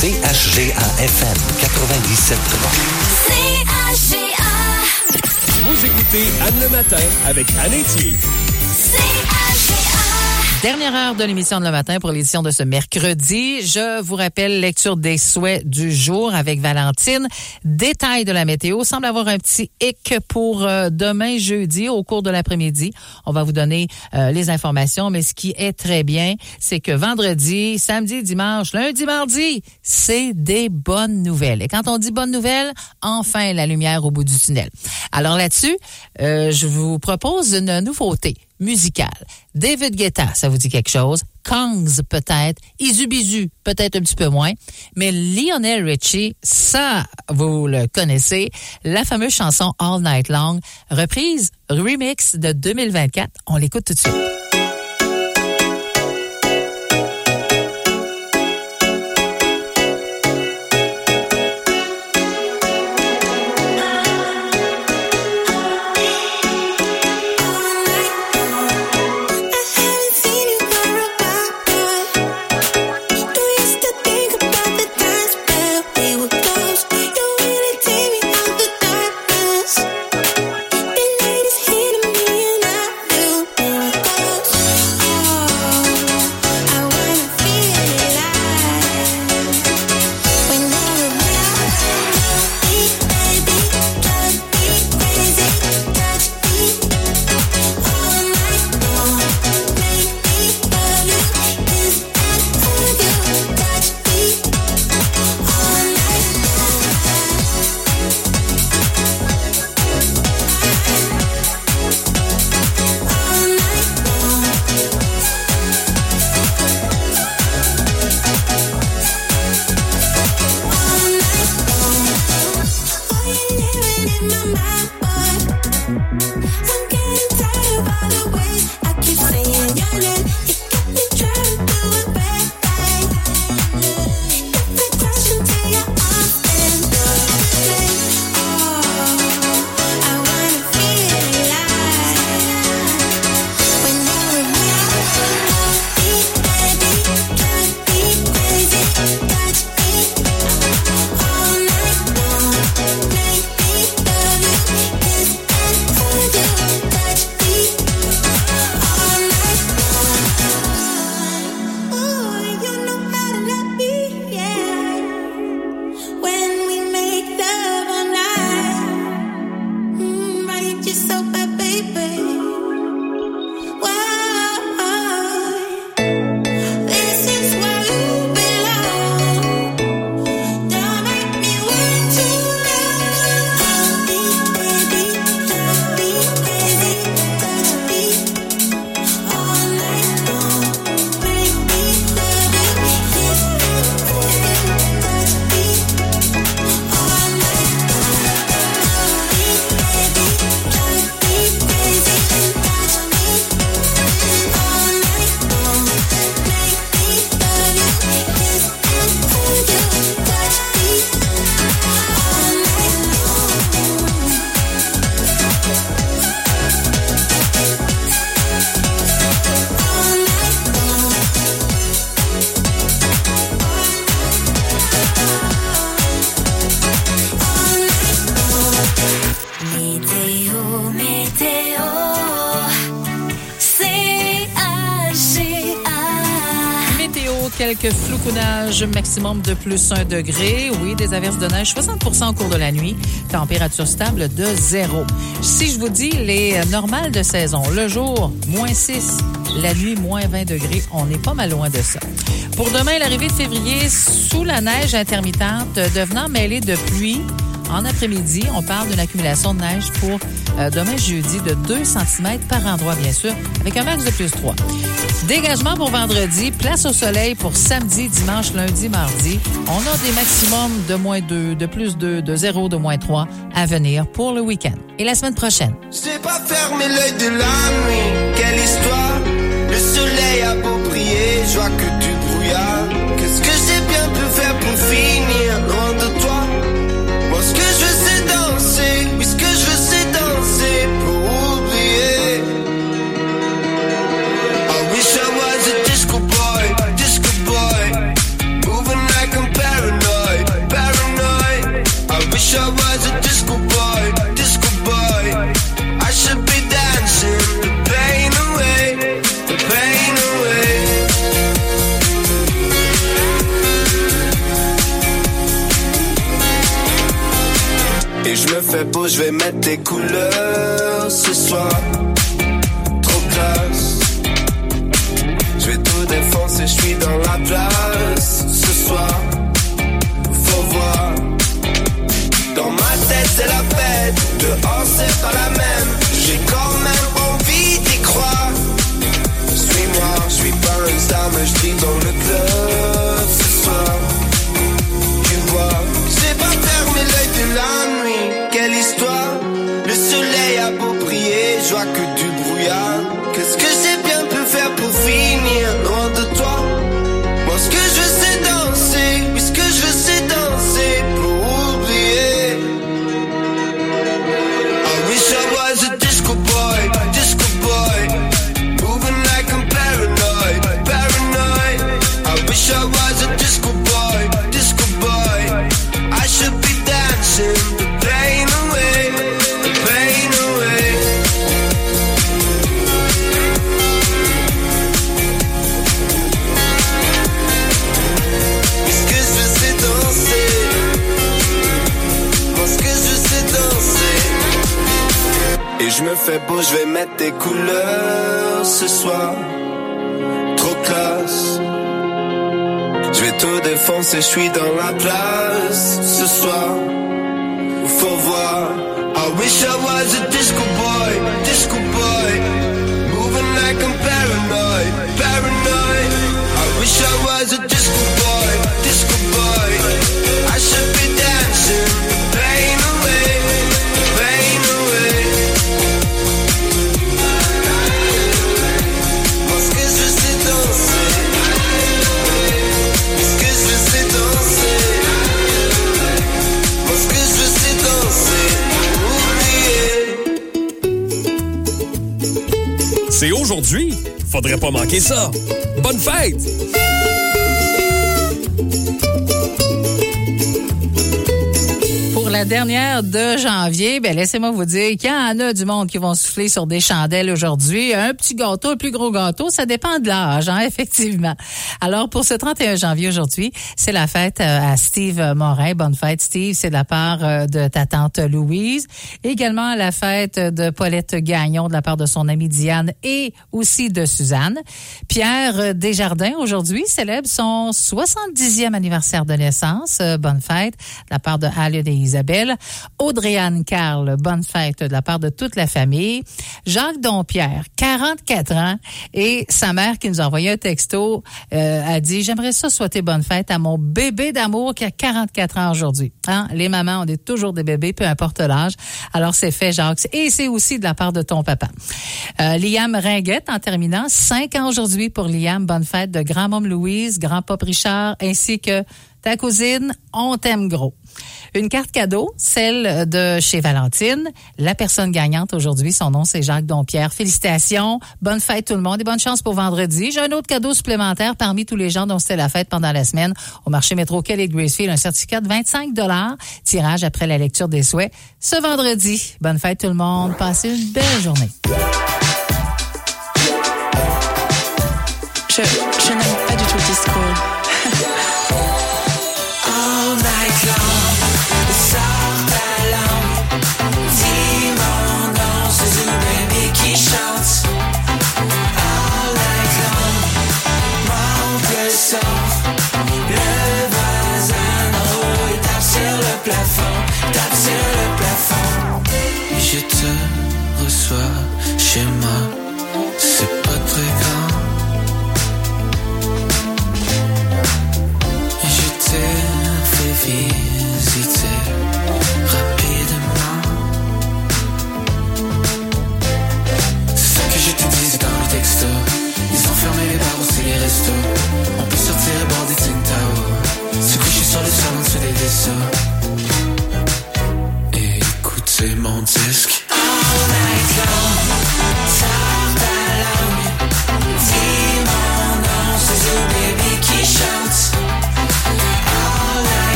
CHGA-FM 97.3. C-H-G-A, Vous écoutez Anne le matin avec Anne Etier. Dernière heure de l'émission de le matin pour l'édition de ce mercredi. Je vous rappelle lecture des souhaits du jour avec Valentine. Détail de la météo. Semble avoir un petit hic pour euh, demain jeudi au cours de l'après-midi. On va vous donner euh, les informations, mais ce qui est très bien, c'est que vendredi, samedi, dimanche, lundi, mardi, c'est des bonnes nouvelles. Et quand on dit bonnes nouvelles, enfin la lumière au bout du tunnel. Alors là-dessus, euh, je vous propose une nouveauté David Guetta, ça vous dit quelque chose? Kongs, peut-être. Izubizu, peut-être un petit peu moins. Mais Lionel Richie, ça, vous le connaissez. La fameuse chanson All Night Long, reprise, remix de 2024. On l'écoute tout de suite. Maximum de plus 1 degré. Oui, des averses de neige 60% au cours de la nuit. Température stable de 0. Si je vous dis les normales de saison, le jour, moins 6, la nuit, moins 20 degrés, on n'est pas mal loin de ça. Pour demain, l'arrivée de février sous la neige intermittente devenant mêlée de pluie. En après-midi, on parle d'une accumulation de neige pour euh, demain jeudi de 2 cm par endroit, bien sûr, avec un max de plus 3. Dégagement pour vendredi, place au soleil pour samedi, dimanche, lundi, mardi. On a des maximums de moins 2, de plus 2, de 0, de moins 3 à venir pour le week-end. Et la semaine prochaine. J'ai pas fermé l'œil de la nuit. Quelle histoire Le soleil a beau briller, je vois que Je vais mettre des couleurs ce soir. Trop classe. Je vais tout défoncer, je suis dans la place mettre des couleurs ce soir. Trop classe. Je vais tout défoncer, je suis dans la place ce soir. Aujourd'hui. Faudrait pas manquer ça. Bonne fête! La dernière de janvier, ben laissez-moi vous dire qu'il y en a du monde qui vont souffler sur des chandelles aujourd'hui. Un petit gâteau, un plus gros gâteau, ça dépend de l'âge, hein, effectivement. Alors, pour ce 31 janvier aujourd'hui, c'est la fête euh, à Steve Morin. Bonne fête, Steve. C'est de la part euh, de ta tante Louise. Également la fête de Paulette Gagnon de la part de son amie Diane et aussi de Suzanne. Pierre Desjardins, aujourd'hui, célèbre son 70e anniversaire de naissance. Euh, Bonne fête de la part de Halid et Isabelle. Audrey-Anne Carl, bonne fête de la part de toute la famille. Jacques Dompierre, 44 ans, et sa mère qui nous a envoyé un texto euh, a dit, j'aimerais ça souhaiter bonne fête à mon bébé d'amour qui a 44 ans aujourd'hui. Hein? Les mamans, on est toujours des bébés, peu importe l'âge. Alors c'est fait, Jacques. Et c'est aussi de la part de ton papa. Euh, Liam Ringuette, en terminant, 5 ans aujourd'hui pour Liam. Bonne fête de grand-môme Louise, grand-pop Richard, ainsi que ta cousine, on t'aime gros. Une carte cadeau, celle de chez Valentine. La personne gagnante aujourd'hui, son nom c'est Jacques Dompierre. Félicitations, bonne fête tout le monde et bonne chance pour vendredi. J'ai un autre cadeau supplémentaire parmi tous les gens dont c'était la fête pendant la semaine au marché métro Kelly Gracefield, un certificat de 25 dollars, tirage après la lecture des souhaits ce vendredi. Bonne fête tout le monde, passez une belle journée. Je, je n'aime pas du tout. bounces.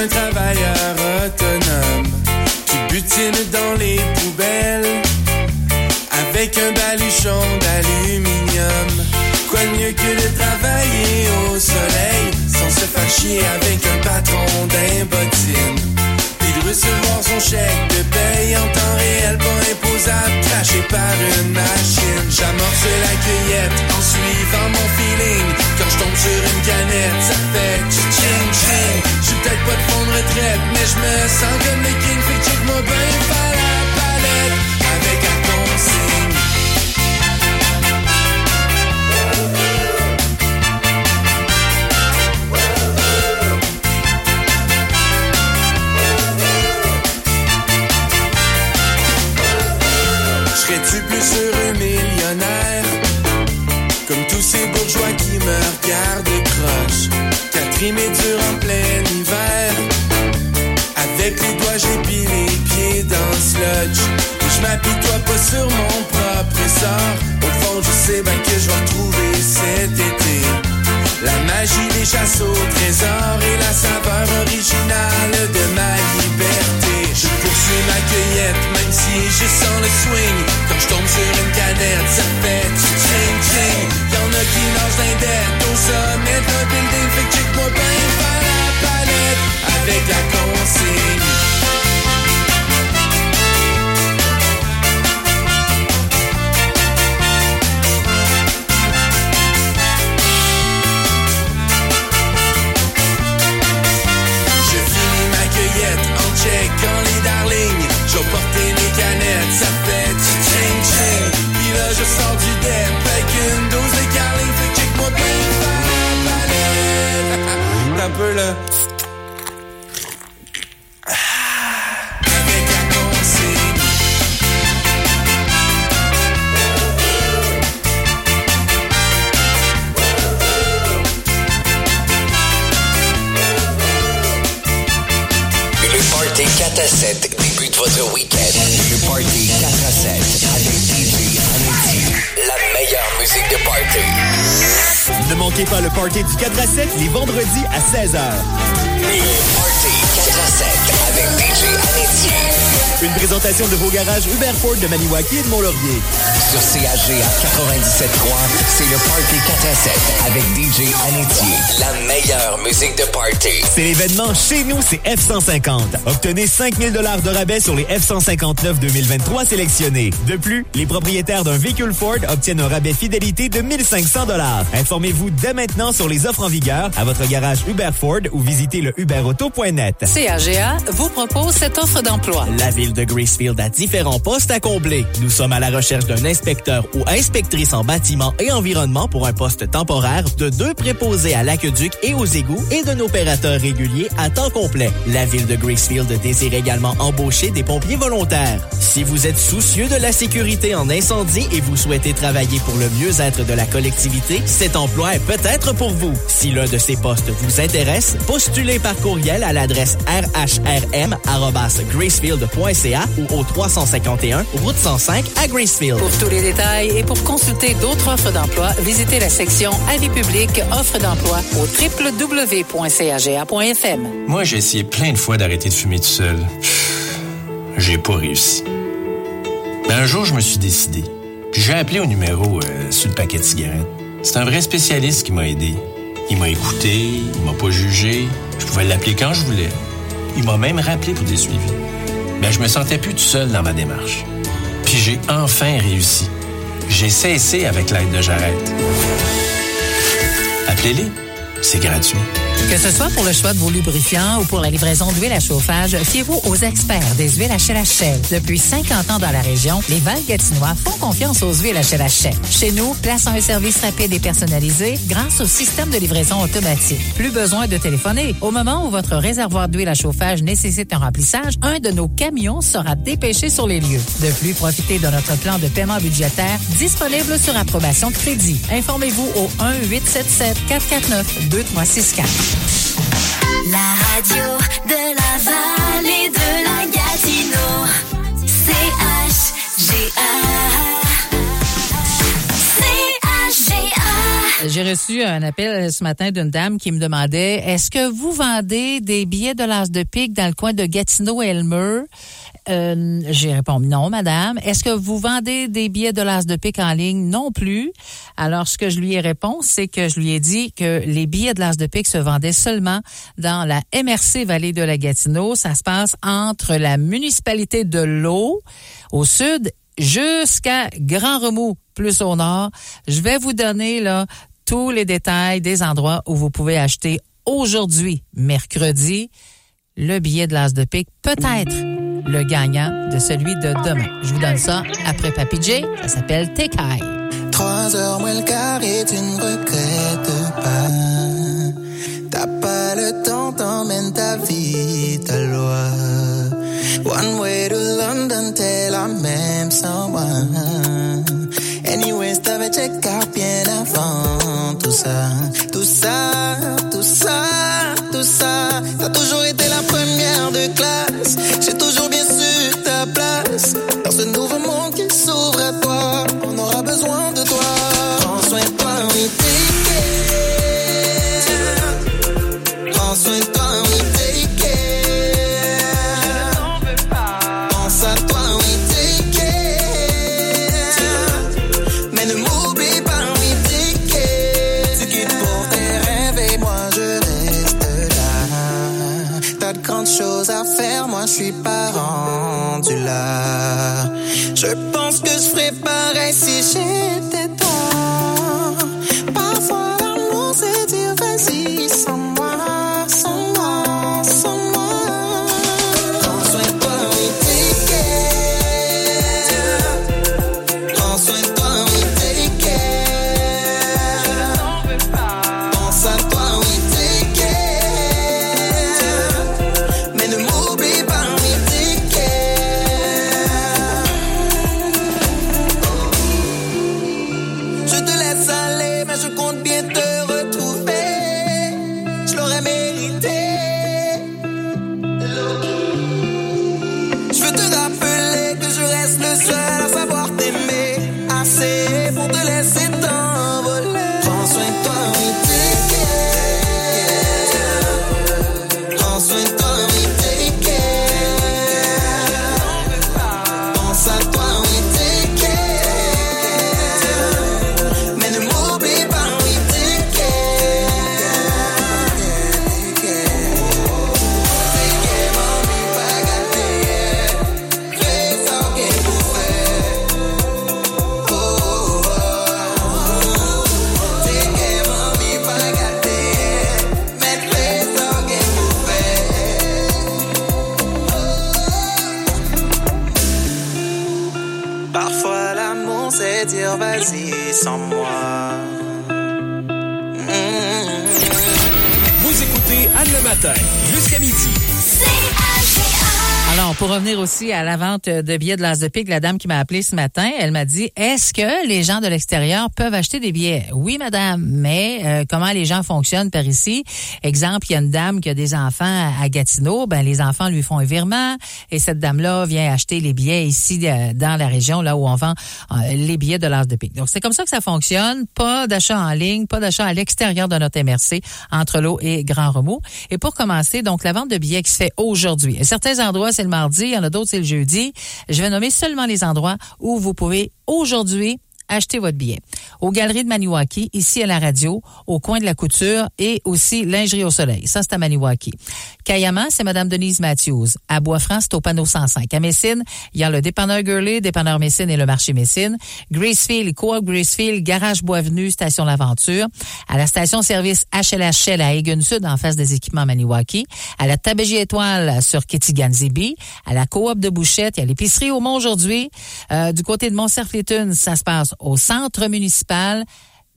Un travailleur autonome qui butine dans les poubelles avec un baluchon d'aluminium. Quoi de mieux que de travailler au soleil sans se faire chier avec un patron d'un bottine. Recevoir son chèque de paye en temps réel pas imposable craché par une machine. J'amorce la cueillette en suivant mon feeling. Quand je tombe sur une canette, ça fait ching ching. J'suis peut-être pas de fond de retraite, mais je me sens comme le king. Fait que check-moi bien heureux millionnaire. Comme tous ces bourgeois qui me regardent croche. Qu'à trimer dur en plein hiver. Avec les doigts j'ai pris les pieds dans le sludge Et je m'apitoie pas sur mon propre sort. Au fond je sais bien que je vais retrouver cet été. La magie des chasses au trésor Et la saveur originale de ma liberté poursuis ma même si je sens le swing. Quand je tombe sur une canette ça fait ching ching. Y'en a qui lancent l'indette au sommet d'un building. Fait que check-moi bien par la palette Avec la consigne là. Avec la consigne. Le Party 4 à 7 débute votre week-end. Le Party 4 à 7 avec DJ Anetti. La meilleure musique de party. Ne manquez pas le party du 4 à 7 les vendredis à 16h. Le Party 4 à 7 avec DJ. Une présentation de vos garages Hubert Ford de Maniwaki et de Mont-Laurier. Sur CAG à 97.3, c'est le Party 4 à 7 avec DJ Anetti. La meilleure musique de party. C'est l'événement chez nous, c'est F-150. Obtenez 5000 dollars de rabais sur les F-159 2023 sélectionnés. De plus, les propriétaires d'un véhicule Ford obtiennent un rabais fidélité de 1500 dollars. Informez-vous dès maintenant sur les offres en vigueur à votre garage Hubert Ford ou visitez le huberauto.net. Vous propose cette offre d'emploi. La ville de Gracefield a différents postes à combler. Nous sommes à la recherche d'un inspecteur ou inspectrice en bâtiment et environnement pour un poste temporaire, de deux préposés à l'aqueduc et aux égouts et d'un opérateur régulier à temps complet. La ville de Gracefield désire également embaucher des pompiers volontaires. Si vous êtes soucieux de la sécurité en incendie et vous souhaitez travailler pour le mieux-être de la collectivité, cet emploi est peut-être pour vous. Si l'un de ces postes vous intéresse, postulez par courriel à l'adresse rhrm.gracefield.ca ou au 351 route 105 à Gracefield. Pour tous les détails et pour consulter d'autres offres d'emploi, visitez la section Avis public offres d'emploi au www.caga.fm. Moi, j'ai essayé plein de fois d'arrêter de fumer tout seul. J'ai pas réussi. Mais un jour, je me suis décidé. Puis j'ai appelé au numéro euh, sur le paquet de cigarettes. C'est un vrai spécialiste qui m'a aidé. Il m'a écouté, il m'a pas jugé. Je pouvais l'appeler quand je voulais. Il m'a même rappelé pour des suivis. Mais je me sentais plus tout seul dans ma démarche. Puis j'ai enfin réussi. J'ai cessé avec l'aide de Jarrette. Appelez-les. C'est gratuit. Que ce soit pour le choix de vos lubrifiants ou pour la livraison d'huile à chauffage, fiez-vous aux experts des huiles HLHL. Depuis 50 ans dans la région, les Val-Gatinois font confiance aux huiles HLHL. Chez nous, plaçons un service rapide et personnalisé grâce au système de livraison automatique. Plus besoin de téléphoner. Au moment où votre réservoir d'huile à chauffage nécessite un remplissage, un de nos camions sera dépêché sur les lieux. De plus, profitez de notre plan de paiement budgétaire disponible sur approbation de crédit. Informez-vous au 1-877-449-2364. La radio de la vallée de la Gatineau. C-H-G-A. J'ai reçu un appel ce matin d'une dame qui me demandait est-ce que vous vendez des billets de l'As de pique dans le coin de Gatineau-Elmer euh, J'ai répondu non, madame. Est-ce que vous vendez des billets de l'As de pique en ligne? Non plus. Alors, ce que je lui ai répondu, c'est que je lui ai dit que les billets de l'As de pique se vendaient seulement dans la MRC Vallée de la Gatineau. Ça se passe entre la municipalité de l'eau au sud jusqu'à Grand Remous, plus au nord. Je vais vous donner là tous les détails des endroits où vous pouvez acheter aujourd'hui, mercredi, le billet de l'As de pique, peut-être le gagnant de celui de demain. Je vous donne ça après Papy J. Ça s'appelle Tekai. Trois heures moins le quart et tu ne regrettes pas. T'as pas le temps, t'emmènes ta vie, ta loi. One way to London, t'es la même sans moi. Anyways, t'avais check out bien avant tout ça. Tout ça, tout ça, tout ça. Je suis pas rendu là. Je pense que je ferais pareil si j'étais de billets de l'As de la dame qui m'a appelé ce matin, elle m'a dit, est-ce que les gens de l'extérieur peuvent acheter des billets? Oui, madame, mais euh, comment les gens fonctionnent par ici? Exemple, il y a une dame qui a des enfants à Gatineau, ben les enfants lui font un virement et cette dame-là vient acheter les billets ici euh, dans la région, là où on vend euh, les billets de l'As de pique. Donc, c'est comme ça que ça fonctionne. Pas d'achat en ligne, pas d'achat à l'extérieur de notre MRC, entre l'eau et Grand Remous. Et pour commencer, donc, la vente de billets qui se fait aujourd'hui. Certains endroits, c'est le mardi, il y en a d'autres, c'est le jeudi. Je vais nommer seulement les endroits où vous pouvez aujourd'hui acheter votre billet. aux Galeries de Maniwaki, ici à la radio, au coin de la couture et aussi lingerie au soleil. Ça, c'est à Maniwaki. Kayama, c'est Madame Denise Matthews. À Bois-Franc, c'est au panneau 105. À Messine, il y a le dépanneur Gurley, dépanneur Messine et le marché Messine. Gracefield, Coop Gracefield, Garage Boisvenu, Station L'Aventure. À la station-service HLHL à Egan Sud, en face des équipements Maniwaki. À la Tabagie Étoile sur Kitigan-Zibi. À la Coop de Bouchette. Il y a l'épicerie au Mont aujourd'hui. Euh, du côté de Mont-Cerf-les-Tunes, ça se passe au centre municipal,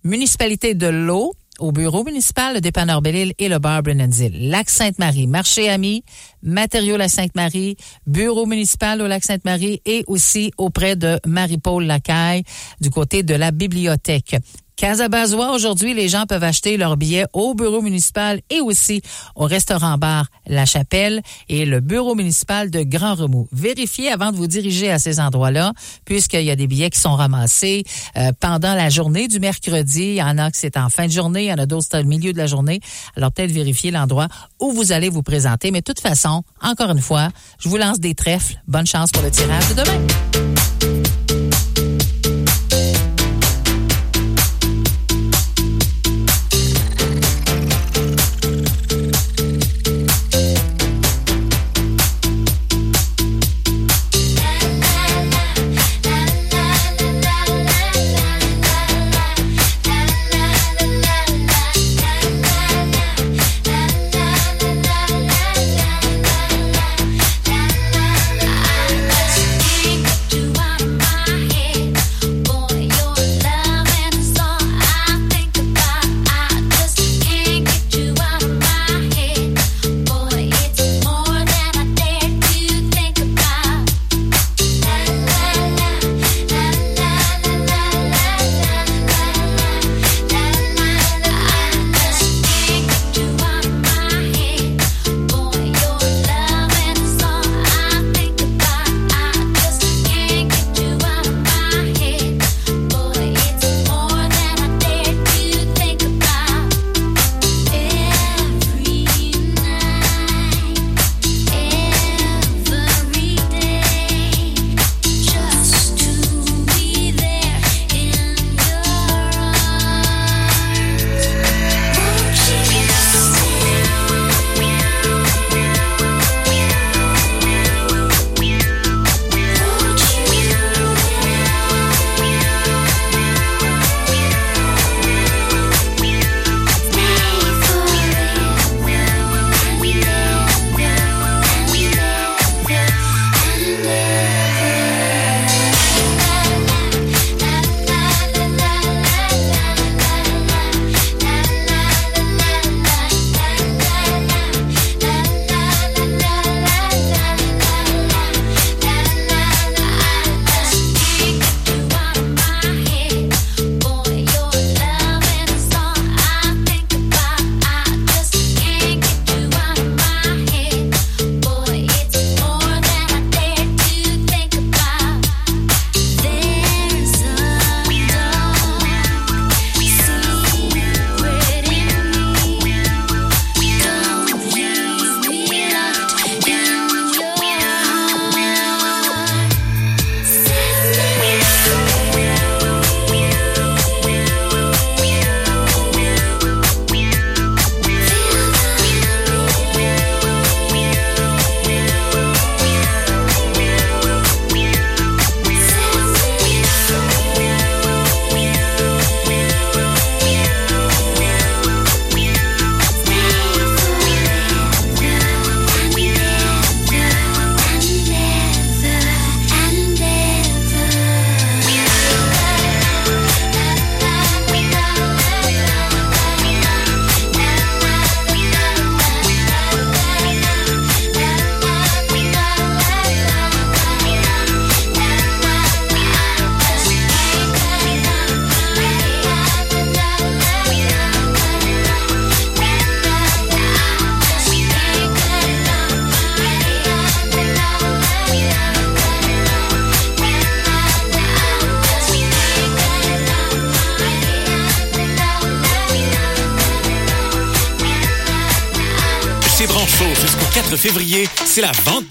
municipalité de l'eau, au bureau municipal, le dépanneur Belle-Île et le bar Brennanville. Lac Sainte-Marie, marché ami, matériaux la Sainte-Marie, bureau municipal au Lac Sainte-Marie et aussi auprès de Marie-Paul Lacaille du côté de la bibliothèque. Casabazois, aujourd'hui, les gens peuvent acheter leurs billets au bureau municipal et aussi au restaurant-bar La Chapelle et le bureau municipal de Grand Remous. Vérifiez avant de vous diriger à ces endroits-là, puisqu'il y a des billets qui sont ramassés euh, pendant la journée du mercredi. Il y en a que c'est en fin de journée, il y en a d'autres au milieu de la journée. Alors peut-être vérifier l'endroit où vous allez vous présenter. Mais de toute façon, encore une fois, je vous lance des trèfles. Bonne chance pour le tirage de demain.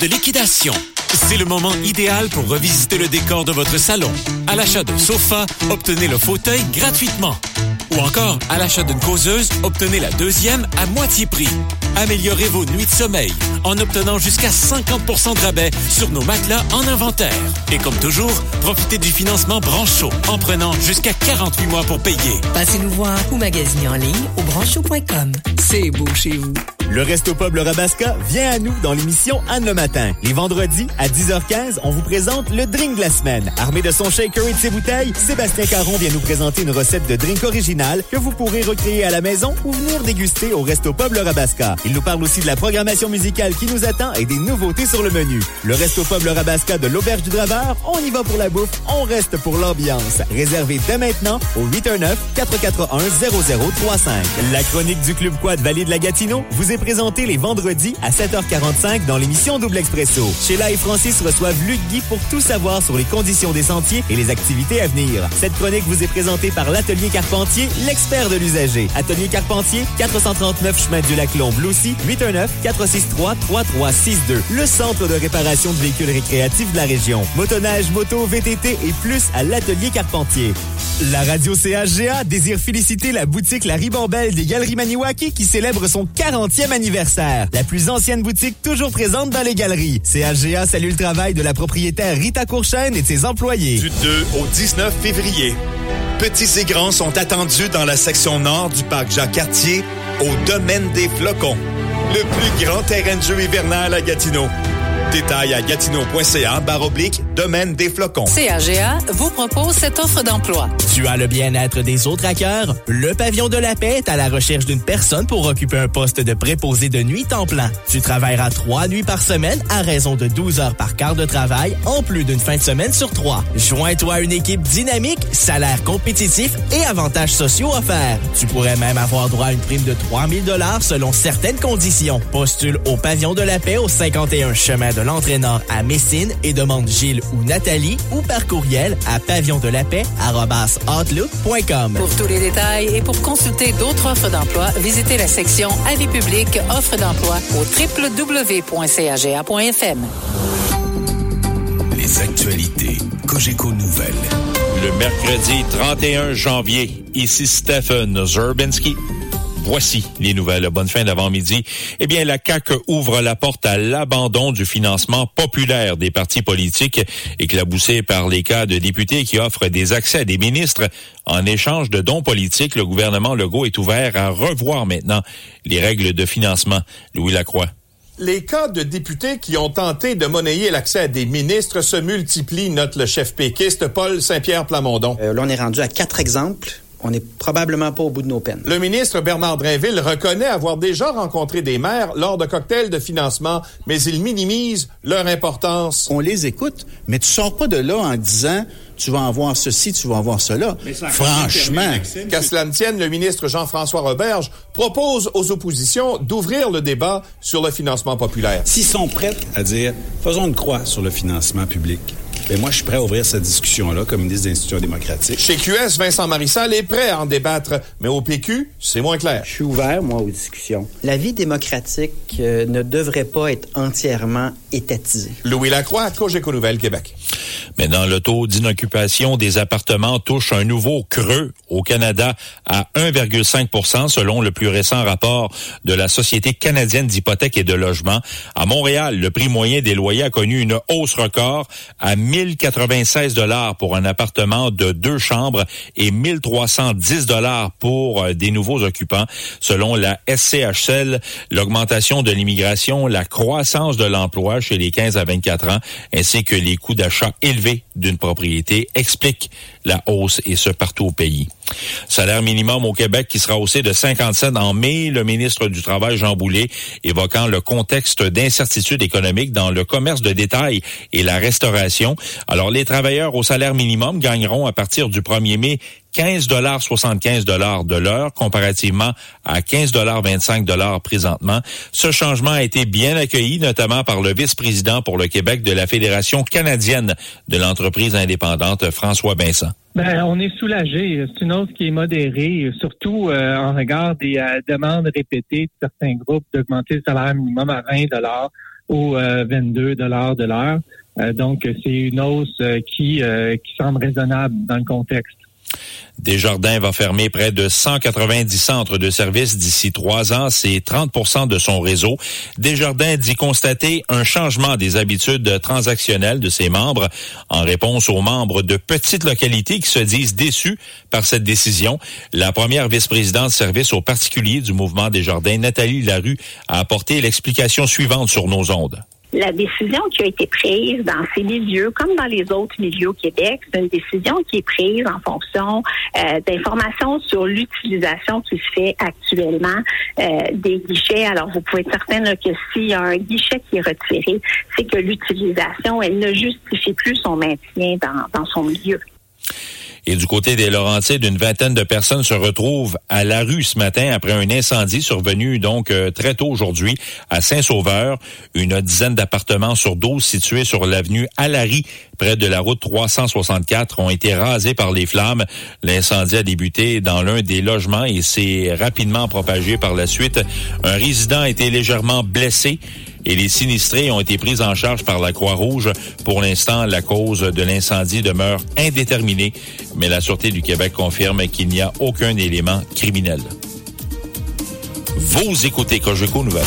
De liquidation. C'est le moment idéal pour revisiter le décor de votre salon. À l'achat d'un sofa, obtenez le fauteuil gratuitement. Ou encore, à l'achat d'une causeuse, obtenez la deuxième à moitié prix. Améliorez vos nuits de sommeil en obtenant jusqu'à 50% de rabais sur nos matelas en inventaire. Et comme toujours, profitez du financement Brancho en prenant jusqu'à 48 mois pour payer. Passez nous voir ou magasinez en ligne au brancho.com. C'est beau chez vous. Le Resto Pub Le Rabasca vient à nous dans l'émission Anne le matin. Les vendredis, à 10h15, on vous présente le drink de la semaine. Armé de son shaker et de ses bouteilles, Sébastien Caron vient nous présenter une recette de drink originale que vous pourrez recréer à la maison ou venir déguster au Resto Pub Le Rabasca. Il nous parle aussi de la programmation musicale qui nous attend et des nouveautés sur le menu. Le Resto Pub Le Rabasca de l'Auberge du Draveur, on y va pour la bouffe, on reste pour l'ambiance. Réservé dès maintenant au 819-441-0035. La chronique du Club Quad Vallée de la Gatineau vous est présentée les vendredis à 7h45 dans l'émission Double Expresso. Sheila et Francis reçoivent Luc Guy pour tout savoir sur les conditions des sentiers et les activités à venir. Cette chronique vous est présentée par l'Atelier Carpentier, l'expert de l'usager. Atelier Carpentier, 439 chemin du lac Lombe, aussi 819-463-3362. Le centre de réparation de véhicules récréatifs de la région. Motoneige, moto, VTT et plus à l'Atelier Carpentier. La radio CHGA désire féliciter la boutique La Ribambelle des Galeries Maniwaki qui célèbre son 40e anniversaire. La plus ancienne boutique toujours présente dans les galeries. CHGA salue le travail de la propriétaire Rita Courchaine et de ses employés. Du 2 au 19 février. Petits et grands sont attendus dans la section nord du parc Jacques-Cartier au domaine des flocons. Le plus grand terrain de jeu hivernal à Gatineau. Détails à gatineau.ca barre oblique domaine des flocons. CAGA vous propose cette offre d'emploi. Tu as le bien-être des autres à cœur? Le Pavillon de la Paix est à la recherche d'une personne pour occuper un poste de préposé de nuit temps plein. Tu travailleras trois nuits par semaine à raison de 12 heures par quart de travail, en plus d'une fin de semaine sur trois. Joins-toi à une équipe dynamique, salaire compétitif et avantages sociaux offerts. Tu pourrais même avoir droit à une prime de 3000 dollars selon certaines conditions. Postule au Pavillon de la Paix au 51 chemin de l'entraîneur à Messine et demande Gilles ou Nathalie ou par courriel à pavillondelapais@outlook.com. Pour tous les détails et pour consulter d'autres offres d'emploi, visitez la section Avis public offres d'emploi au www.caga.fm. Les actualités Cogeco Nouvelles. Le mercredi 31 janvier, ici Stephen Zerbinski. Voici les nouvelles. Bonne fin d'avant-midi. Eh bien, la CAQ ouvre la porte à l'abandon du financement populaire des partis politiques, éclaboussé par les cas de députés qui offrent des accès à des ministres. En échange de dons politiques, le gouvernement Legault est ouvert à revoir maintenant les règles de financement. Louis Lacroix. Les cas de députés qui ont tenté de monnayer l'accès à des ministres se multiplient, note le chef péquiste Paul Saint-Pierre Plamondon. Euh, là, on est rendu à quatre exemples. On n'est probablement pas au bout de nos peines. Le ministre Bernard Drainville reconnaît avoir déjà rencontré des maires lors de cocktails de financement, mais il minimise leur importance. On les écoute, mais tu sors pas de là en disant tu vas en voir ceci, tu vas en voir cela. Franchement. Qu'à cela ne tienne, le ministre Jean-François Roberge propose aux oppositions d'ouvrir le débat sur le financement populaire. S'ils sont prêts à dire, faisons une croix sur le financement public, ben moi, je suis prêt à ouvrir cette discussion-là comme ministre des institutions démocratiques. Chez QS, Vincent Marissal est prêt à en débattre, mais au PQ, c'est moins clair. Je suis ouvert, moi, aux discussions. La vie démocratique euh, ne devrait pas être entièrement étatisée. Louis Lacroix, Cogeco Nouvelle, Québec. Maintenant, le taux d'inoccupation des appartements touche un nouveau creux au Canada à 1,5% selon le plus récent rapport de la Société canadienne d'hypothèques et de logement. À Montréal, le prix moyen des loyers a connu une hausse record à 1096 dollars pour un appartement de deux chambres et 1310 dollars pour euh, des nouveaux occupants. Selon la SCHL, l'augmentation de l'immigration, la croissance de l'emploi chez les 15 à 24 ans, ainsi que les coûts d'achat élevés d'une propriété expliquent la hausse et ce partout au pays. Salaire minimum au Québec qui sera haussé de 57 en mai, le ministre du Travail Jean Boulet évoquant le contexte d'incertitude économique dans le commerce de détail et la restauration. Alors les travailleurs au salaire minimum gagneront à partir du 1er mai 15,75 de l'heure comparativement à 15,25 présentement. Ce changement a été bien accueilli, notamment par le vice-président pour le Québec de la Fédération canadienne de l'entreprise indépendante, François Vincent. Ben, on est soulagé. C'est une hausse qui est modérée, surtout euh, en regard des euh, demandes répétées de certains groupes d'augmenter le salaire minimum à 20 dollars ou euh, 22 dollars de l'heure. Euh, donc, c'est une hausse euh, qui, qui semble raisonnable dans le contexte. Desjardins va fermer près de 190 centres de services d'ici trois ans. C'est 30% de son réseau. Desjardins dit constater un changement des habitudes transactionnelles de ses membres en réponse aux membres de petites localités qui se disent déçus par cette décision. La première vice-présidente de service aux particuliers du mouvement Desjardins, Nathalie Larue, a apporté l'explication suivante sur nos ondes. La décision qui a été prise dans ces milieux, comme dans les autres milieux au Québec, c'est une décision qui est prise en fonction euh, d'informations sur l'utilisation qui se fait actuellement euh, des guichets. Alors, vous pouvez être certaine là, que s'il y a un guichet qui est retiré, c'est que l'utilisation, elle ne justifie plus son maintien dans, dans son milieu. Et du côté des Laurentides, une vingtaine de personnes se retrouvent à la rue ce matin après un incendie survenu donc euh, très tôt aujourd'hui à Saint-Sauveur. Une dizaine d'appartements sur 12 situés sur l'avenue Alary, près de la route 364, ont été rasés par les flammes. L'incendie a débuté dans l'un des logements et s'est rapidement propagé par la suite. Un résident a été légèrement blessé et les sinistrés ont été pris en charge par la Croix-Rouge. Pour l'instant, la cause de l'incendie demeure indéterminée, mais la Sûreté du Québec confirme qu'il n'y a aucun élément criminel. Vous écoutez Cogeco Nouvelles.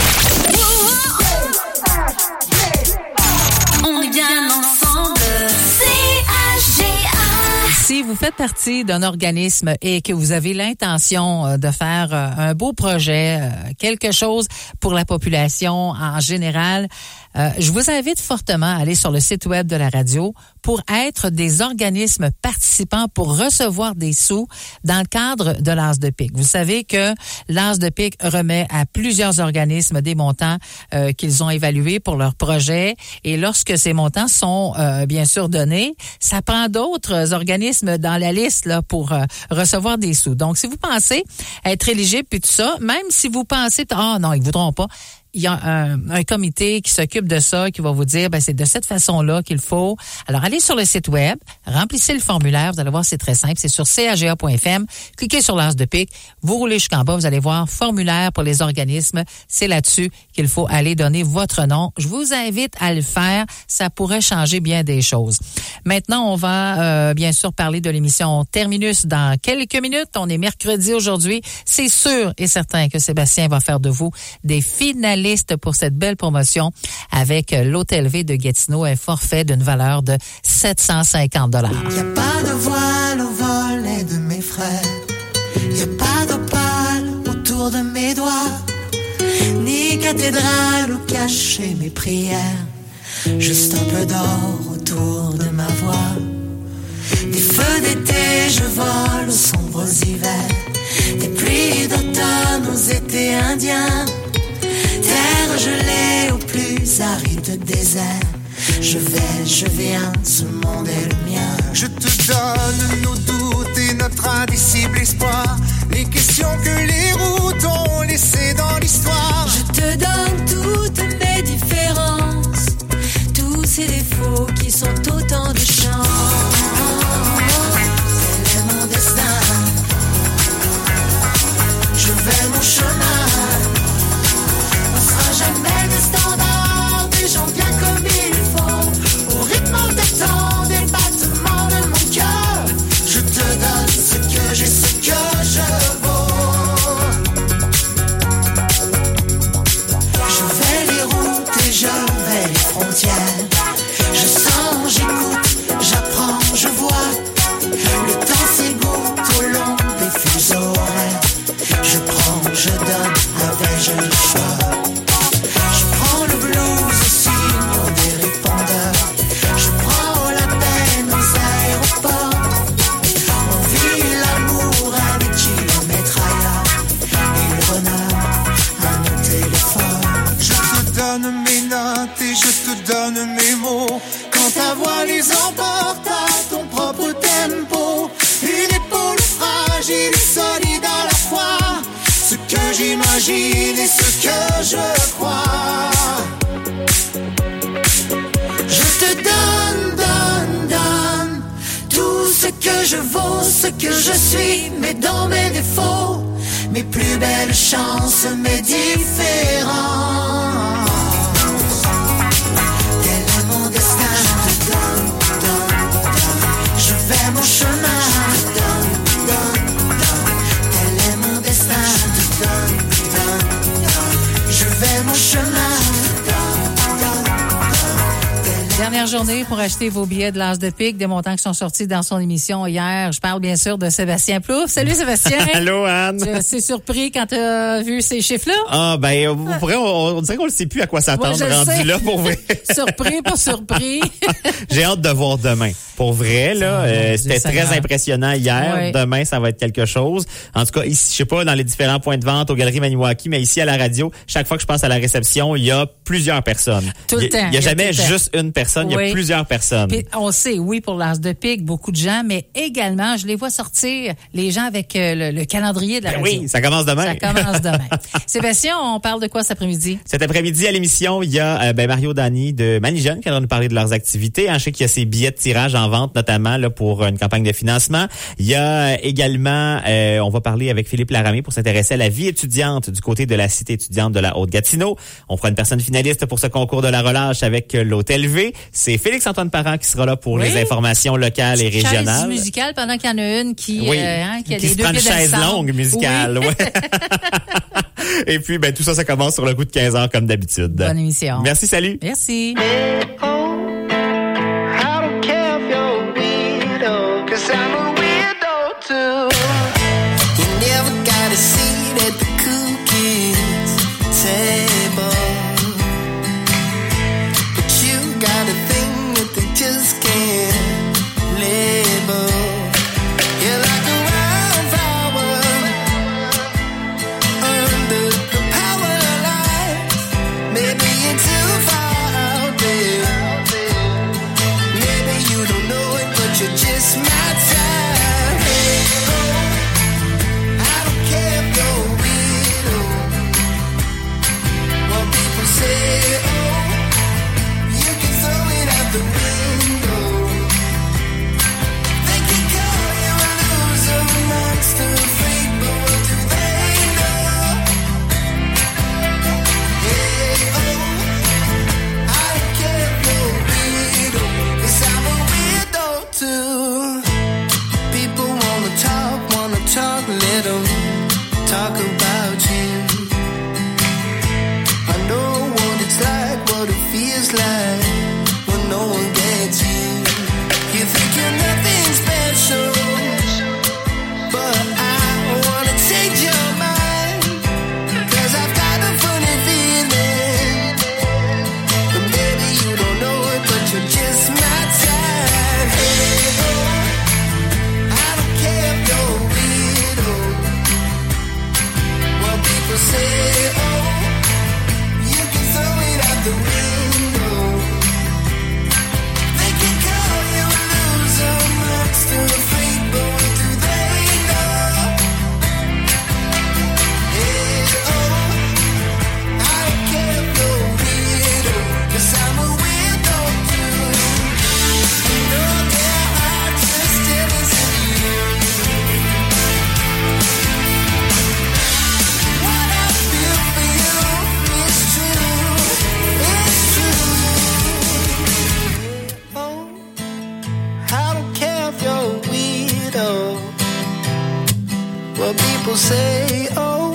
Si vous faites partie d'un organisme et que vous avez l'intention euh, de faire euh, un beau projet, euh, quelque chose pour la population en général, euh, je vous invite fortement à aller sur le site web de la radio pour être des organismes participants pour recevoir des sous dans le cadre de l'As de pique. Vous savez que l'As de pique remet à plusieurs organismes des montants euh, qu'ils ont évalués pour leur projet et lorsque ces montants sont euh, bien sûr donnés, ça prend d'autres organismes dans la liste là pour recevoir des sous. Donc si vous pensez être éligible puis tout ça, même si vous pensez ah non, ils voudront pas, il y a un, un comité qui s'occupe de ça, qui va vous dire, ben, c'est de cette façon-là qu'il faut. Alors, allez sur le site web, remplissez le formulaire, vous allez voir, c'est très simple, c'est sur caga.fm, cliquez sur l'as de pique, vous roulez jusqu'en bas, vous allez voir formulaire pour les organismes, c'est là-dessus qu'il faut aller donner votre nom. Je vous invite à le faire, ça pourrait changer bien des choses. Maintenant, on va euh, bien sûr parler de l'émission Terminus dans quelques minutes. On est mercredi aujourd'hui. C'est sûr et certain que Sébastien va faire de vous des finalistes pour cette belle promotion avec euh, l'Hôtel V de Gatineau, un forfait d'une valeur de 750 dollars. Y a pas de voile au volet de mes frères. Y a pas d'opale autour de mes doigts. Ni cathédrale où cacher mes prières. Juste un peu d'or autour de ma voix. Des feux d'été, je vole aux sombres hivers. Des pluies d'automne aux étés indiens. Terre gelée au plus aride désert. Je vais, je viens, ce monde est le mien. Je te donne nos doutes et notre indicible espoir. Les questions que les routes ont laissées dans l'histoire. Je te donne toutes mes différences, tous ces défauts qui sont autant de destin. Je vais mon chemin. Je prends le blues aussi signe des. Je prends la peine aux aéroports. On vit l'amour avec qui on met traillard. Et le renard, un téléphone. Je te donne mes notes et je te donne mes mots. Quand ta voix les emporte. Et ce que je crois. Je te donne, donne, donne tout ce que je vaux, ce que je suis, mais dans mes défauts, mes plus belles chances, mes différences. Dernière journée pour acheter vos billets de l'As de pique, des montants qui sont sortis dans son émission hier. Je parle bien sûr de Sébastien Plouf. Salut Sébastien. Allô, Anne. Tu es surpris quand tu as vu ces chiffres-là? Ah, ben, on, pourrait- on, on dirait qu'on ne sait plus à quoi s'attendre le rendu sais. là, pour vrai. surpris, pas surpris. J'ai hâte de voir demain. Pour vrai, là, euh, c'était très impressionnant hier. Ouais. Demain, ça va être quelque chose. En tout cas, ici, je sais pas, dans les différents points de vente aux Galeries Maniwaki, mais ici à la radio, chaque fois que je passe à la réception, il y a plusieurs personnes. Tout le Il y a- temps, Il y a jamais juste une personne, il y a plusieurs personnes. Puis on sait, oui, pour l'As de pique, beaucoup de gens, mais également, je les vois sortir, les gens avec euh, le, le calendrier de la Ben radio. oui, ça commence demain. Ça commence demain. Sébastien, on parle de quoi cet après-midi? Cet après-midi à l'émission, il y a euh, ben, Mario Dani de Manijeune qui va nous parler de leurs activités. Je sais qu'il y a ses billets de tirage en vente, notamment là, pour une campagne de financement. Il y a également, euh, on va parler avec Philippe Laramé pour s'intéresser à la vie étudiante du côté de la cité étudiante de la Haute-Gatineau. On fera une personne finaliste pour ce concours de la relâche avec euh, l'Hôtel V. C'est Félix-Antoine Parent qui sera là pour Oui. les informations locales et Chaise régionales. musicale pendant qu'il y en a une qui, Oui, euh, hein, qui a qui les se deux prend une chaise longue musicale. Oui. ouais. Et puis, ben, tout ça, ça commence sur le coup de 15 heures comme d'habitude. Bonne émission. Merci, salut. Merci. People say, oh,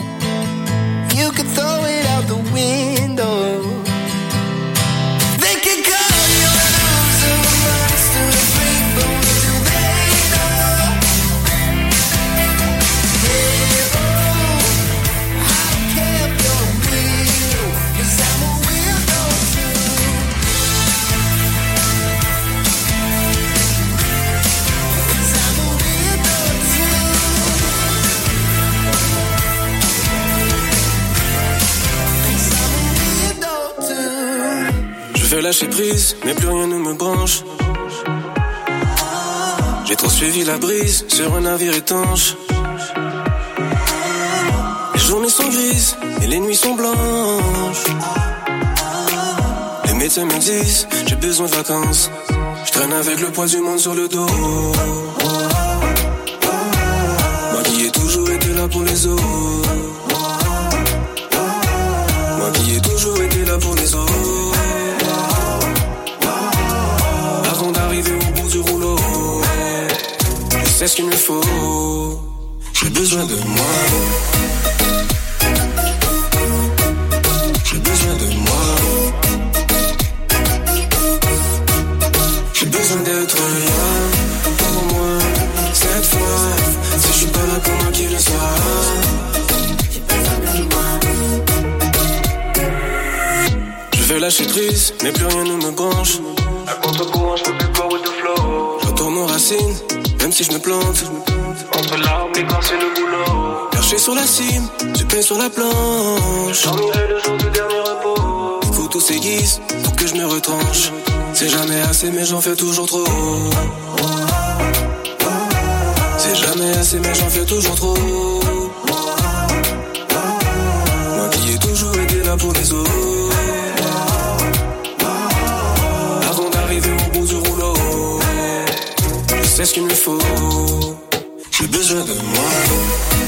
you can throw it out the window. Lâcher prise, mais plus rien ne me branche. J'ai trop suivi la brise sur un navire étanche. journées sont grises et les nuits sont blanches. Les médecins me disent, j'ai besoin de vacances. Je traîne avec le poids du monde sur le dos. Moi qui ai toujours été là pour les autres. Sais ce qu'il me faut. J'ai besoin de moi. J'ai besoin de moi. J'ai besoin d'être là pour moi. Cette fois, si je suis pas là pour moi qui le soit. Je vais lâcher prise, mais plus rien ne me branche. À contre-courant, je peux plus with the flow. Retourne aux racines, même si je me plante. Entre l'arbre et quand c'est le boulot. Perché sur la cime, je paie sur la planche. Dormirai le jour du dernier repos. Les couteaux s'aiguisent pour que je me retranche. C'est jamais assez, mais j'en fais toujours trop. C'est jamais assez, mais j'en fais toujours trop. Moi qui ai toujours été là pour les autres. Sais ce qu'il me faut. J'ai besoin de moi.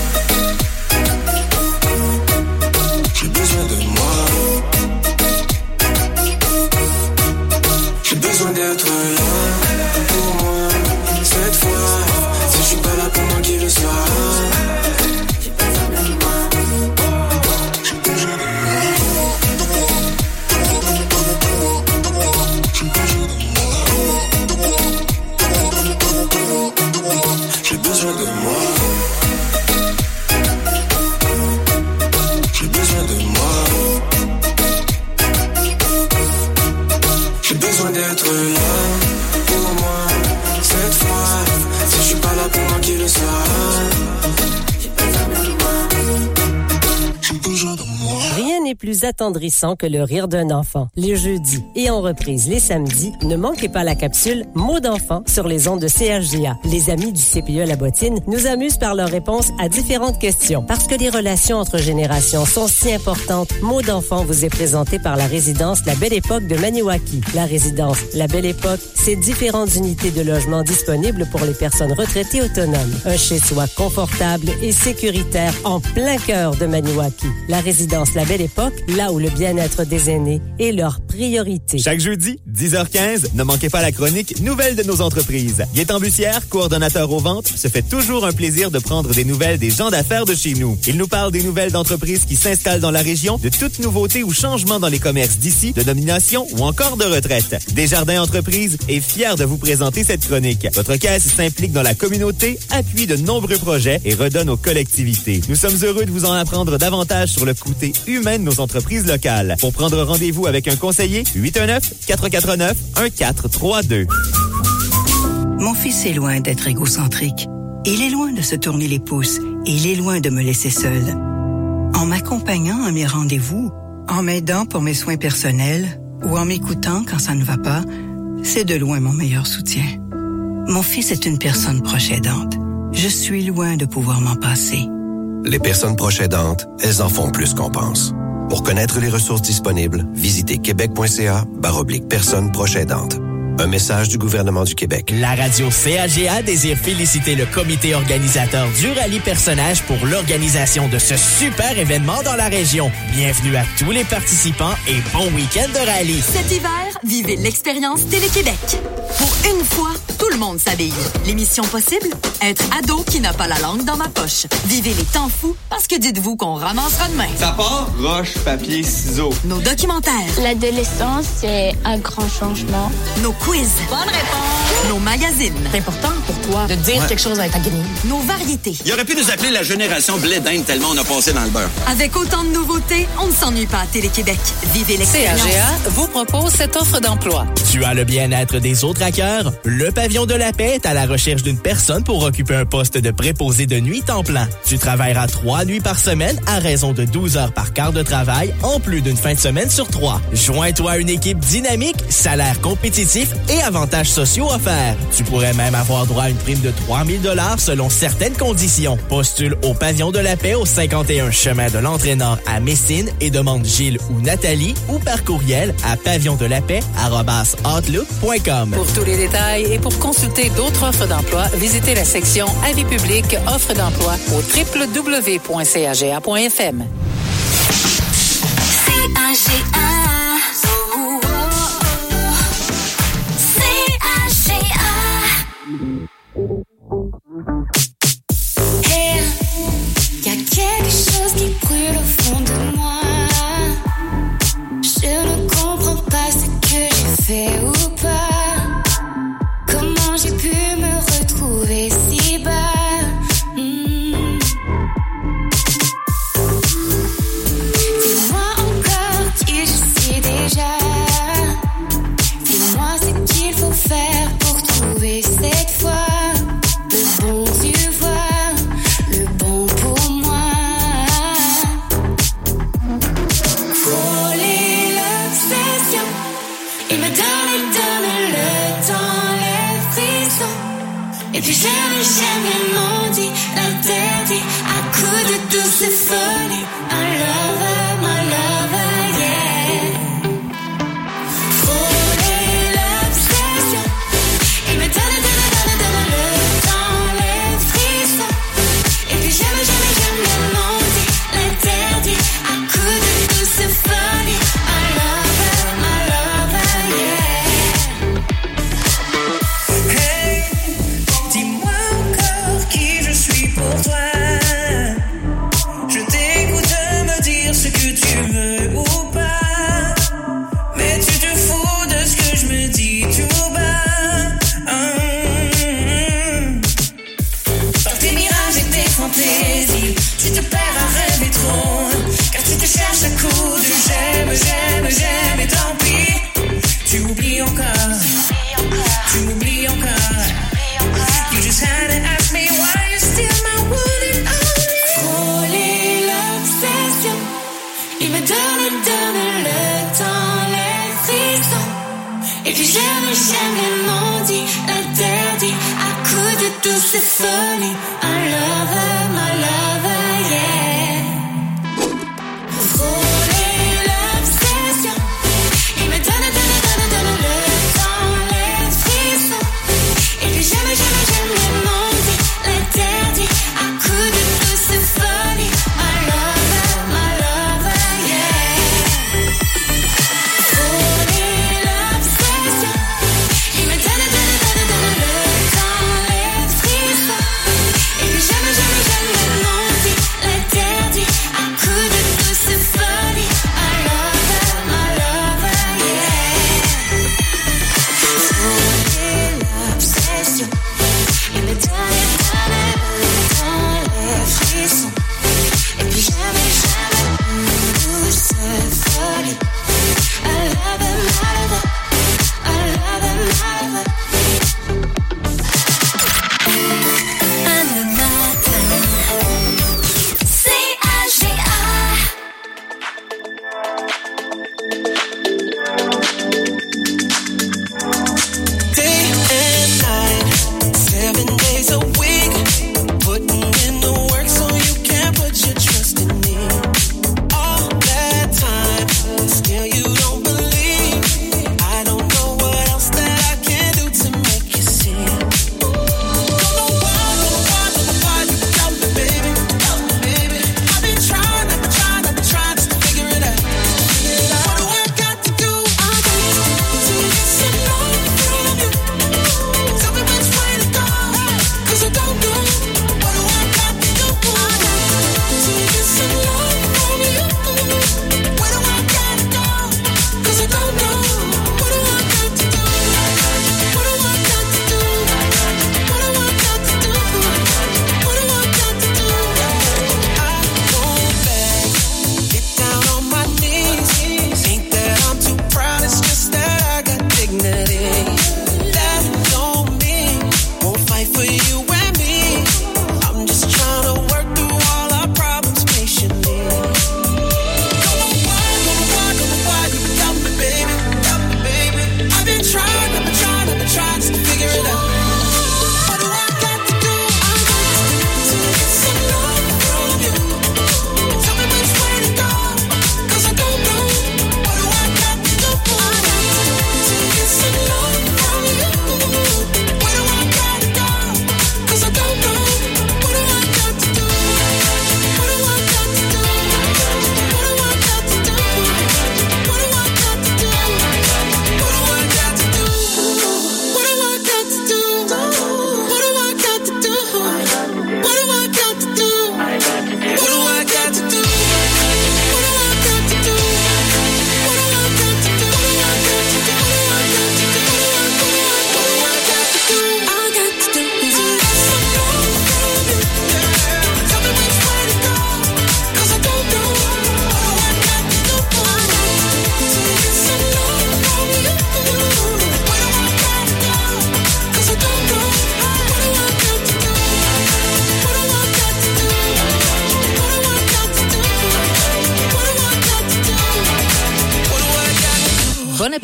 Attendrissant que le rire d'un enfant. Les jeudis et en reprise les samedis, ne manquez pas la capsule Mots d'enfant sur les ondes de CHGA. Les amis du CPE La Bottine nous amusent par leurs réponses à différentes questions. Parce que les relations entre générations sont si importantes, Mots d'enfant vous est présenté par la résidence La Belle Époque de Maniwaki. La résidence La Belle Époque, c'est différentes unités de logement disponibles pour les personnes retraitées autonomes. Un chez-soi confortable et sécuritaire en plein cœur de Maniwaki. La résidence La Belle Époque, là où le bien-être des aînés est leur priorité. Chaque jeudi, 10h15, ne manquez pas la chronique Nouvelles de nos entreprises. Gaétan Bussière, coordonnateur aux ventes, se fait toujours un plaisir de prendre des nouvelles des gens d'affaires de chez nous. Il nous parle des nouvelles d'entreprises qui s'installent dans la région, de toutes nouveautés ou changements dans les commerces d'ici, de nomination ou encore de retraite. Desjardins Entreprises est fier de vous présenter cette chronique. Votre caisse s'implique dans la communauté, appuie de nombreux projets et redonne aux collectivités. Nous sommes heureux de vous en apprendre davantage sur le côté humain de nos entreprises locales. Pour prendre rendez-vous avec un conseiller, 819-449-1432. Mon fils est loin d'être égocentrique. Il est loin de se tourner les pouces et il est loin de me laisser seule. En m'accompagnant à mes rendez-vous, en m'aidant pour mes soins personnels ou en m'écoutant quand ça ne va pas, c'est de loin mon meilleur soutien. Mon fils est une personne proche aidante. Je suis loin de pouvoir m'en passer. Les personnes proches aidantes, elles en font plus qu'on pense. Pour connaître les ressources disponibles, visitez québec.ca baroblique personnes proches aidantes. Un message du gouvernement du Québec. La radio CAGA désire féliciter le comité organisateur du rallye personnage pour l'organisation de ce super événement dans la région. Bienvenue à tous les participants et bon week-end de rallye. Cet hiver, vivez l'expérience Télé-Québec. Pour une fois, tout le monde s'habille. L'émission possible? Être ado qui n'a pas la langue dans ma poche. Vivez les temps fous parce que dites-vous qu'on ramassera demain. Ça part, roche, papier, ciseaux. Nos documentaires. L'adolescence, c'est un grand changement. Nos Bonne réponse. Nos magazines. C'est important pour toi de dire Ouais. quelque chose avec ta guenille. Nos variétés. Il aurait pu nous appeler la génération blé d'Inde tellement on a passé dans le beurre. Avec autant de nouveautés, on ne s'ennuie pas à Télé-Québec. Vivez l'expérience. CAGA vous propose cette offre d'emploi. Tu as le bien-être des autres à cœur? Le Pavillon de la Paix est à la recherche d'une personne pour occuper un poste de préposé de nuit temps plein. Tu travailleras trois nuits par semaine à raison de 12 heures par quart de travail, en plus d'une fin de semaine sur trois. Joins-toi à une équipe dynamique, salaire compétitif et avantages sociaux offerts. Tu pourrais même avoir droit à une prime de 3000 dollars selon certaines conditions. Postule au Pavillon de la Paix au 51 chemin de l'entraîneur à Messine et demande Gilles ou Nathalie ou par courriel à pavillondelapaix@outlook.com. Pour tous les détails et pour consulter d'autres offres d'emploi, visitez la section avis public offres d'emploi au www.caga.fm. Il y a quelque chose qui brûle au fond de moi. Je ne comprends pas ce que j'ai fait.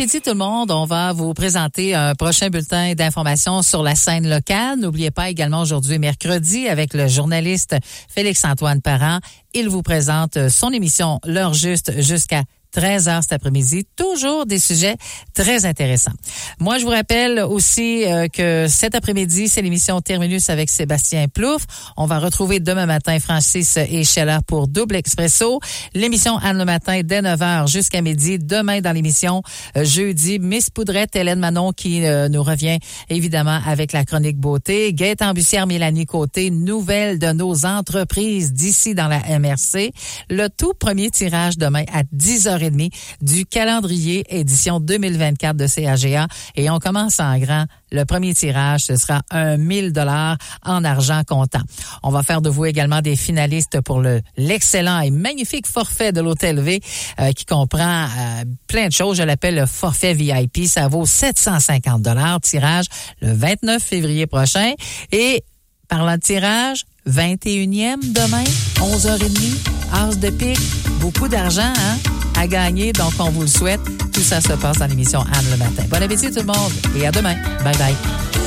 Appétit tout le monde. On va vous présenter un prochain bulletin d'information sur la scène locale. N'oubliez pas également aujourd'hui mercredi avec le journaliste Félix-Antoine Parent. Il vous présente son émission L'heure juste jusqu'à 13 heures cet après-midi. Toujours des sujets très intéressants. Moi, je vous rappelle aussi euh, que cet après-midi, c'est l'émission Terminus avec Sébastien Plouffe. On va retrouver demain matin Francis et Sheila pour Double Expresso. L'émission Anne le matin dès 9 heures jusqu'à midi. Demain, dans l'émission euh, jeudi, Miss Poudrette, Hélène Manon qui euh, nous revient évidemment avec la chronique beauté. Gaëtan Bussière, Mélanie Côté, nouvelles de nos entreprises d'ici dans la MRC. Le tout premier tirage demain à 10h30 du calendrier édition 2024 de CAGA. Et on commence en grand. Le premier tirage, ce sera un 1000 dollars en argent comptant. On va faire de vous également des finalistes pour le l'excellent et magnifique forfait de l'Hôtel V euh, qui comprend euh, plein de choses. Je l'appelle le forfait VIP. Ça vaut 750 dollars. Tirage le 29 février prochain. Et parlant de tirage, 21e demain, 11h30, Ars de pique, beaucoup d'argent hein, à gagner, donc on vous le souhaite. Tout ça se passe dans l'émission Anne le matin. Bon appétit tout le monde et à demain. Bye bye.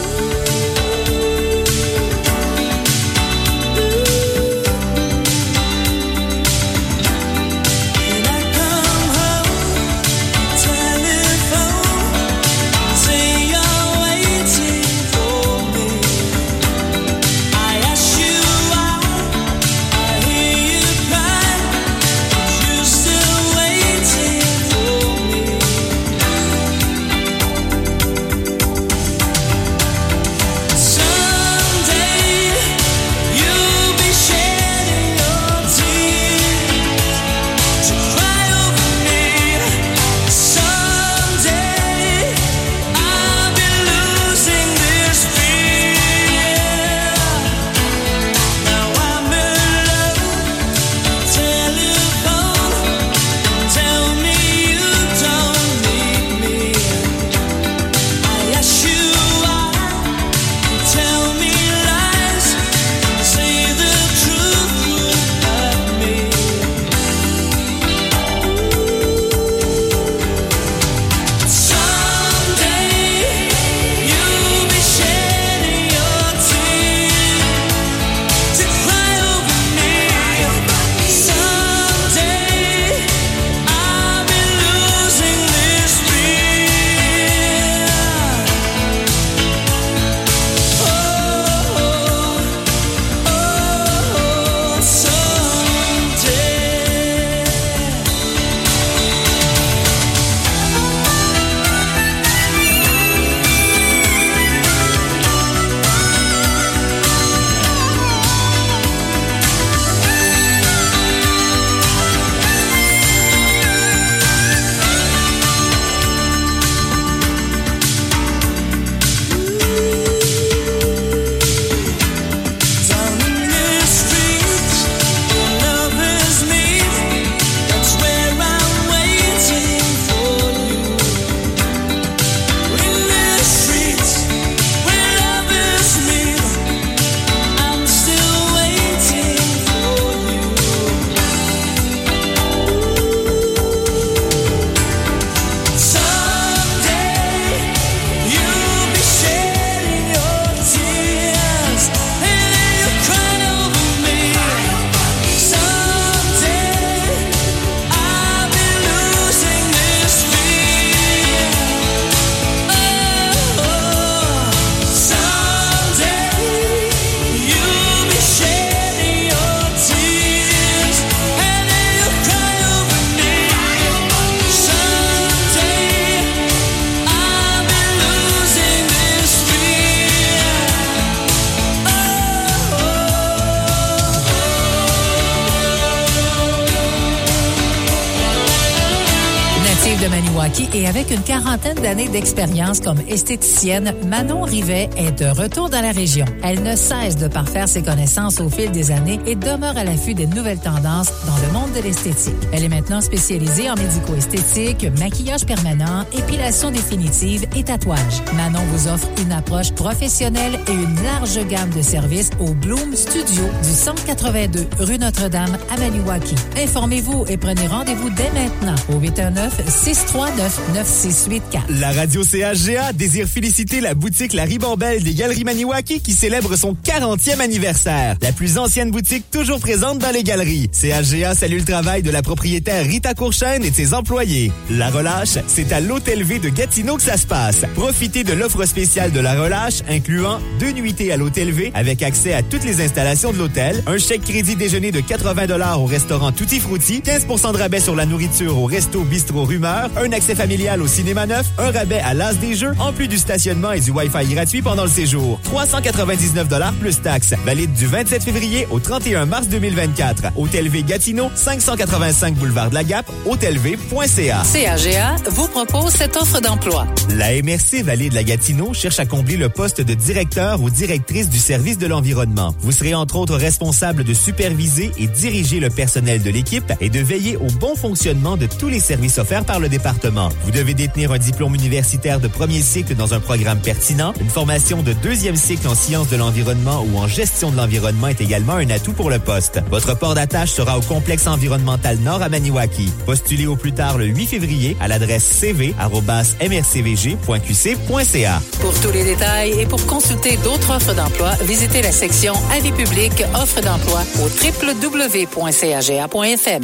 D'années d'expérience comme esthéticienne, Manon Rivet est de retour dans la région. Elle ne cesse de parfaire ses connaissances au fil des années et demeure à l'affût des nouvelles tendances dans le monde de l'esthétique. Elle est maintenant spécialisée en médico-esthétique, maquillage permanent, épilation définitive et tatouage. Manon vous offre une approche professionnelle et une large gamme de services au Bloom Studio du 182 rue Notre-Dame à Maniwaki. Informez-vous et prenez rendez-vous dès maintenant au 819 639-9684. La radio CHGA désire féliciter la boutique La Ribambelle des Galeries Maniwaki qui célèbre son 40e anniversaire. La plus ancienne boutique toujours présente dans les galeries. CHGA salue le travail de la propriétaire Rita Courchaine et de ses employés. La relâche, c'est à l'Hôtel V de Gatineau que ça se passe. Profitez de l'offre spéciale de la relâche, incluant deux nuitées à l'Hôtel V avec accès à toutes les installations de l'hôtel, un chèque crédit déjeuner de 80 au restaurant Tutti Frutti, 15% de rabais sur la nourriture au resto Bistrot Rumeur, un accès familial au cinéma neuf, un rabais à l'as des jeux, en plus du stationnement et du Wi-Fi gratuit pendant le séjour. 399 plus taxes. Valide du 27 février au 31 mars 2024. Hôtel V Gatineau, 585 boulevard de la Gap, hôtelv.ca. CAGA vous propose cette offre d'emploi. La MRC Vallée de la Gatineau cherche à combler le poste de directeur ou directrice du service de l'environnement. Vous serez entre autres responsable de superviser et diriger le personnel de l'équipe et de veiller au bon fonctionnement de tous les services offerts par le département. Vous devez détenir un diplôme universitaire de premier cycle dans un programme pertinent. Une formation de deuxième cycle en sciences de l'environnement ou en gestion de l'environnement est également un atout pour le poste. Votre port d'attache sera au complexe environnemental Nord à Maniwaki. Postulez au plus tard le 8 février à l'adresse cv@mrcvg.qc.ca. Pour tous les détails et pour consulter d'autres offres d'emploi, visitez la section Avis public offres d'emploi au www.caga.fm.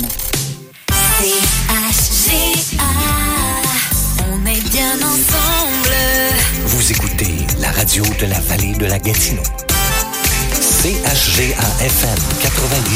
CHGA, Vous écoutez la radio de la vallée de la Gatineau. CHGA FM 90.